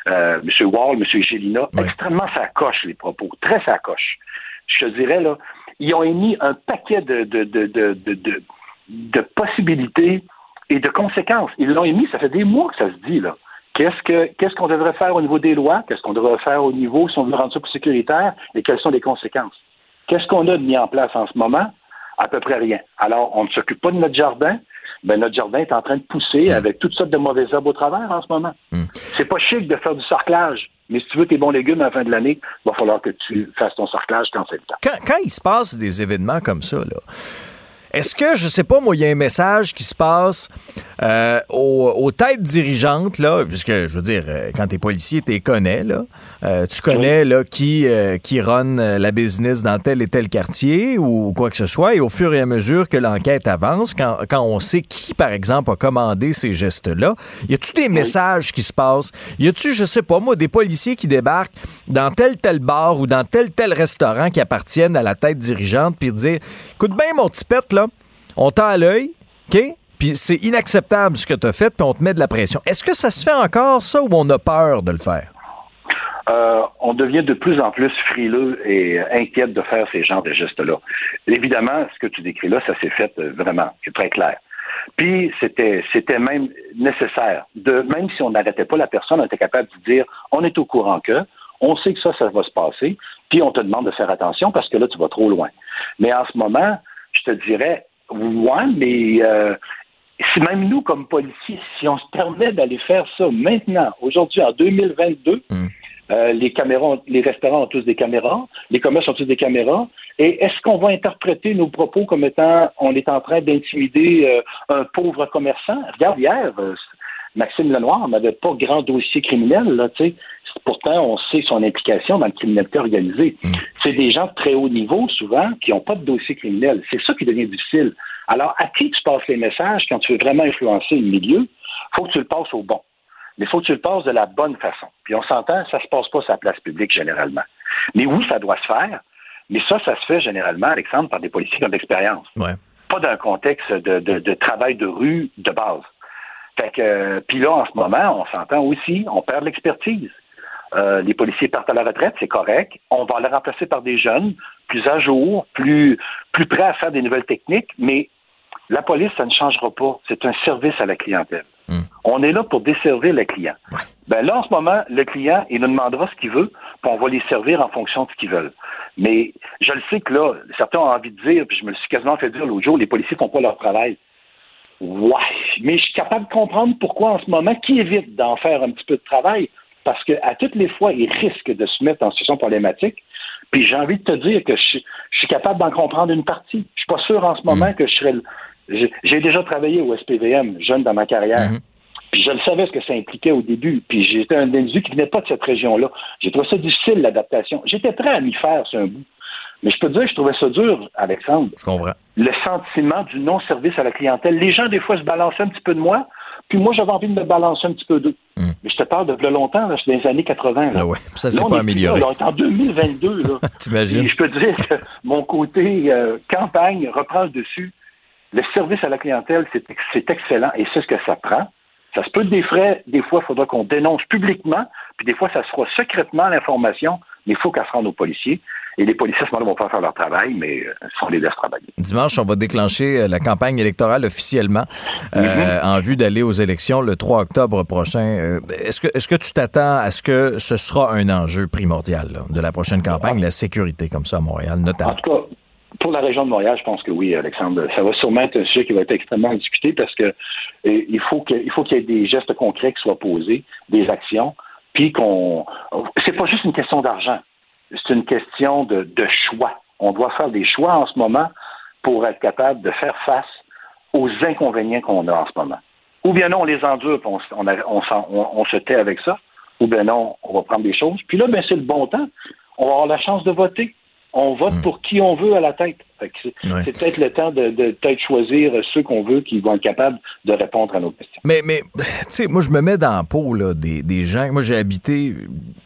Euh, M. Wall, M. Gélina, extrêmement sacoche les propos, très sacoche. Je te dirais, là, ils ont émis un paquet de, de, de, de, de, de- possibilités et de conséquences. Ils l'ont émis, ça fait des mois que ça se dit, là. Qu'est-ce que qu'est-ce qu'on devrait faire au niveau des lois? Qu'est-ce qu'on devrait faire au niveau si on veut rendre ça plus sécuritaire? Et quelles sont les conséquences? Qu'est-ce qu'on a de mis en place en ce moment? À peu près rien. Alors, on ne s'occupe pas de notre jardin. Ben, notre jardin est en train de pousser avec toutes sortes de mauvaises herbes au travers en ce moment. C'est pas chic de faire du sarclage. Mais si tu veux tes bons légumes à la fin de l'année, il va falloir que tu fasses ton sarclage quand c'est le temps. Quand, quand il se passe des événements comme ça, là, est-ce que, je sais pas, moi, il y a un message qui se passe euh, aux, aux têtes dirigeantes, là, puisque, je veux dire, euh, quand t'es policier, t'es connais, là. Euh, tu connais, là, qui, euh, qui run la business dans tel et tel quartier ou quoi que ce soit, et au fur et à mesure que l'enquête avance, quand, quand on sait qui, par exemple, a commandé ces gestes-là, y a-tu des messages qui se passent? Y a-tu, je sais pas, moi, des policiers qui débarquent dans tel tel bar ou dans tel tel restaurant qui appartiennent à la tête dirigeante, puis dire, écoute bien, mon petit pet, là, on t'a à l'œil, OK? Puis c'est inacceptable ce que tu as fait, puis on te met de la pression. Est-ce que ça se fait encore, ça, ou on a peur de le faire? Euh, on devient de plus en plus frileux et inquiète de faire ces genres de gestes-là. Évidemment, ce que tu décris là, ça s'est fait euh, vraiment, c'est très clair. Puis c'était même nécessaire. Même si on n'arrêtait pas la personne, on était capable de dire on est au courant que, on sait que ça, ça va se passer, puis on te demande de faire attention parce que là, tu vas trop loin. Mais en ce moment, je te dirais, ouais, mais euh, si même nous, comme policiers, si on se permet d'aller faire ça maintenant, aujourd'hui, en 2022, euh, les caméras, ont- les restaurants ont tous des caméras, les commerces ont tous des caméras. Et est-ce qu'on va interpréter nos propos comme étant on est en train d'intimider euh, un pauvre commerçant? Regarde, hier, Maxime Lenoir n'avait pas grand dossier criminel, là, tu sais. Pourtant, on sait son implication dans la criminalité organisée. C'est des gens de très haut niveau, souvent, qui n'ont pas de dossier criminel. C'est ça qui devient difficile. Alors, à qui tu passes les messages quand tu veux vraiment influencer le milieu? faut que tu le passes au bon. Mais il faut que tu le passes de la bonne façon. Puis on s'entend, ça se passe pas sur la place publique généralement. Mais oui, ça doit se faire. Mais ça, ça se fait généralement, Alexandre, par des policiers qui ont de l'expérience. Ouais. Pas dans un contexte de, de- de travail de rue de base. Fait que, euh, puis là, en ce moment, on s'entend aussi, on perd de l'expertise. Euh, les policiers partent à la retraite, c'est correct. On va les remplacer par des jeunes plus à jour, plus, plus prêts à faire des nouvelles techniques, mais la police, ça ne changera pas. C'est un service à la clientèle. On est là pour desservir le client. Ben là, en ce moment, le client, il nous demandera ce qu'il veut, puis on va les servir en fonction de ce qu'ils veulent. Mais je le sais que là, certains ont envie de dire, puis je me le suis quasiment fait dire l'autre jour, les policiers font pas leur travail. Ouais, mais je suis capable de comprendre pourquoi en ce moment, qui évite d'en faire un petit peu de travail, parce que à toutes les fois, ils risquent de se mettre en situation problématique. Puis j'ai envie de te dire que je, suis- je suis capable d'en comprendre une partie. Je suis pas sûr en ce moment que je serais. J'ai déjà travaillé au SPVM, jeune dans ma carrière. Puis je le savais ce que ça impliquait au début. Puis j'étais un individu qui venait pas de cette région-là. J'ai trouvé ça difficile, l'adaptation. J'étais prêt à m'y faire sur un bout. Mais je peux te dire que je trouvais ça dur, Alexandre. Je comprends. Le sentiment du non-service à la clientèle. Les gens, des fois, se balançaient un petit peu de moi Puis moi, j'avais envie de me balancer un petit peu d'eux. Mais je te parle de longtemps, là, les années 80. Là. Ah ouais, ça s'est pas plus amélioré. là, on est en 2022. Là. T'imagines? Et je peux te dire que mon côté euh, campagne reprend le dessus. Le service à la clientèle, c'est c'est excellent et c'est ce que ça prend. Ça se peut des frais. Des fois, il faudra qu'on dénonce publiquement, puis des fois, ça sera secrètement l'information, mais il faut qu'elle se rende aux policiers. Et les policiers, à ce moment-là, vont pas faire leur travail, mais euh, on les laisse travailler. Dimanche, on va déclencher euh, la campagne électorale officiellement euh, Mm-hmm. en vue d'aller aux élections le 3 octobre prochain. Est-ce que, est-ce que tu t'attends à ce que ce sera un enjeu primordial là, de la prochaine campagne, la sécurité comme ça à Montréal, notamment? En tout cas, pour la région de Montréal, je pense que oui, Alexandre. Ça va sûrement être un sujet qui va être extrêmement discuté parce que il faut que- il faut qu'il y ait des gestes concrets qui soient posés, des actions, puis qu'on. C'est pas juste une question d'argent. C'est une question de, choix. On doit faire des choix en ce moment pour être capable de faire face aux inconvénients qu'on a en ce moment. Ou bien non, on les endure, puis on, on- on se tait avec ça. Ou bien non, on va prendre des choses. Puis là, ben, c'est le bon temps. On va avoir la chance de voter. On vote pour qui on veut à la tête. C'est Ouais. peut-être le temps de, de peut-être choisir ceux qu'on veut qui vont être capables de répondre à nos questions. Mais, mais tu sais, moi, je me mets dans la peau là, des, des gens. Moi, j'ai habité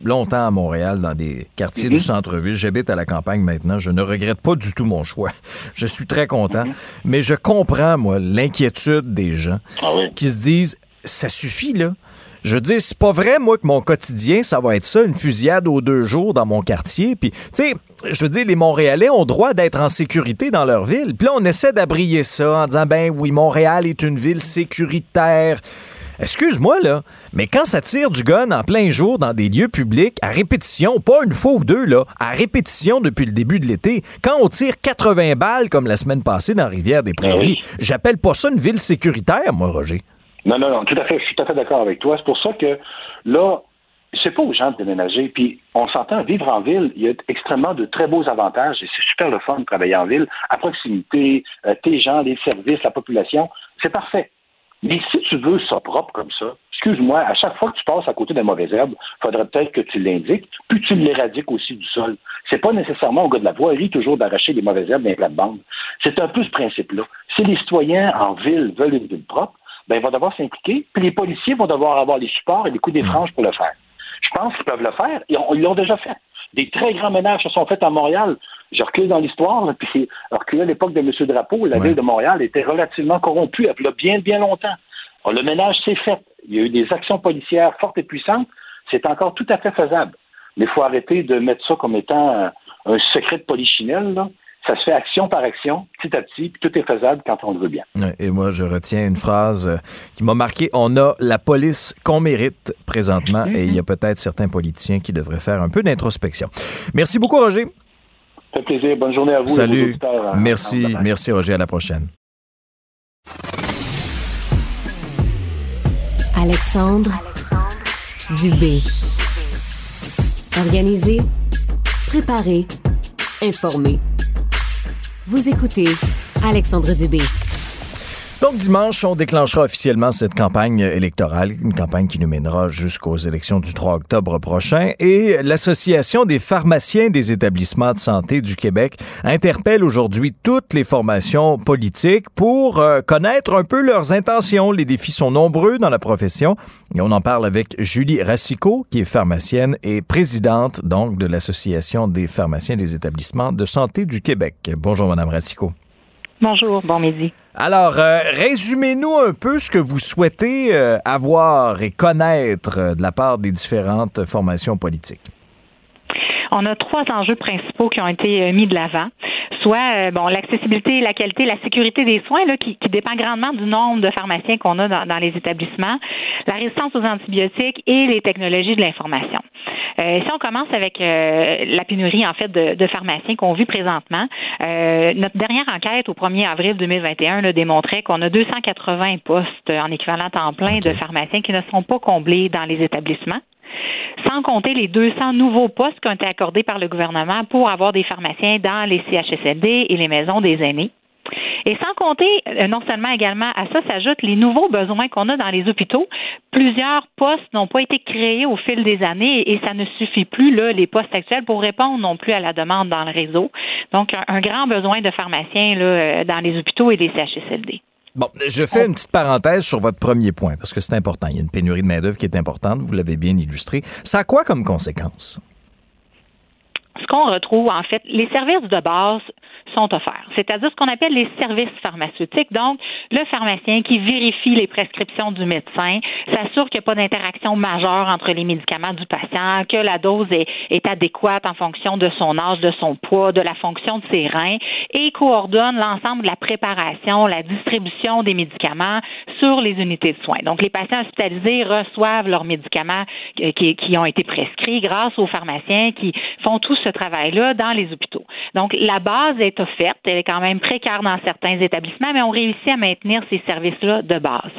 longtemps à Montréal, dans des quartiers du centre-ville. J'habite à la campagne maintenant. Je ne regrette pas du tout mon choix. Je suis très content. Mais je comprends, moi, l'inquiétude des gens qui se disent ça suffit, là. Je veux dire, c'est pas vrai, moi, que mon quotidien, ça va être ça, une fusillade aux deux jours dans mon quartier. Puis, tu sais, je veux dire, les Montréalais ont droit d'être en sécurité dans leur ville. Puis là, on essaie d'abrier ça en disant, ben oui, Montréal est une ville sécuritaire. Excuse-moi, là, mais quand ça tire du gun en plein jour dans des lieux publics, à répétition, pas une fois ou deux, là, à répétition depuis le début de l'été, quand on tire 80 balles comme la semaine passée dans Rivière-des-Prairies, j'appelle pas ça une ville sécuritaire, moi, Roger. Non, non, non, tout à fait, je suis tout à fait d'accord avec toi. C'est pour ça que là, c'est pas aux gens de déménager. Puis on s'entend, vivre en ville, il y a extrêmement de très beaux avantages et c'est super le fun de travailler en ville, à proximité, euh, tes gens, les services, la population, c'est parfait. Mais si tu veux ça propre comme ça, excuse-moi, à chaque fois que tu passes à côté d'un mauvais herbe, il faudrait peut-être que tu l'indiques, puis tu l'éradiques aussi du sol. C'est pas nécessairement au gars de la voirie toujours d'arracher les mauvaises herbes dans les plates-bandes. C'est un peu ce principe-là. Si les citoyens en ville veulent une ville propre, ben, ils vont devoir s'impliquer, puis les policiers vont devoir avoir les supports et les coups des franges pour le faire. Je pense qu'ils peuvent le faire. Ils ont- ils l'ont déjà fait. Des très grands ménages se sont faits à Montréal. Je recule dans l'histoire, puis recule à l'époque de M. Drapeau, la ville de Montréal était relativement corrompue, il y a bien, bien longtemps. Alors, le ménage s'est fait. Il y a eu des actions policières fortes et puissantes. C'est encore tout à fait faisable. Mais il faut arrêter de mettre ça comme étant un, un secret de polichinelle. Là. Ça se fait action par action, petit à petit, puis tout est faisable quand on le veut bien. Et moi, je retiens une phrase euh, qui m'a marqué. On a la police qu'on mérite présentement et il y a peut-être certains politiciens qui devraient faire un peu d'introspection. Merci beaucoup, Roger. Ça fait plaisir. Bonne journée à vous. et à vos Salut. euh, Merci, merci, Roger. À la prochaine. Alexandre Dubé. Organisé, préparé, informé. Vous écoutez Alexandre Dubé. Donc, dimanche, on déclenchera officiellement cette campagne électorale, une campagne qui nous mènera jusqu'aux élections du 3 octobre prochain. Et l'Association des pharmaciens des établissements de santé du Québec interpelle aujourd'hui toutes les formations politiques pour euh, connaître un peu leurs intentions. Les défis sont nombreux dans la profession. Et on en parle avec Julie Racicot, qui est pharmacienne et présidente, donc, de l'Association des pharmaciens des établissements de santé du Québec. Bonjour, Madame Racicot. Bonjour, bon midi. Alors, euh, résumez-nous un peu ce que vous souhaitez euh, avoir et connaître euh, de la part des différentes formations politiques. On a trois enjeux principaux qui ont été euh, mis de l'avant. Soit euh, bon l'accessibilité, la qualité, la sécurité des soins là, qui, qui dépend grandement du nombre de pharmaciens qu'on a dans, dans, les établissements, la résistance aux antibiotiques et les technologies de l'information. Euh, si on commence avec euh, la pénurie en fait de, de pharmaciens qu'on vit présentement, euh, notre dernière enquête au 1er avril 2021 là, démontrait qu'on a 280 postes en équivalent temps plein okay. de pharmaciens qui ne sont pas comblés dans les établissements sans compter les 200 nouveaux postes qui ont été accordés par le gouvernement pour avoir des pharmaciens dans les CHSLD et les maisons des aînés. Et sans compter, non seulement également à ça s'ajoutent les nouveaux besoins qu'on a dans les hôpitaux. Plusieurs postes n'ont pas été créés au fil des années et ça ne suffit plus, les postes actuels, pour répondre non plus à la demande dans le réseau. Donc, un, grand besoin de pharmaciens là, dans les hôpitaux et les CHSLD. Bon, je fais une petite parenthèse sur votre premier point, parce que c'est important. Il y a une pénurie de main-d'œuvre qui est importante, vous l'avez bien illustré. Ça a quoi comme conséquence? Ce qu'on retrouve, en fait, les services de base sont offerts, c'est-à-dire ce qu'on appelle les services pharmaceutiques. Donc, le pharmacien qui vérifie les prescriptions du médecin, s'assure qu'il n'y a pas d'interaction majeure entre les médicaments du patient, que la dose est, adéquate en fonction de son âge, de son poids, de la fonction de ses reins et coordonne l'ensemble de la préparation, la distribution des médicaments sur les unités de soins. Donc, les patients hospitalisés reçoivent leurs médicaments euh, qui, qui ont été prescrits grâce aux pharmaciens qui font tout ce travail-là dans les hôpitaux. Donc, la base est offerte. Elle est quand même précaire dans certains établissements, mais on réussit à maintenir ces services-là de base.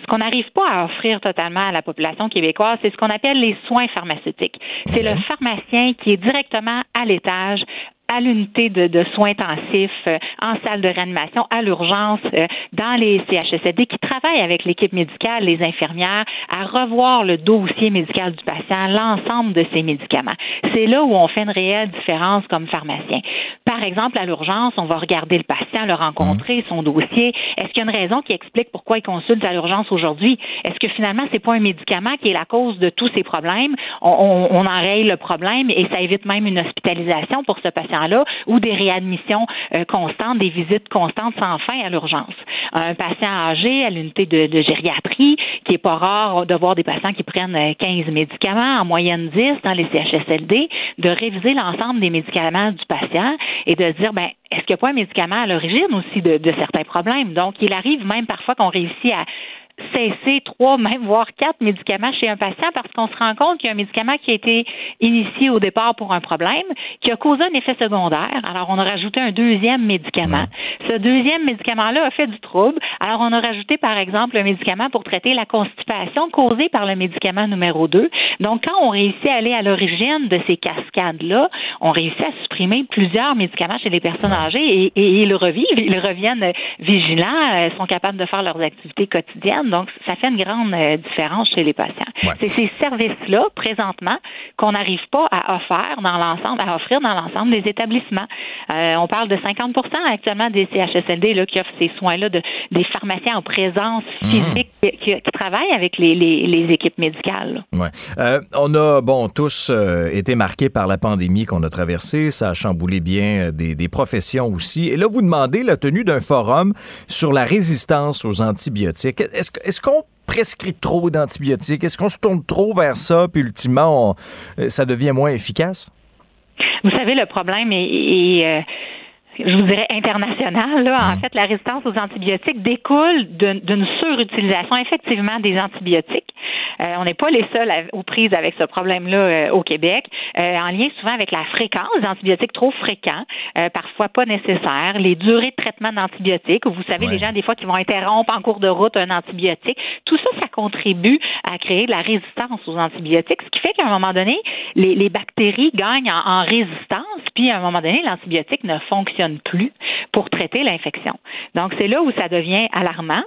Ce qu'on n'arrive pas à offrir totalement à la population québécoise, c'est ce qu'on appelle les soins pharmaceutiques. C'est le pharmacien qui est directement à l'étage à l'unité de, de, soins intensifs, euh, en salle de réanimation, à l'urgence, euh, dans les CHSLD, qui travaillent avec l'équipe médicale, les infirmières, à revoir le dossier médical du patient, l'ensemble de ses médicaments. C'est là où on fait une réelle différence comme pharmacien. Par exemple, à l'urgence, on va regarder le patient, le rencontrer, son dossier. Est-ce qu'il y a une raison qui explique pourquoi il consulte à l'urgence aujourd'hui? Est-ce que finalement, c'est pas un médicament qui est la cause de tous ces problèmes? On, on, on enraye le problème et ça évite même une hospitalisation pour ce patient là ou des réadmissions euh, constantes, des visites constantes sans fin à l'urgence. Un patient âgé à l'unité de, gériatrie, qui est pas rare de voir des patients qui prennent 15 euh, médicaments, en moyenne 10 dans les CHSLD, de réviser l'ensemble des médicaments du patient et de dire, ben, est-ce qu'il n'y a pas un médicament à l'origine aussi de, de certains problèmes? Donc, il arrive même parfois qu'on réussit à cesser trois, même voire quatre médicaments chez un patient parce qu'on se rend compte qu'il y a un médicament qui a été initié au départ pour un problème, qui a causé un effet secondaire. Alors, on a rajouté un deuxième médicament. Ce deuxième médicament-là a fait du trouble. Alors, on a rajouté, par exemple, un médicament pour traiter la constipation causée par le médicament numéro 2. Donc, quand on réussit à aller à l'origine de ces cascades-là, on réussit à supprimer plusieurs médicaments chez les personnes âgées et, et ils revivent, ils reviennent vigilants, euh, sont capables de faire leurs activités quotidiennes. Donc, ça fait une grande euh, différence chez les patients. C'est ces services-là, présentement, qu'on n'arrive pas à offrir dans l'ensemble, à offrir dans l'ensemble des établissements. Euh, on parle de 50% actuellement des CHSLD là, qui offrent ces soins-là, de, des pharmaciens en présence mhm. physique qui, travaillent avec les, les, équipes médicales. Ouais. Euh, on a, bon, tous été marqués par la pandémie qu'on a traversée. Ça a chamboulé bien des, des professions aussi. Et là, vous demandez la tenue d'un forum sur la résistance aux antibiotiques. Est-ce est-ce qu'on prescrit trop d'antibiotiques? Est-ce qu'on se tourne trop vers ça, puis ultimement, euh, ça devient moins efficace? Vous savez, le problème est, euh, je vous dirais international. Là. En mmh. fait, la résistance aux antibiotiques découle d'une surutilisation effectivement des antibiotiques. Euh, on n'est pas les seuls aux prises avec ce problème-là euh, au Québec, en lien souvent avec la fréquence des antibiotiques trop fréquents, parfois pas nécessaires, les durées de traitement d'antibiotiques. Vous savez, les gens des fois qui vont interrompre en cours de route un antibiotique. Tout ça, ça contribue à créer de la résistance aux antibiotiques, ce qui fait qu'à un moment donné, les, les bactéries gagnent en, en résistance, puis à un moment donné, l'antibiotique ne fonctionne plus pour traiter l'infection. Donc, c'est là où ça devient alarmant.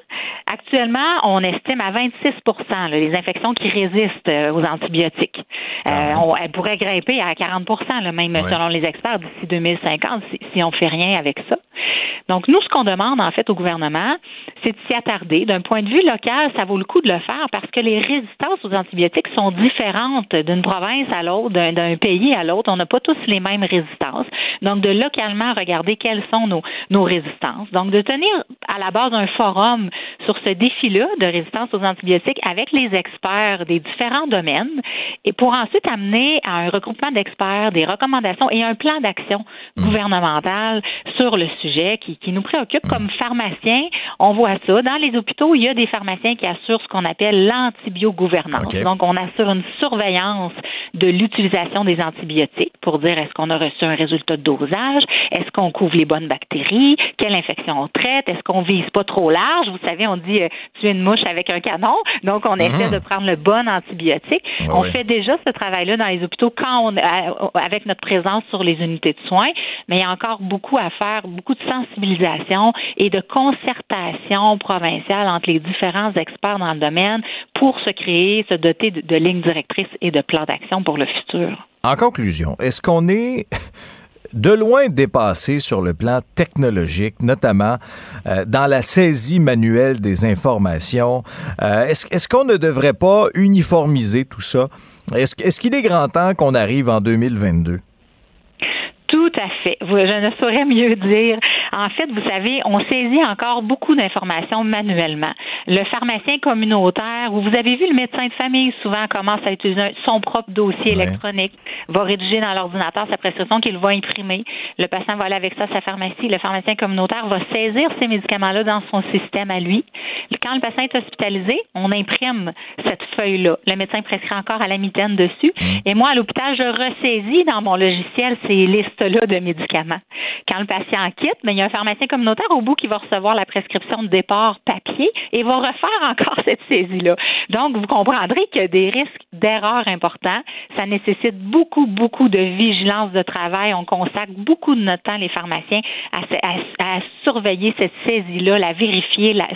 Actuellement, on estime à 26% les infections qui résistent euh, aux antibiotiques. Euh, on, elles pourraient grimper à 40 même selon les experts d'ici 2050 si, si on fait rien avec ça. Donc, nous, ce qu'on demande, en fait, au gouvernement, c'est de s'y attarder. D'un point de vue local, ça vaut le coup de le faire parce que les résistances aux antibiotiques sont différentes d'une province à l'autre, d'un pays à l'autre. On n'a pas tous les mêmes résistances. Donc, de localement regarder quelles sont nos, nos résistances. Donc, de tenir à la base un forum sur ce défi-là de résistance aux antibiotiques avec les experts des différents domaines et pour ensuite amener à un regroupement d'experts, des recommandations et un plan d'action mmh. gouvernemental sur le sujet qui, qui nous préoccupe comme pharmaciens. On voit ça. Dans les hôpitaux, il y a des pharmaciens qui assurent ce qu'on appelle l'antibiogouvernance. Donc, on assure une surveillance de l'utilisation des antibiotiques pour dire est-ce qu'on a reçu un résultat de dosage, est-ce qu'on couvre les bonnes bactéries, quelle infection on traite, est-ce qu'on vise pas trop large. Vous savez, on dit euh, tuer une mouche avec un canon. Donc, on essaie mhm. de prendre le bon antibiotique. on fait déjà ce travail-là dans les hôpitaux quand on, avec notre présence sur les unités de soins, mais il y a encore beaucoup à faire, beaucoup de sensibilisation et de concertation provinciale entre les différents experts dans le domaine pour se créer, se doter de lignes directrices et de plans d'action pour le futur. En conclusion, est-ce qu'on est de loin dépassé sur le plan technologique, notamment euh, dans la saisie manuelle des informations. Euh, est-ce, est-ce qu'on ne devrait pas uniformiser tout ça? Est-ce, est-ce qu'il est grand temps qu'on arrive en 2022? Tout à fait. Je ne saurais mieux dire. En fait, vous savez, on saisit encore beaucoup d'informations manuellement. Le pharmacien communautaire, où vous avez vu le médecin de famille souvent commence à utiliser son propre dossier électronique, va rédiger dans l'ordinateur sa prescription qu'il va imprimer. Le patient va aller avec ça à sa pharmacie. Le pharmacien communautaire va saisir ces médicaments-là dans son système à lui. Quand le patient est hospitalisé, on imprime cette feuille-là. Le médecin prescrit encore à la mitaine dessus. Et moi, à l'hôpital, je ressaisis dans mon logiciel ces de médicaments. Quand le patient quitte, mais il y a un pharmacien communautaire au bout qui va recevoir la prescription de départ papier et va refaire encore cette saisie-là. Donc, vous comprendrez qu'il y a des risques d'erreurs importants. Ça nécessite beaucoup, beaucoup de vigilance de travail. On consacre beaucoup de notre temps, les pharmaciens, à, surveiller cette saisie-là, la vérifier, la,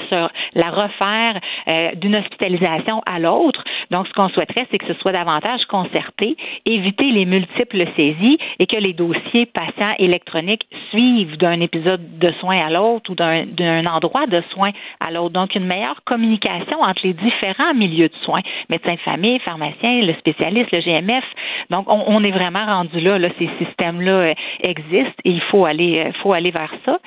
la refaire euh, d'une hospitalisation à l'autre. Donc, ce qu'on souhaiterait, c'est que ce soit davantage concerté, éviter les multiples saisies et que les dossiers patients électroniques suivent d'un épisode de soins à l'autre ou d'un endroit de soins à l'autre. Donc, une meilleure communication entre les différents milieux de soins, médecins de famille, pharmaciens, le spécialiste, le GMF. Donc, on, est vraiment rendu là, là ces systèmes-là euh, existent et il faut aller, euh, faut aller vers ça.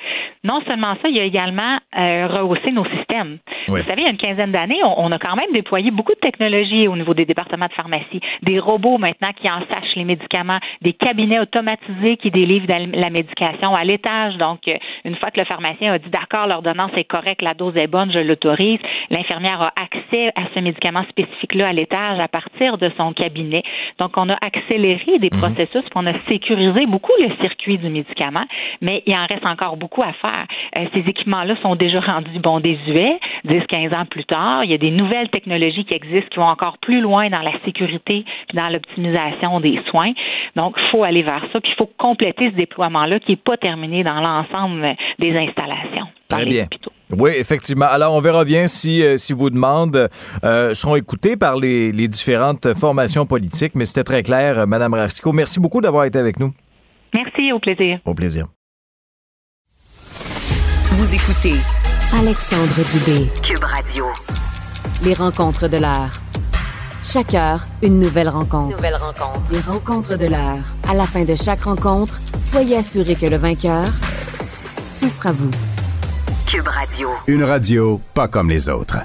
Non seulement ça, il y a également euh, rehausser nos systèmes. Vous savez, il y a une quinzaine d'années, on, a quand même déployé beaucoup de technologies au niveau des départements de pharmacie, des robots maintenant qui en sachent les médicaments, des cabinets automatisés qui délivrent la médication à l'étage. Donc, une fois que le pharmacien a dit d'accord, l'ordonnance est correcte, la dose est bonne, je l'autorise, l'infirmière a accès à ce médicament spécifique-là à l'étage à partir de son cabinet. Donc, on a accéléré des mhm. processus, puis on a sécurisé beaucoup le circuit du médicament, mais il en reste encore beaucoup à faire. Euh, ces équipements-là sont déjà rendus bon désuets, 10-15 ans plus tard. Il y a des nouvelles technologies qui existent qui vont encore plus loin dans la sécurité puis dans l'optimisation des soins. Donc, il faut aller vers ça, puis il faut compléter ce déploiement-là qui n'est pas terminé dans l'ensemble des installations. Très bien. Oui, effectivement. Alors, on verra bien si, euh, si vos demandes euh, seront écoutées par les, les, différentes formations politiques, mais c'était très clair, euh, Madame Racicot. Merci beaucoup d'avoir été avec nous. Merci, au plaisir. Au plaisir. Vous écoutez Alexandre Dubé, Cube Radio. Les rencontres de l'heure. Chaque heure, une nouvelle rencontre. Nouvelle rencontre. Les rencontres de l'heure. À la fin de chaque rencontre, soyez assurés que le vainqueur, ce sera vous. Cube Radio. Une radio pas comme les autres.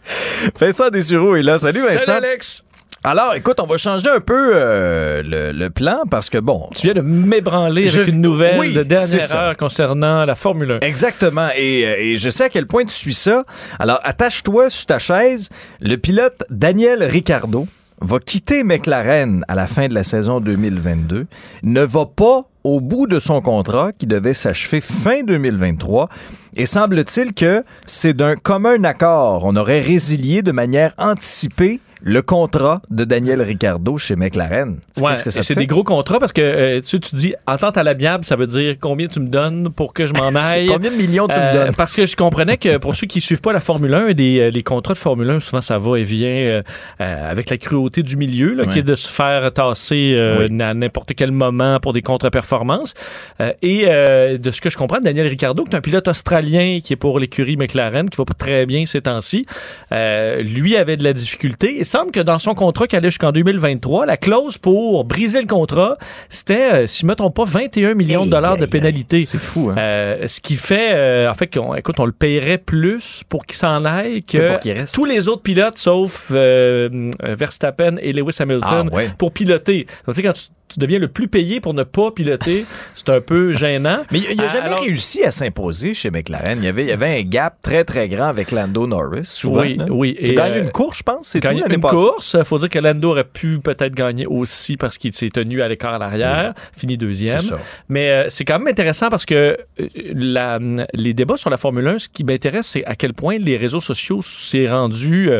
Vincent Dessureau est là. Salut Vincent. Salut Alex. Alors, écoute, on va changer un peu euh, le, plan parce que, bon... Tu viens de m'ébranler avec une nouvelle de dernière heure concernant la Formule 1. Exactement. Euh, et, je sais à quel point tu suis ça. Alors, attache-toi sur ta chaise. Le pilote Daniel Ricciardo va quitter McLaren à la fin de la saison 2022, ne va pas au bout de son contrat qui devait s'achever fin 2023. Et semble-t-il que c'est d'un commun accord. On aurait résilié de manière anticipée le contrat de Daniel Ricciardo chez McLaren. Ouais, c'est des gros contrats parce que euh, tu, tu dis entente à l'amiable, ça veut dire combien tu me donnes pour que je m'en aille. combien de millions tu me euh, donnes? Parce que je comprenais que pour ceux qui suivent pas la Formule 1, des, euh, les contrats de Formule 1, souvent ça va et vient avec la cruauté du milieu, là, qui est de se faire tasser à n'importe quel moment pour des contre-performances. et de ce que je comprends, Daniel Ricciardo, qui est un pilote australien qui est pour l'écurie McLaren, qui va pas très bien ces temps-ci, lui avait de la difficulté semble que dans son contrat qui allait jusqu'en 2023, la clause pour briser le contrat, c'était, euh, si je ne me trompe pas, 21 millions de dollars de pénalité. C'est fou, hein? Euh, ce qui fait, euh, en fait, qu'on, écoute, on le paierait plus pour qu'il s'en aille que, tous les autres pilotes, sauf Verstappen et Lewis Hamilton, ah, pour piloter. Donc, tu sais, quand tu tu deviens le plus payé pour ne pas piloter. C'est un peu gênant. Mais il n'a euh, jamais réussi à s'imposer chez McLaren. Il y, avait, il y avait un gap très, très grand avec Lando Norris, souvent. Oui, oui. Il a gagné une course, je pense. C'est course. Il faut dire que Lando aurait pu peut-être gagner aussi parce qu'il s'est tenu à l'écart à l'arrière, fini deuxième. Mais euh, c'est quand même intéressant parce que euh, la, les débats sur la Formule 1, ce qui m'intéresse, c'est à quel point les réseaux sociaux s'est rendu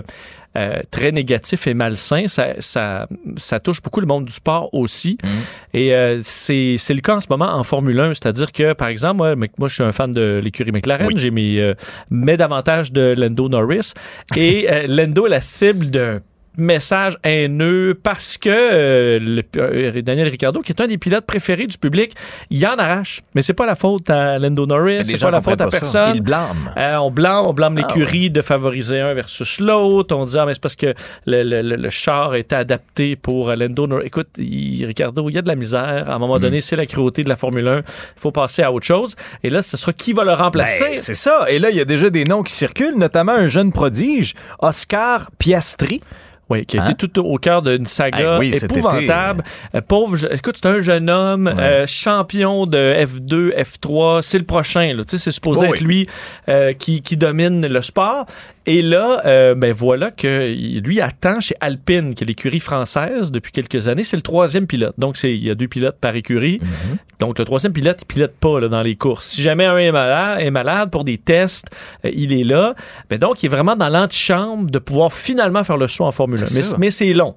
euh, très négatif et malsain. Ça, ça, ça, touche beaucoup le monde du sport aussi. Mhm. Et euh, c'est le cas en ce moment en Formule 1. C'est-à-dire que, par exemple, moi, moi, je suis un fan de l'écurie McLaren. J'ai mis, euh, mais davantage de Lando Norris. Et Lando est la cible d'un messages haineux parce que euh, le- euh, Daniel Ricciardo, qui est un des pilotes préférés du public, il en arrache. Mais c'est pas la faute à Lando Norris, c'est pas la faute à pas personne. Ils blâment. Euh, on blâme, on blâme Ah, l'écurie de favoriser un versus l'autre. On dit ah mais c'est parce que le, le- le- char était adapté pour Lando Norris. Écoute, il- Ricardo, il y a de la misère. À un Mm. moment donné, c'est la cruauté de la Formule 1. Il faut passer à autre chose. Et là, ce sera qui va le remplacer? Ben, c'est ça. Et là, il y a déjà des noms qui circulent, notamment un jeune prodige, Oscar Piastri. Oui, qui a Hein? été tout au cœur d'une saga Hey, oui, épouvantable. Euh, pauvre, je- écoute, c'est un jeune homme, euh, champion de F2, F3. C'est le prochain. Là. Tu sais, c'est supposé Oh, être oui. lui euh, qui, qui domine le sport. Et là, euh, ben voilà que lui attend chez Alpine, qui est l'écurie française depuis quelques années. C'est le troisième pilote. Donc, il y a deux pilotes par écurie. Mm-hmm. Donc, le troisième pilote, il pilote pas là, dans les courses. Si jamais un est malade, est malade pour des tests, euh, il est là. Mais donc, il est vraiment dans l'antichambre de pouvoir finalement faire le saut en Formule 1. C'est Mais, c'est long.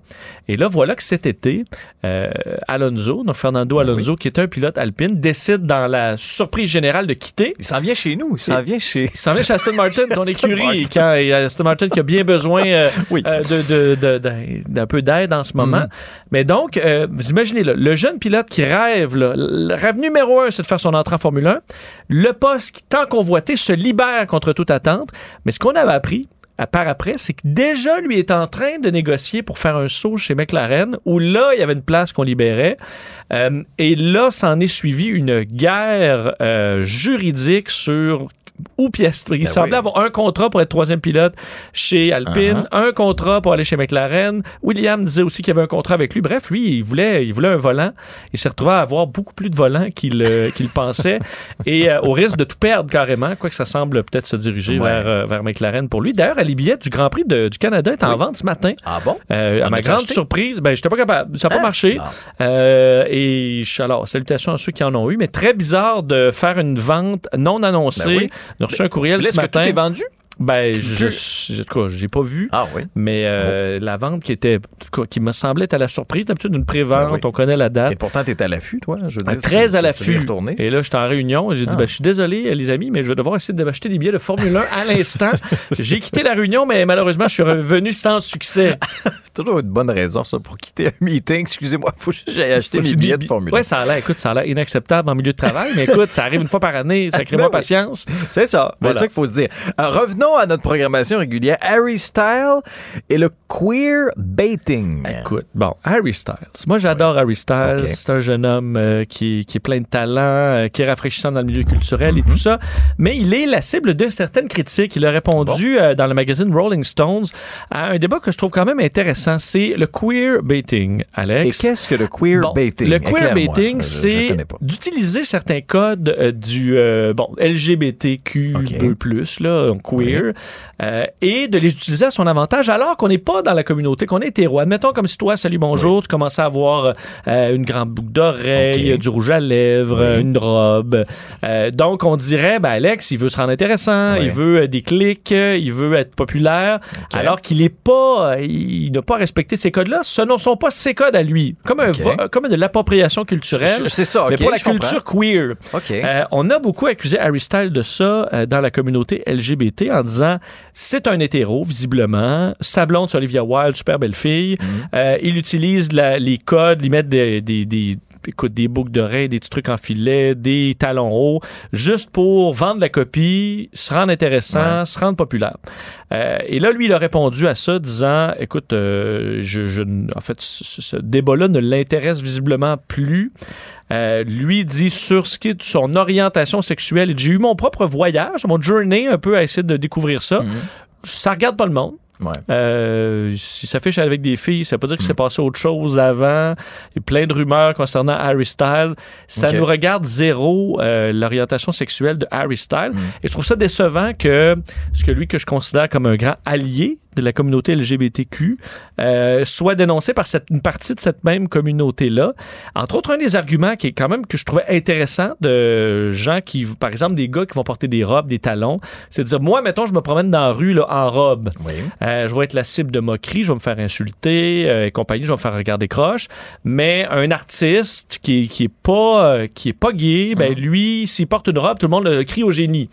Et là, voilà que cet été, euh, Alonso, donc Fernando Ben Alonso, qui est un pilote alpine, décide dans la surprise générale de quitter. Il s'en vient chez nous. Il s'en vient chez. Il s'en vient chez Aston Martin, ton écurie. Martin. Quand, et Aston Martin qui a bien besoin euh, Oui. euh, de, de- de- de- d'un peu d'aide en ce moment. Mhm. Mais donc, euh, vous imaginez, là, le jeune pilote qui rêve, là, le rêve numéro un, c'est de faire son entrée en Formule 1. Le poste qui, tant convoité, se libère contre toute attente. Mais ce qu'on avait appris, à part après, c'est que déjà, lui est en train de négocier pour faire un saut chez McLaren, où là, il y avait une place qu'on libérait. Euh, et là, s'en est suivi une guerre euh, juridique sur où Piastri. Il Ben semblait oui. avoir un contrat pour être troisième pilote chez Alpine, Uh-huh. un contrat pour aller chez McLaren. William disait aussi qu'il avait un contrat avec lui. Bref, lui, il voulait, il voulait un volant. Il s'est retrouvé à avoir beaucoup plus de volants qu'il euh, pensait et euh, au risque de tout perdre carrément, quoique ça semble peut-être se diriger Ouais. vers, euh, vers McLaren pour lui. D'ailleurs, les billets du Grand Prix de- du Canada est en vente ce matin. Ah bon? Euh, à ma grande acheté? surprise, ben j'étais pas capable, ça n'a pas marché. Ah. Euh, et alors salutations à ceux qui en ont eu, mais très bizarre de faire une vente non annoncée. Ben oui. On a reçu un courriel Là, ce Est-ce que matin. tout est vendu? Ben, je, je, en tout cas, j'ai pas vu. Ah oui. Mais euh, la vente qui était, qui me semblait être à la surprise, d'habitude une pré-vente, Ben oui. on connaît la date. Et pourtant, t'es à l'affût, toi. Je veux Ah, dire, très à l'affût. Et là, j'étais en réunion et j'ai dit, Ah. ben, je suis désolé, les amis, mais je vais devoir essayer de m'acheter des billets de Formule 1 à l'instant. j'ai quitté la réunion, mais malheureusement, je suis revenu sans succès. C'est toujours une bonne raison, ça, pour quitter un meeting. Excusez-moi, faut que j'aille acheter mes billets de Formule 1. Ouais, ça a l'air, écoute, ça a l'air inacceptable en milieu de travail, mais écoute, ça arrive une fois par année, sacrez-moi Ben oui. patience. C'est ça. Voilà. C'est ça qu'il faut se dire. Euh, revenons à notre programmation régulière. Harry Style et le queer baiting. Écoute, bon, Harry Styles. Moi, j'adore Harry Styles. C'est un jeune homme euh, qui, qui est plein de talent, euh, qui est rafraîchissant dans le milieu culturel Mhm. et tout ça. Mais il est la cible de certaines critiques. Il a répondu euh, dans le magazine Rolling Stones à un débat que je trouve quand même intéressant. C'est le queer baiting, Et Alex. qu'est-ce que le queer Bon, baiting? Le queer baiting, c'est d'utiliser certains codes du bon LGBTQ Ok. plus là, donc queer, euh, et de les utiliser à son avantage alors qu'on n'est pas dans la communauté, qu'on est hétéro. Admettons comme si toi, salut bonjour, tu commençais à avoir euh, une grande boucle d'oreille, du rouge à lèvres, Oui. une robe. Euh, donc on dirait, ben Alex, il veut se rendre intéressant, Oui. il veut des clics, il veut être populaire, alors qu'il est pas, il n'a pas respecté ces codes-là. Ce ne sont pas ses codes à lui, comme un comme de l'appropriation culturelle. C'est ça, Mais pour la je comprends. culture queer. OK. On a beaucoup accusé Harry Styles de ça dans la communauté LGBT en disant c'est un hétéro, visiblement. Sa blonde, c'est Olivia Wilde, super belle fille. Mhm. Euh, il utilise la- les codes, il met des, des, des- écoute, des boucles d'oreilles, des petits trucs en filet, des talons hauts, juste pour vendre la copie, se rendre intéressant, se rendre populaire. Euh, et là, lui, il a répondu à ça, disant, écoute, euh, je, je- en fait, ce, ce débat-là ne l'intéresse visiblement plus. Euh, lui dit sur ce qui est de son orientation sexuelle, j'ai eu mon propre voyage, mon journey un peu à essayer de découvrir ça. Ça regarde pas le monde. Ouais. Euh, si ça fait avec des filles, ça veut pas dire que c'est passé autre chose avant. Il y a plein de rumeurs concernant Harry Styles. Ça Ok. nous regarde zéro euh, l'orientation sexuelle de Harry Styles. Et je trouve ça décevant que ce que lui que je considère comme un grand allié de la communauté LGBTQ euh, soit dénoncé par cette, une partie de cette même communauté-là. Entre autres, un des arguments qui est quand même que je trouvais intéressant de gens qui, par exemple, des gars qui vont porter des robes, des talons, c'est de dire, moi, mettons, je me promène dans la rue là, en robe. Oui. Euh, je vais être la cible de moquerie, je vais me faire insulter euh, et compagnie, je vais me faire regarder croche. Mais un artiste qui, qui est pas euh, qui est pas gay, ben lui, s'il porte une robe, tout le monde le crie au génie.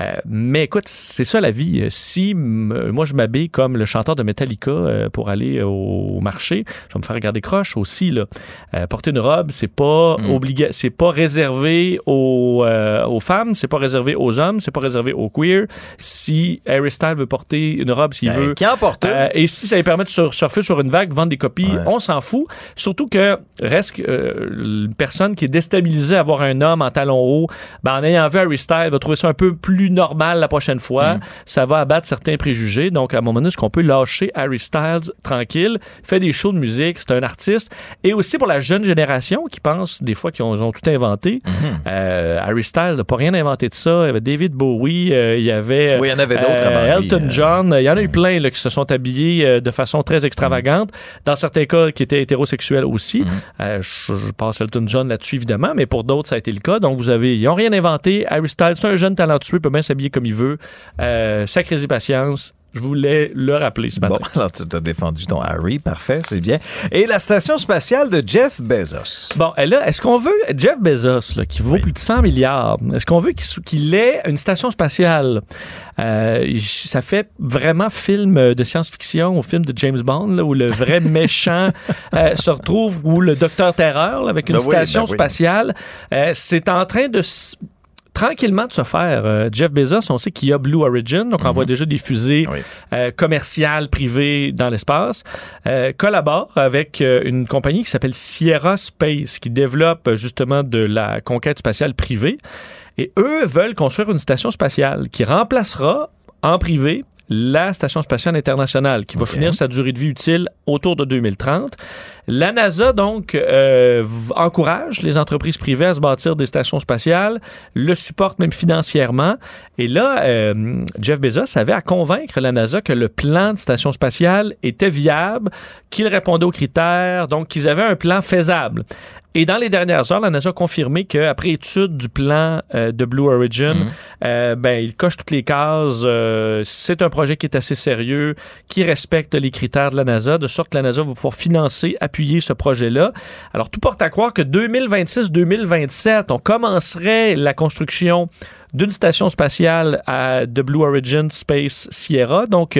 Euh, mais écoute, c'est ça la vie. Si moi je m'habille comme le chanteur de Metallica euh, pour aller au marché, je vais me faire regarder croche aussi. Là. Euh, porter une robe, c'est pas Mm. obliga c'est pas réservé aux, aux femmes, c'est pas réservé aux hommes, c'est pas réservé aux queer. Si Harry Styles veut porter une robe s'il Ben, veut, qui en porte euh, et si ça lui permet de sur- surfer sur une vague, vendre des copies, on s'en fout. Surtout que reste euh, une personne qui est déstabilisée à voir un homme en talons hauts, ben, en ayant vu Harry Styles, va trouver ça un peu plus normal la prochaine fois. Ça va abattre certains préjugés. Donc, à un moment donné, est-ce qu'on peut lâcher Harry Styles tranquille, fait des shows de musique, c'est un artiste. Et aussi pour la jeune génération qui pense des fois qu'ils ont, tout inventé. Euh, Harry Styles n'a pas rien inventé de ça. Il y avait David Bowie, euh, il y avait, Oui, il y en avait d'autres euh, lui, Elton. John. Il y en a eu plein là, qui se sont habillés de façon très extravagante. Dans certains cas, qui étaient hétérosexuels aussi. Euh, je, je passe Elton John là-dessus, évidemment, mais pour d'autres, ça a été le cas. Donc, vous avez, ils n'ont rien inventé. Harry Styles, c'est un jeune talentueux, peut bien s'habiller comme il veut. Euh, patience. Je voulais le rappeler ce matin. Bon, alors tu t'as défendu ton Harry, parfait, c'est bien. Et la station spatiale de Jeff Bezos. Bon, et là, est-ce qu'on veut Jeff Bezos, là, qui vaut plus de 100 milliards, est-ce qu'on veut qu'il ait une station spatiale? Euh, ça fait vraiment film de science-fiction ou film de James Bond, là, où le vrai méchant euh, se retrouve, ou le docteur Terreur, là, avec une Ben oui, station ben oui. spatiale. Euh, c'est en train de... tranquillement de se faire. Euh, Jeff Bezos, on sait qu'il y a Blue Origin, donc on envoie déjà des fusées euh, commerciales, privées dans l'espace. Euh, collabore avec euh, une compagnie qui s'appelle Sierra Space, qui développe euh, justement de la conquête spatiale privée. Et eux veulent construire une station spatiale qui remplacera en privé la Station spatiale internationale, qui va finir sa durée de vie utile autour de 2030. La NASA, donc, euh, encourage les entreprises privées à se bâtir des stations spatiales, le supporte même financièrement. Et là, euh, Jeff Bezos avait à convaincre la NASA que le plan de station spatiale était viable, qu'il répondait aux critères, donc qu'ils avaient un plan faisable. Et dans les dernières heures, la NASA a confirmé qu'après étude du plan euh, de Blue Origin, euh, ben, il coche toutes les cases. euh, c'est un projet qui est assez sérieux, qui respecte les critères de la NASA, de sorte que la NASA va pouvoir financer, appuyer ce projet-là. Alors, tout porte à croire que 2026-2027, on commencerait la construction d'une station spatiale à, de Blue Origin Space Sierra, donc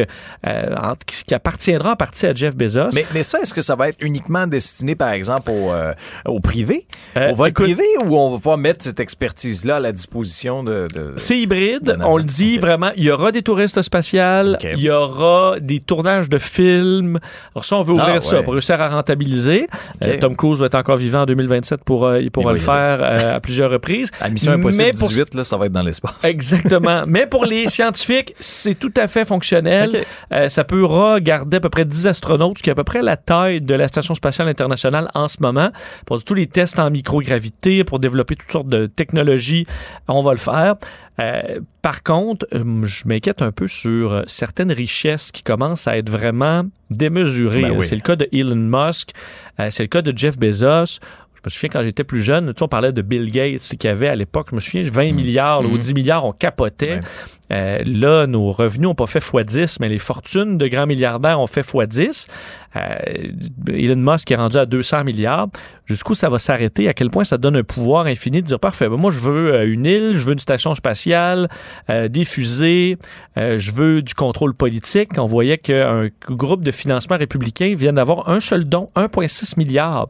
euh, qui, qui appartiendra en partie à Jeff Bezos. Mais, mais ça, est-ce que ça va être uniquement destiné, par exemple, au, euh, au privé, Euh, au vol écoute- privé, ou on va pouvoir mettre cette expertise-là à la disposition de... de- C'est hybride. de. On le dit vraiment. Il y aura des touristes spatiales. Il y aura des tournages de films. Alors ça, on veut ouvrir Ah, ça ouais. pour réussir à rentabiliser. Euh, Tom Cruise va être encore vivant en 2027 pour, euh, il pourra le faire euh, à plusieurs reprises. À Mission Impossible Mais pour- 18, là, ça va être dans l'espace. Exactement. Mais pour les scientifiques, c'est tout à fait fonctionnel. Euh, ça pourra garder à peu près 10 astronautes, ce qui est à peu près la taille de la Station spatiale internationale en ce moment. Pour tous les tests en microgravité, pour développer toutes sortes de technologies, on va le faire. Euh, par contre, euh, je m'inquiète un peu sur certaines richesses qui commencent à être vraiment démesurées. Ben oui. C'est le cas de Elon Musk, c'est le cas de Jeff Bezos. Je me souviens quand j'étais plus jeune, tu sais, on parlait de Bill Gates qui avait à l'époque, je me souviens, 20 milliards là, ou 10 milliards, on capotait. Euh, là, nos revenus n'ont pas fait x10, mais les fortunes de grands milliardaires ont fait x10. Euh, Elon Musk est rendu à 200 milliards. Jusqu'où ça va s'arrêter? À quel point ça donne un pouvoir infini de dire parfait, ben moi je veux euh, une île, je veux une station spatiale, euh, des fusées, je veux du contrôle politique. On voyait qu'un groupe de financement républicain vient d'avoir un seul don, 1,6 milliard.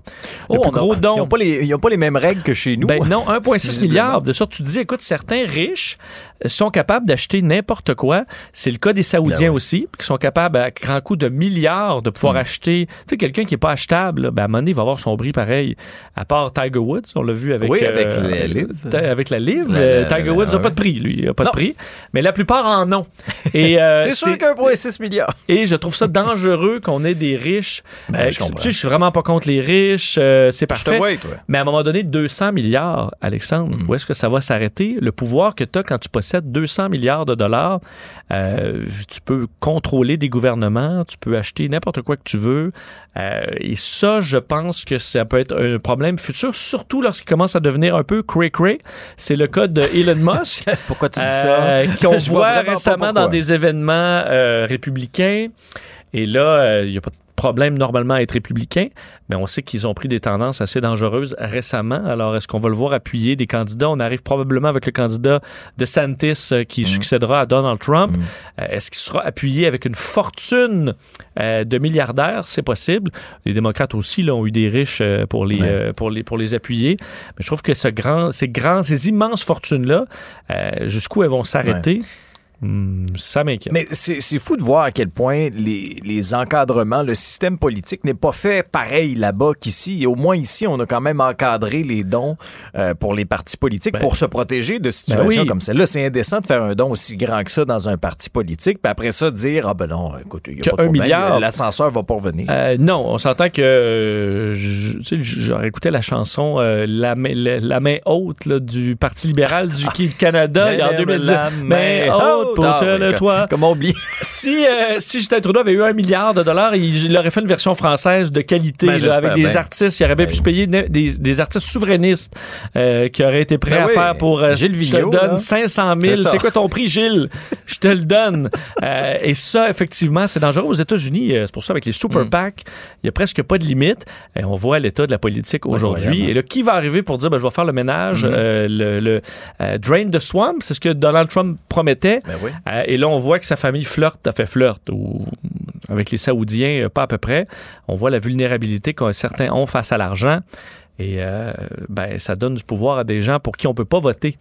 Le Oh, plus on a- gros don. Ils n'ont pas, les- pas les mêmes règles que chez nous. Ben non, 1,6 Visiblement. milliard. De sorte, tu te dis, écoute, certains riches sont capables d'acheter n'importe quoi. C'est le cas des Saoudiens Ben ouais. aussi, qui sont capables, à grand coup de milliards, de pouvoir acheter. Tu sais, quelqu'un qui n'est pas achetable, là, ben, à un moment donné, il va avoir son prix pareil. À part Tiger Woods, on l'a vu avec, Oui, avec euh, la livre. Avec la livre. Euh, la- Tiger Woods n'a ouais. pas de prix, lui. Il n'a pas Non. de prix. Mais la plupart en ont. Et, euh, C'est sûr qu'un point 6 milliards. et je trouve ça dangereux qu'on ait des riches. Ben, euh, je tu sais, je suis vraiment pas contre les riches. euh, c'est Je te parfait. vois, toi. Mais à un moment donné, 200 milliards, Alexandre, Mm. où est-ce que ça va s'arrêter? Le pouvoir que tu as quand tu possèdes 200 milliards de dollars, euh, tu peux contrôler des gouvernements, tu peux acheter n'importe quoi que tu veux. Euh, et ça, je pense que ça peut être un problème futur, surtout lorsqu'il commence à devenir un peu cray-cray. C'est le cas de Elon Musk. Pourquoi tu dis Euh, ça? qu'on voit récemment dans des événements républicains. Et là, il n'y a pas de problème normalement à être républicain, mais on sait qu'ils ont pris des tendances assez dangereuses récemment. Alors, est-ce qu'on va le voir appuyer des candidats? On arrive probablement avec le candidat de Santis euh, qui mm. succédera à Donald Trump. Mm. Euh, est-ce qu'il sera appuyé avec une fortune euh, de milliardaires? C'est possible. Les démocrates aussi là, ont eu des riches pour les, pour les, pour les appuyer. Mais je trouve que ce grand, ces, grands, ces immenses fortunes-là, jusqu'où elles vont s'arrêter? Ça m'inquiète. Mais c'est fou de voir à quel point les, les encadrements, le système politique n'est pas fait pareil là-bas qu'ici. Au moins ici, on a quand même encadré les dons euh, pour les partis politiques ben, pour se protéger de situations ben comme celle-là. C'est indécent de faire un don aussi grand que ça dans un parti politique, puis après ça dire ah ben non, écoute, il y a pas de milliard, l'ascenseur va pas revenir. Euh, non, on s'entend que euh, j'aurais écouté la chanson la, main, la, main haute du Parti libéral du Canada en 2010. Main haute pour le toit. Comment oublier? si, euh, si Justin Trudeau avait eu un milliard de dollars, il, aurait fait une version française de qualité ben, avec des artistes. Il aurait bien pu se payer des, des artistes souverainistes euh, qui auraient été prêts ben à faire pour. Euh, Gilles Je te donne 500 000. C'est quoi ton prix, Gilles? Je te le donne. et ça, effectivement, c'est dangereux aux États-Unis. C'est pour ça, avec les super mm. PAC, il n'y a presque pas de limite. Et on voit l'état de la politique aujourd'hui. Et là, qui va arriver pour dire, ben, je vais faire le ménage, mm-hmm. le, le drain the swamp, c'est ce que Donald Trump promettait. Ben euh, et là, on voit que sa famille flirte, a fait flirte, ou avec les Saoudiens, euh, pas à peu près. On voit la vulnérabilité que certains ont face à l'argent. Et euh, ben, ça donne du pouvoir à des gens pour qui on peut pas voter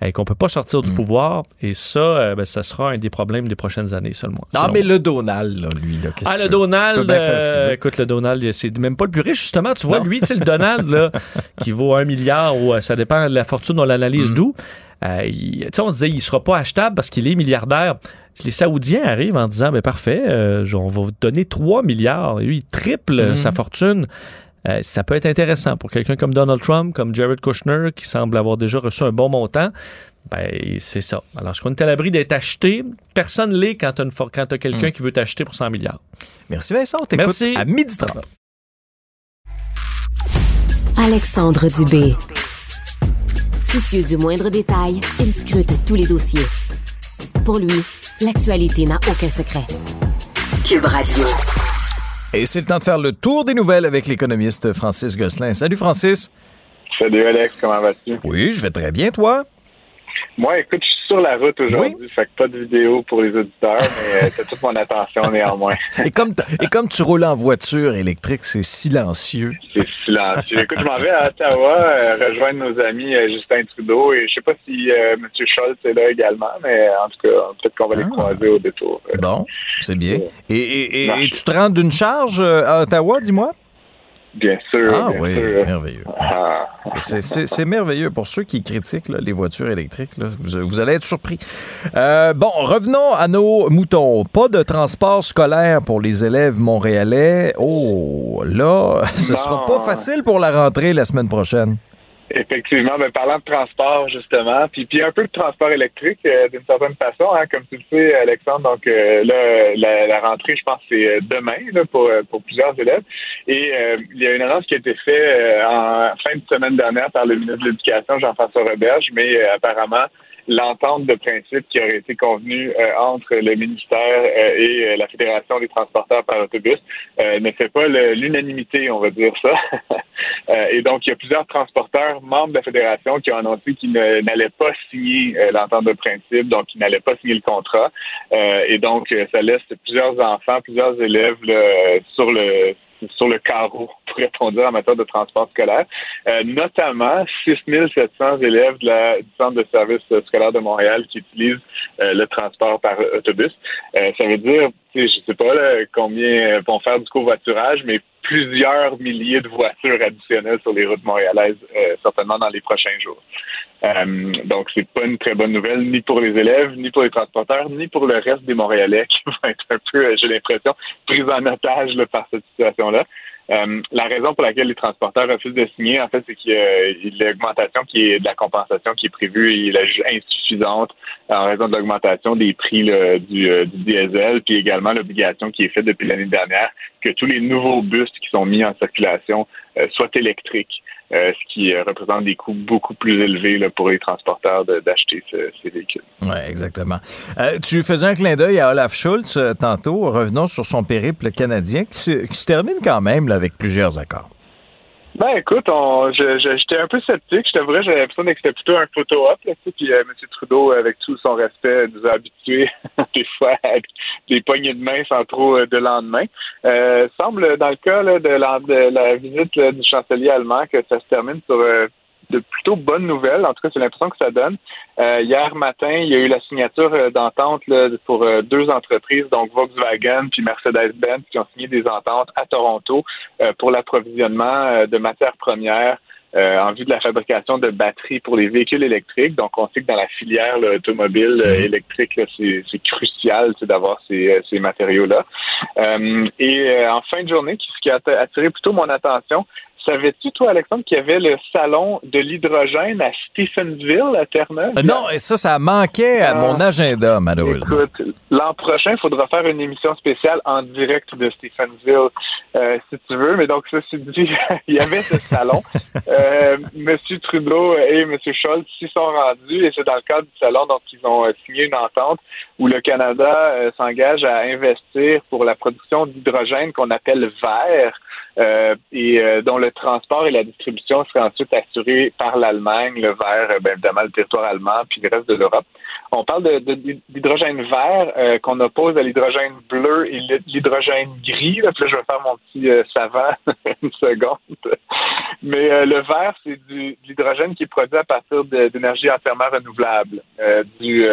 et qu'on peut pas sortir du mm. pouvoir. Et ça, ben, ça sera un des problèmes des prochaines années seulement. Ah, mais le Donald, lui, là, Ah, le Donald, écoute, le Donald, c'est même pas le plus riche, justement. Tu vois, lui, tu le Donald, là, qui vaut un milliard, ou ça dépend de la fortune, on l'analyse mm. d'où. Euh, on se disait, il sera pas achetable parce qu'il est milliardaire. Les Saoudiens arrivent en disant, ben parfait, euh, on va vous donner 3 milliards. Et lui, il triple sa fortune. Euh, ça peut être intéressant pour quelqu'un comme Donald Trump, comme Jared Kushner, qui semble avoir déjà reçu un bon montant. Ben, c'est ça. Alors, est-ce qu'on est à l'abri d'être acheté? Personne l'est quand tu as, quelqu'un mm. qui veut t'acheter pour 100 milliards. Merci Vincent. Merci. à midi 30. Alexandre Dubé. Soucieux du moindre détail, il scrute tous les dossiers. Pour lui, l'actualité n'a aucun secret. Cube Radio. Et c'est le temps de faire le tour des nouvelles avec l'économiste Francis Gosselin. Salut Francis. Salut Alex, comment vas-tu? Oui, je vais très bien, toi? Moi, écoute, je sur la route aujourd'hui, fait que pas de vidéo pour les auditeurs, mais c'est euh, toute mon attention néanmoins. et, comme et comme tu roules en voiture électrique, c'est silencieux. C'est silencieux. Écoute, je m'en vais à Ottawa euh, rejoindre nos amis euh, Justin Trudeau et je sais pas si M. Schultz est là également, mais en tout cas, peut-être qu'on va les ah. croiser au détour. Bon, c'est bien. Et, et tu te rends d'une charge à Ottawa, dis-moi? Bien sûr. Ah oui, merveilleux. Ah. C'est merveilleux. Pour ceux qui critiquent les voitures électriques, vous, allez être surpris. Euh, bon, revenons à nos moutons. Pas de transport scolaire pour les élèves montréalais. Oh, là, ce sera pas facile pour la rentrée la semaine prochaine. Effectivement, ben, parlant de transport, justement, puis, puis un peu de transport électrique euh, d'une certaine façon, hein, comme tu le sais, Alexandre, donc euh, là, la, rentrée, je pense, c'est euh, demain là, pour, pour plusieurs élèves. Et il y a une annonce qui a été faite en fin de semaine dernière par le ministre de l'Éducation, Jean-François Roberge, mais apparemment, l'entente de principe qui aurait été convenue euh, entre le ministère euh, et euh, la Fédération des transporteurs par autobus ne fait pas l'unanimité, on va dire ça. et donc, il y a plusieurs transporteurs membres de la Fédération qui ont annoncé qu'ils n'allaient pas signer l'entente de principe, donc ils n'allaient pas signer le contrat. et donc, ça laisse plusieurs enfants, plusieurs élèves sur le sur le carreau, pour répondre en matière de transport scolaire. Euh, notamment 6700 élèves de la, du Centre de service scolaire de Montréal qui utilisent euh, le transport par autobus. Euh, ça veut dire, je sais pas combien vont faire du covoiturage, mais plusieurs milliers de voitures additionnelles sur les routes montréalaises, certainement dans les prochains jours. Euh, donc, c'est pas une très bonne nouvelle, ni pour les élèves, ni pour les transporteurs, ni pour le reste des Montréalais qui vont être un peu, j'ai l'impression, pris en otage par cette situation-là. Euh, la raison pour laquelle les transporteurs refusent de signer, en fait, c'est qu'il y a l'augmentation qui est de la compensation qui est prévue est insuffisante en raison de l'augmentation des prix du, euh, du, diesel, puis également l'obligation qui est faite depuis l'année dernière que tous les nouveaux bus qui sont mis en circulation euh, soient électriques. Ce qui représente des coûts beaucoup plus élevés là, pour les transporteurs d'acheter ces véhicules. Oui, exactement. tu faisais un clin d'œil à Olaf Schultz tantôt. Revenons sur son périple canadien qui se, qui se termine quand même là, avec plusieurs accords. Ben écoute, on, j'étais un peu sceptique. Je t'avouerais, j'avais l'impression que c'était plutôt un photo-op. Là, puis euh, M. Trudeau, avec tout son respect, nous a habitués des fois à des poignées de main sans trop euh, de lendemain. Euh, semble, dans le cas là, de, la, de la visite du chancelier allemand, que ça se termine sur euh, de plutôt bonnes nouvelles. En tout cas, c'est l'impression que ça donne. Euh, hier matin, il y a eu la signature euh, d'entente pour euh, deux entreprises, donc Volkswagen puis Mercedes-Benz, qui ont signé des ententes à Toronto pour l'approvisionnement de matières premières en vue de la fabrication de batteries pour les véhicules électriques. Donc, on sait que dans la filière automobile mhm. électrique, c'est crucial d'avoir ces, ces matériaux-là. et en fin de journée, ce qui a attiré plutôt mon attention, Savais-tu, toi, Alexandre, qu'il y avait le salon de l'hydrogène à Stephensville, à Terre-Neuve? Euh, non, et ça, ça manquait à mon ah. agenda, malheureusement. Écoute, l'an prochain, il faudra faire une émission spéciale en direct de Stephensville, euh, si tu veux. Mais donc, ceci dit, il y avait ce salon. euh, Monsieur Trudeau et M. Scholz s'y sont rendus et c'est dans le cadre du salon donc ils ont euh, signé une entente où le Canada s'engage à investir pour la production d'hydrogène qu'on appelle vert euh, et euh, dont le transport et la distribution seraient ensuite assurés par l'Allemagne, le vert, euh, bien évidemment le territoire allemand, puis le reste de l'Europe. On parle d'hydrogène vert qu'on oppose à l'hydrogène bleu et l'hydrogène gris. Là, je vais faire mon petit savant une seconde. Mais le vert, c'est du, de l'hydrogène qui est produit à partir d'énergie entièrement renouvelable. du,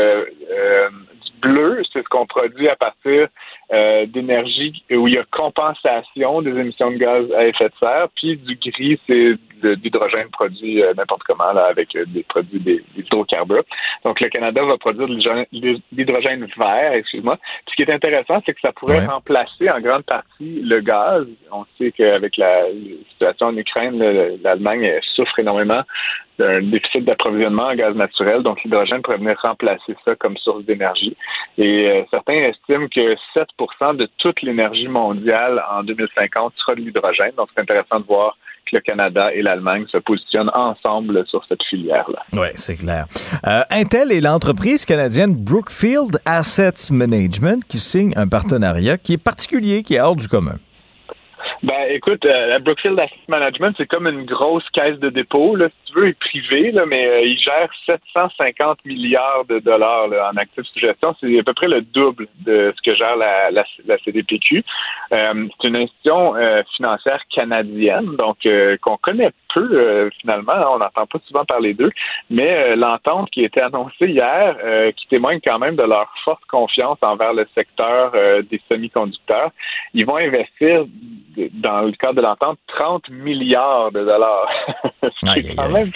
bleu, c'est ce qu'on produit à partir euh, d'énergie où il y a compensation des émissions de gaz à effet de serre, puis du gris, c'est de l'hydrogène produit euh, n'importe comment là, avec euh, des produits des, hydrocarbures. Donc le Canada va produire de l'hydrogène vert, excuse-moi. Ce qui est intéressant, c'est que ça pourrait remplacer en grande partie le gaz. On sait qu'avec la situation en Ukraine, l'Allemagne souffre énormément d'un déficit d'approvisionnement en gaz naturel, donc l'hydrogène pourrait venir remplacer ça comme source d'énergie. Et euh, certains estiment que 7% de toute l'énergie mondiale en 2050 sera de l'hydrogène. Donc c'est intéressant de voir que le Canada et l'Allemagne se positionnent ensemble sur cette filière-là. Oui, c'est clair. Euh, Intel et l'entreprise canadienne Brookfield Assets Management qui signent un partenariat qui est particulier, qui est hors du commun. Ben, écoute, euh, la Brookfield Asset Management, c'est comme une grosse caisse de dépôt, là, si tu veux, est privé, là, mais euh, il gère 750 milliards de dollars en actifs sous gestion. C'est à peu près le double de ce que gère la, la, la CDPQ. Euh, c'est une institution financière canadienne, donc qu'on connaît peu finalement. On n'entend pas souvent parler d'eux, mais l'entente qui a été annoncée hier, qui témoigne quand même de leur forte confiance envers le secteur des semi-conducteurs, ils vont investir dans le cadre de l'entente, 30 milliards de dollars. c'est quand même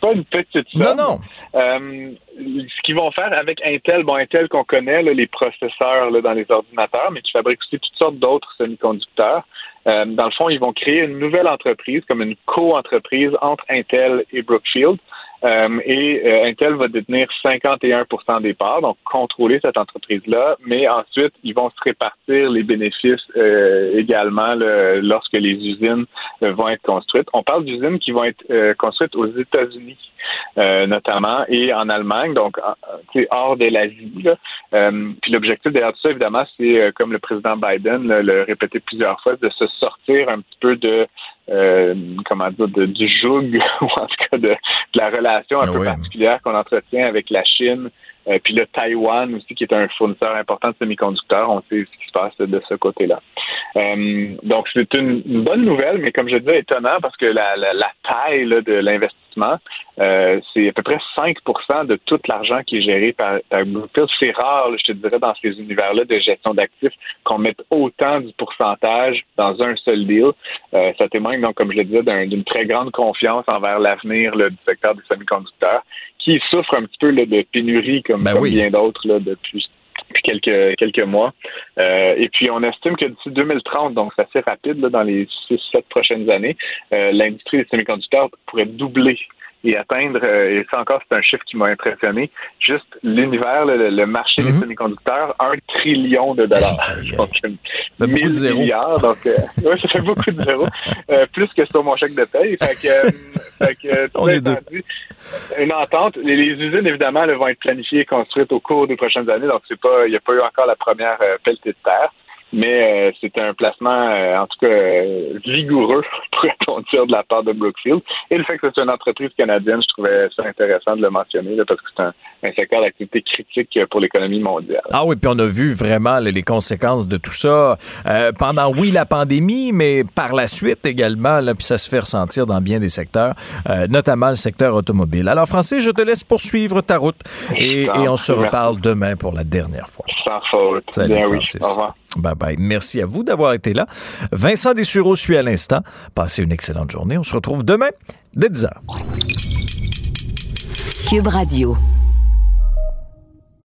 pas une petite somme. Non, non. Euh, ce qu'ils vont faire avec Intel, bon, Intel qu'on connaît, les processeurs dans les ordinateurs, mais qui fabriquent aussi toutes sortes d'autres semi-conducteurs. Euh, dans le fond, ils vont créer une nouvelle entreprise, comme une co-entreprise entre Intel et Brookfield. Euh, et euh, Intel va détenir 51% des parts, donc contrôler cette entreprise-là, mais ensuite, ils vont se répartir les bénéfices euh, également lorsque les usines vont être construites. On parle d'usines qui vont être construites aux États-Unis, notamment, et en Allemagne, donc c'est hors de l'Asie. puis l'objectif derrière tout ça, évidemment, c'est, comme le président Biden l'a répété plusieurs fois, de se sortir un petit peu de euh, comment dire, du joug, ou en tout cas de, la relation un ah peu particulière qu'on entretient avec la Chine, euh, puis le Taïwan aussi, qui est un fournisseur important de semi-conducteurs. On sait ce qui se passe de ce côté-là. Euh, donc, c'est une, bonne nouvelle, mais comme je disais, étonnant parce que la, la, taille de l'investissement, euh, c'est à peu près 5% de tout l'argent qui est géré par, par C'est rare, je te dirais, dans ces univers-là de gestion d'actifs qu'on mette autant du pourcentage dans un seul deal. ça témoigne, donc, comme je le disais, d'une très grande confiance envers l'avenir du secteur des semi-conducteurs qui souffre un petit peu de pénurie comme, ben bien d'autres depuis quelques quelques mois. Euh, et puis on estime que d'ici 2030, donc c'est assez rapide dans les 6-7 prochaines années, euh, l'industrie des semi-conducteurs pourrait doubler et atteindre, euh, et ça encore, c'est un chiffre qui m'a impressionné, juste l'univers, le, marché des mhm. semi-conducteurs, un trillion de dollars. donc, ça fait beaucoup de zéros. Milliards, donc, ouais, ça fait beaucoup de zéros. plus que sur mon chèque de paye. Fait que, fait que On est deux. une entente. Les, usines, évidemment, elles vont être planifiées et construites au cours des prochaines années, donc c'est pas, il n'y a pas eu encore la première pelletée de terre mais euh, c'est un placement, euh, en tout cas, euh, vigoureux, pourrait-on dire, de la part de Brookfield. Et le fait que c'est une entreprise canadienne, je trouvais ça intéressant de le mentionner, parce que c'est un, secteur d'activité critique pour l'économie mondiale. Ah oui, puis on a vu vraiment les conséquences de tout ça pendant, oui, la pandémie, mais par la suite également, là, puis ça se fait ressentir dans bien des secteurs, notamment le secteur automobile. Alors, Francis, je te laisse poursuivre ta route et, et on se reparle demain pour la dernière fois. Sans faute. Salut, Francis. Au revoir. Bye bye. Merci à vous d'avoir été là. Vincent Dessureau suit à l'instant. Passez une excellente journée. On se retrouve demain dès 10h. Cube Radio.